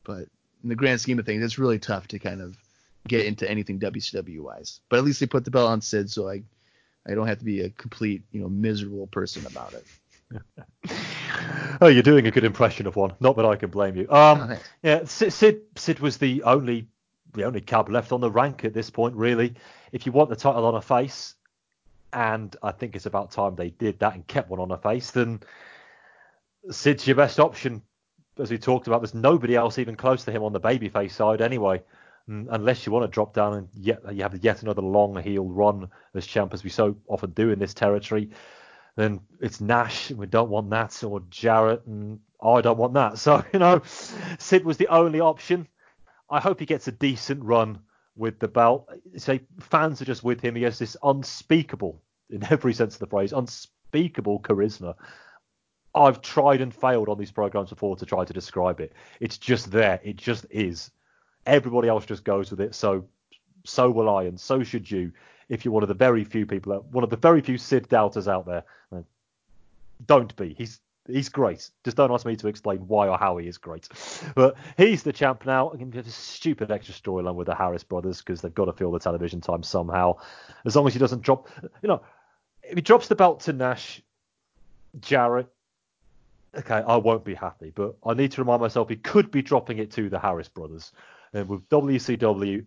but in the grand scheme of things, it's really tough to kind of get into anything WCW wise. But at least they put the belt on Sid, so I I don't have to be a complete you know miserable person about it. oh, you're doing a good impression of one. Not that I can blame you. Um, yeah, Sid, Sid was the only the only cab left on the rank at this point, really. If you want the title on a face, and I think it's about time they did that and kept one on a face, then Sid's your best option. As we talked about, there's nobody else even close to him on the babyface side anyway. Mm, unless you want to drop down and yet you have yet another long heel run as champ, as we so often do in this territory then it's Nash, and we don't want that, or Jarrett, and I don't want that. So, you know, Sid was the only option. I hope he gets a decent run with the belt. Say fans are just with him. He has this unspeakable, in every sense of the phrase, unspeakable charisma. I've tried and failed on these programs before to try to describe it. It's just there. It just is. Everybody else just goes with it. So, so will I, and so should you if you're one of the very few people, one of the very few Sid doubters out there. Don't be. He's he's great. Just don't ask me to explain why or how he is great. But he's the champ now. I can get a stupid extra storyline with the Harris brothers because they've got to fill the television time somehow. As long as he doesn't drop, you know, if he drops the belt to Nash, Jarrett, okay, I won't be happy. But I need to remind myself he could be dropping it to the Harris brothers. And with WCW,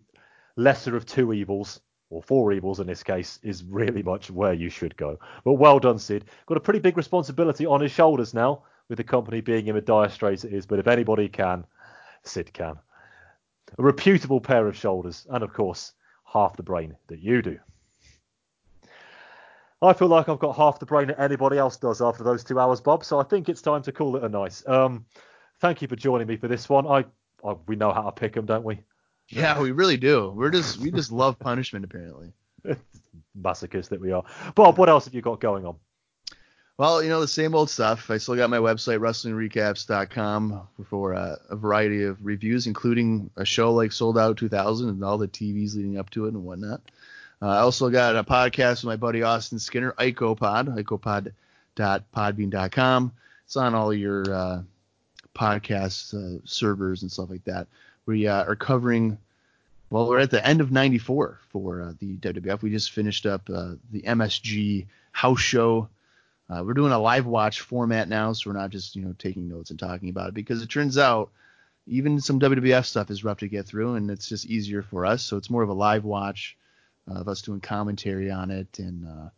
lesser of two evils, or four evils in this case, is really much where you should go. But well done, Sid. Got a pretty big responsibility on his shoulders now, with the company being in a dire strait it is. But if anybody can, Sid can. A reputable pair of shoulders, and of course, half the brain that you do. I feel like I've got half the brain that anybody else does after those two hours, Bob. So I think it's time to call it a nice. Um, thank you for joining me for this one. I, I we know how to pick them, don't we? Yeah, we really do. We're just we just love punishment apparently. Masochists that we are. Bob, what else have you got going on? Well, you know the same old stuff. I still got my website wrestlingrecaps.com for uh, a variety of reviews, including a show like Souled Out 2000 and all the TVs leading up to it and whatnot. Uh, I also got a podcast with my buddy Austin Skinner, IcoPod, icopod.podbean.com. It's on all your uh, podcast uh, servers and stuff like that we uh, are covering. Well, we're at the end of '94 for uh, the WWF. We just finished up uh, the MSG house show we're doing a live watch format now, so we're not just you know taking notes and talking about it because it turns out even some WWF stuff is rough to get through, and it's just easier for us. So it's more of a live watch of us doing commentary on it and uh,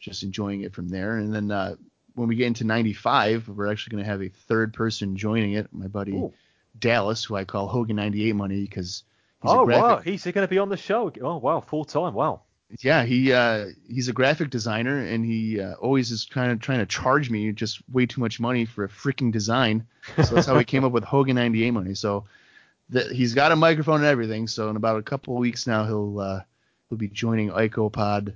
just enjoying it from there. And then uh, when we get into 95, we're actually going to have a third person joining it, my buddy Ooh. Dallas, who I call Hogan 98 Money because he's oh wow, he's going to be on the show. Oh wow, full time. Wow. yeah, he uh, he's a graphic designer and he uh, always is kind of trying to charge me just way too much money for a freaking design. So that's how he came up with Hogan 98 money. So the, he's got a microphone and everything. So in about a couple of weeks now he'll uh, he'll be joining IcoPod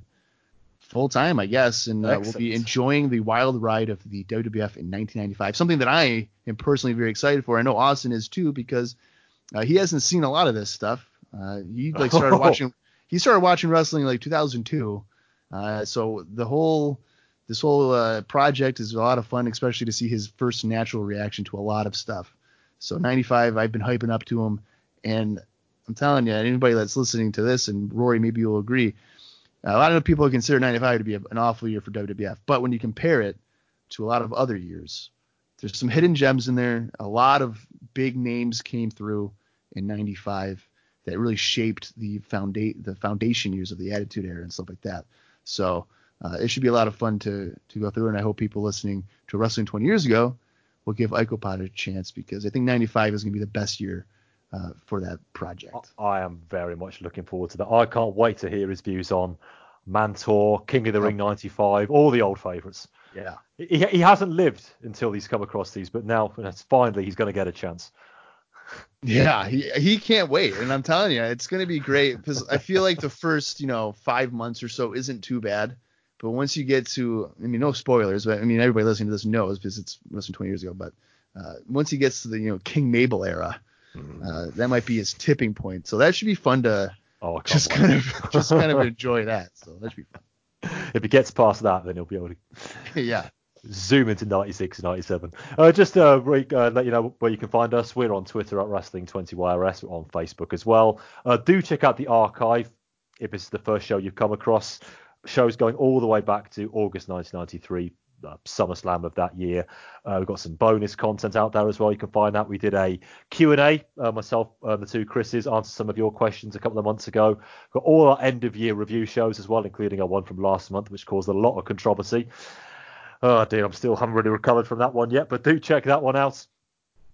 full time, I guess, and uh, we'll be enjoying the wild ride of the WWF in 1995. Something that I am personally very excited for. I know Austin is too because uh, he hasn't seen a lot of this stuff. Uh, he like started watching he started watching wrestling like 2002. Uh, so the whole this whole uh, project is a lot of fun, especially to see his first natural reaction to a lot of stuff. So 95, I've been hyping up to him, and I'm telling you, anybody that's listening to this, and Rory, maybe you'll agree, a lot of people consider 95 to be an awful year for WWF. But when you compare it to a lot of other years, there's some hidden gems in there. A lot of big names came through in 95 that really shaped the founda- the foundation years of the Attitude Era and stuff like that. So uh, it should be a lot of fun to to go through, and I hope people listening to Wrestling 20 years ago will give IcoPod a chance because I think 95 is going to be the best year uh, for that project. I am very much looking forward to that. I can't wait to hear his views on Mantaur, King of the Ring 95, all the old favourites. Yeah. He, he hasn't lived until he's come across these, but now it's finally he's going to get a chance. Yeah, he he can't wait, and I'm telling you, it's gonna be great because I feel like the first you know five months or so isn't too bad, but once you get to, I mean, no spoilers, but I mean everybody listening to this knows because it's less than 20 years ago, but uh, once he gets to the you know King Mabel era, uh, that might be his tipping point. So that should be fun to Oh, just wait. kind of just kind of enjoy that. So that should be fun. if he gets past that, then he'll be able to yeah. zoom into 96 and 97 uh, just uh, re- uh, let you know where you can find us we're on twitter at wrestling20yrs we're on facebook as well uh, do check out the archive if it's the first show you've come across shows going all the way back to august 1993 uh, SummerSlam of that year. Uh, we've got some bonus content out there as well. You can find that. We did a Q&A, uh, myself, uh, the two Chris's, answered some of your questions a couple of months ago. Got all our end of year review shows as well, including our one from last month, which caused a lot of controversy. Oh dear, I'm still haven't really recovered from that one yet, but do check that one out.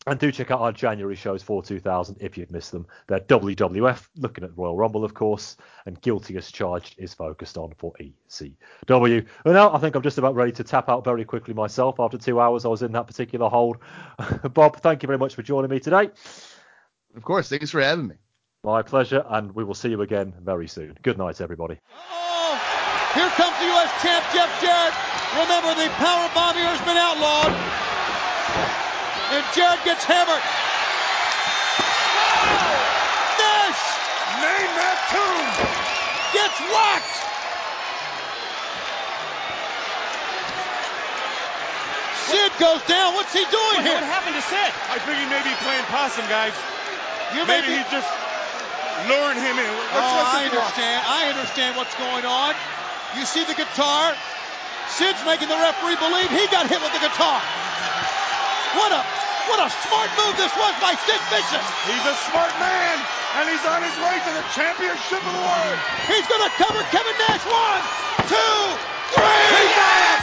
And do check out our January shows for 2000 if you've missed them. They're WWF, looking at Royal Rumble, of course, and Guilty as Charged is focused on for ECW. And now I think I'm just about ready to tap out very quickly myself. After two hours, I was in that particular hold. Bob, thank you very much for joining me today. Of course. Thanks for having me. My pleasure, and we will see you again very soon. Good night, everybody. Oh, here comes the U.S. champ Jeff Jarrett. Remember, the power bomb here has been outlawed. And Jarrett gets hammered. Nash Name that tune. gets whacked. Sid goes down. What's he doing What, here? what happened to Sid? I think he may be playing possum, guys. You may Maybe be- he's just luring him in. Let's oh, listen I to him. understand. I understand what's going on. You see the guitar. Sid's making the referee believe he got hit with the guitar. What a what a smart move this was by Sid Vicious. He's a smart man, and he's on his way to the championship of the world. He's going to cover Kevin Nash. One, two, three.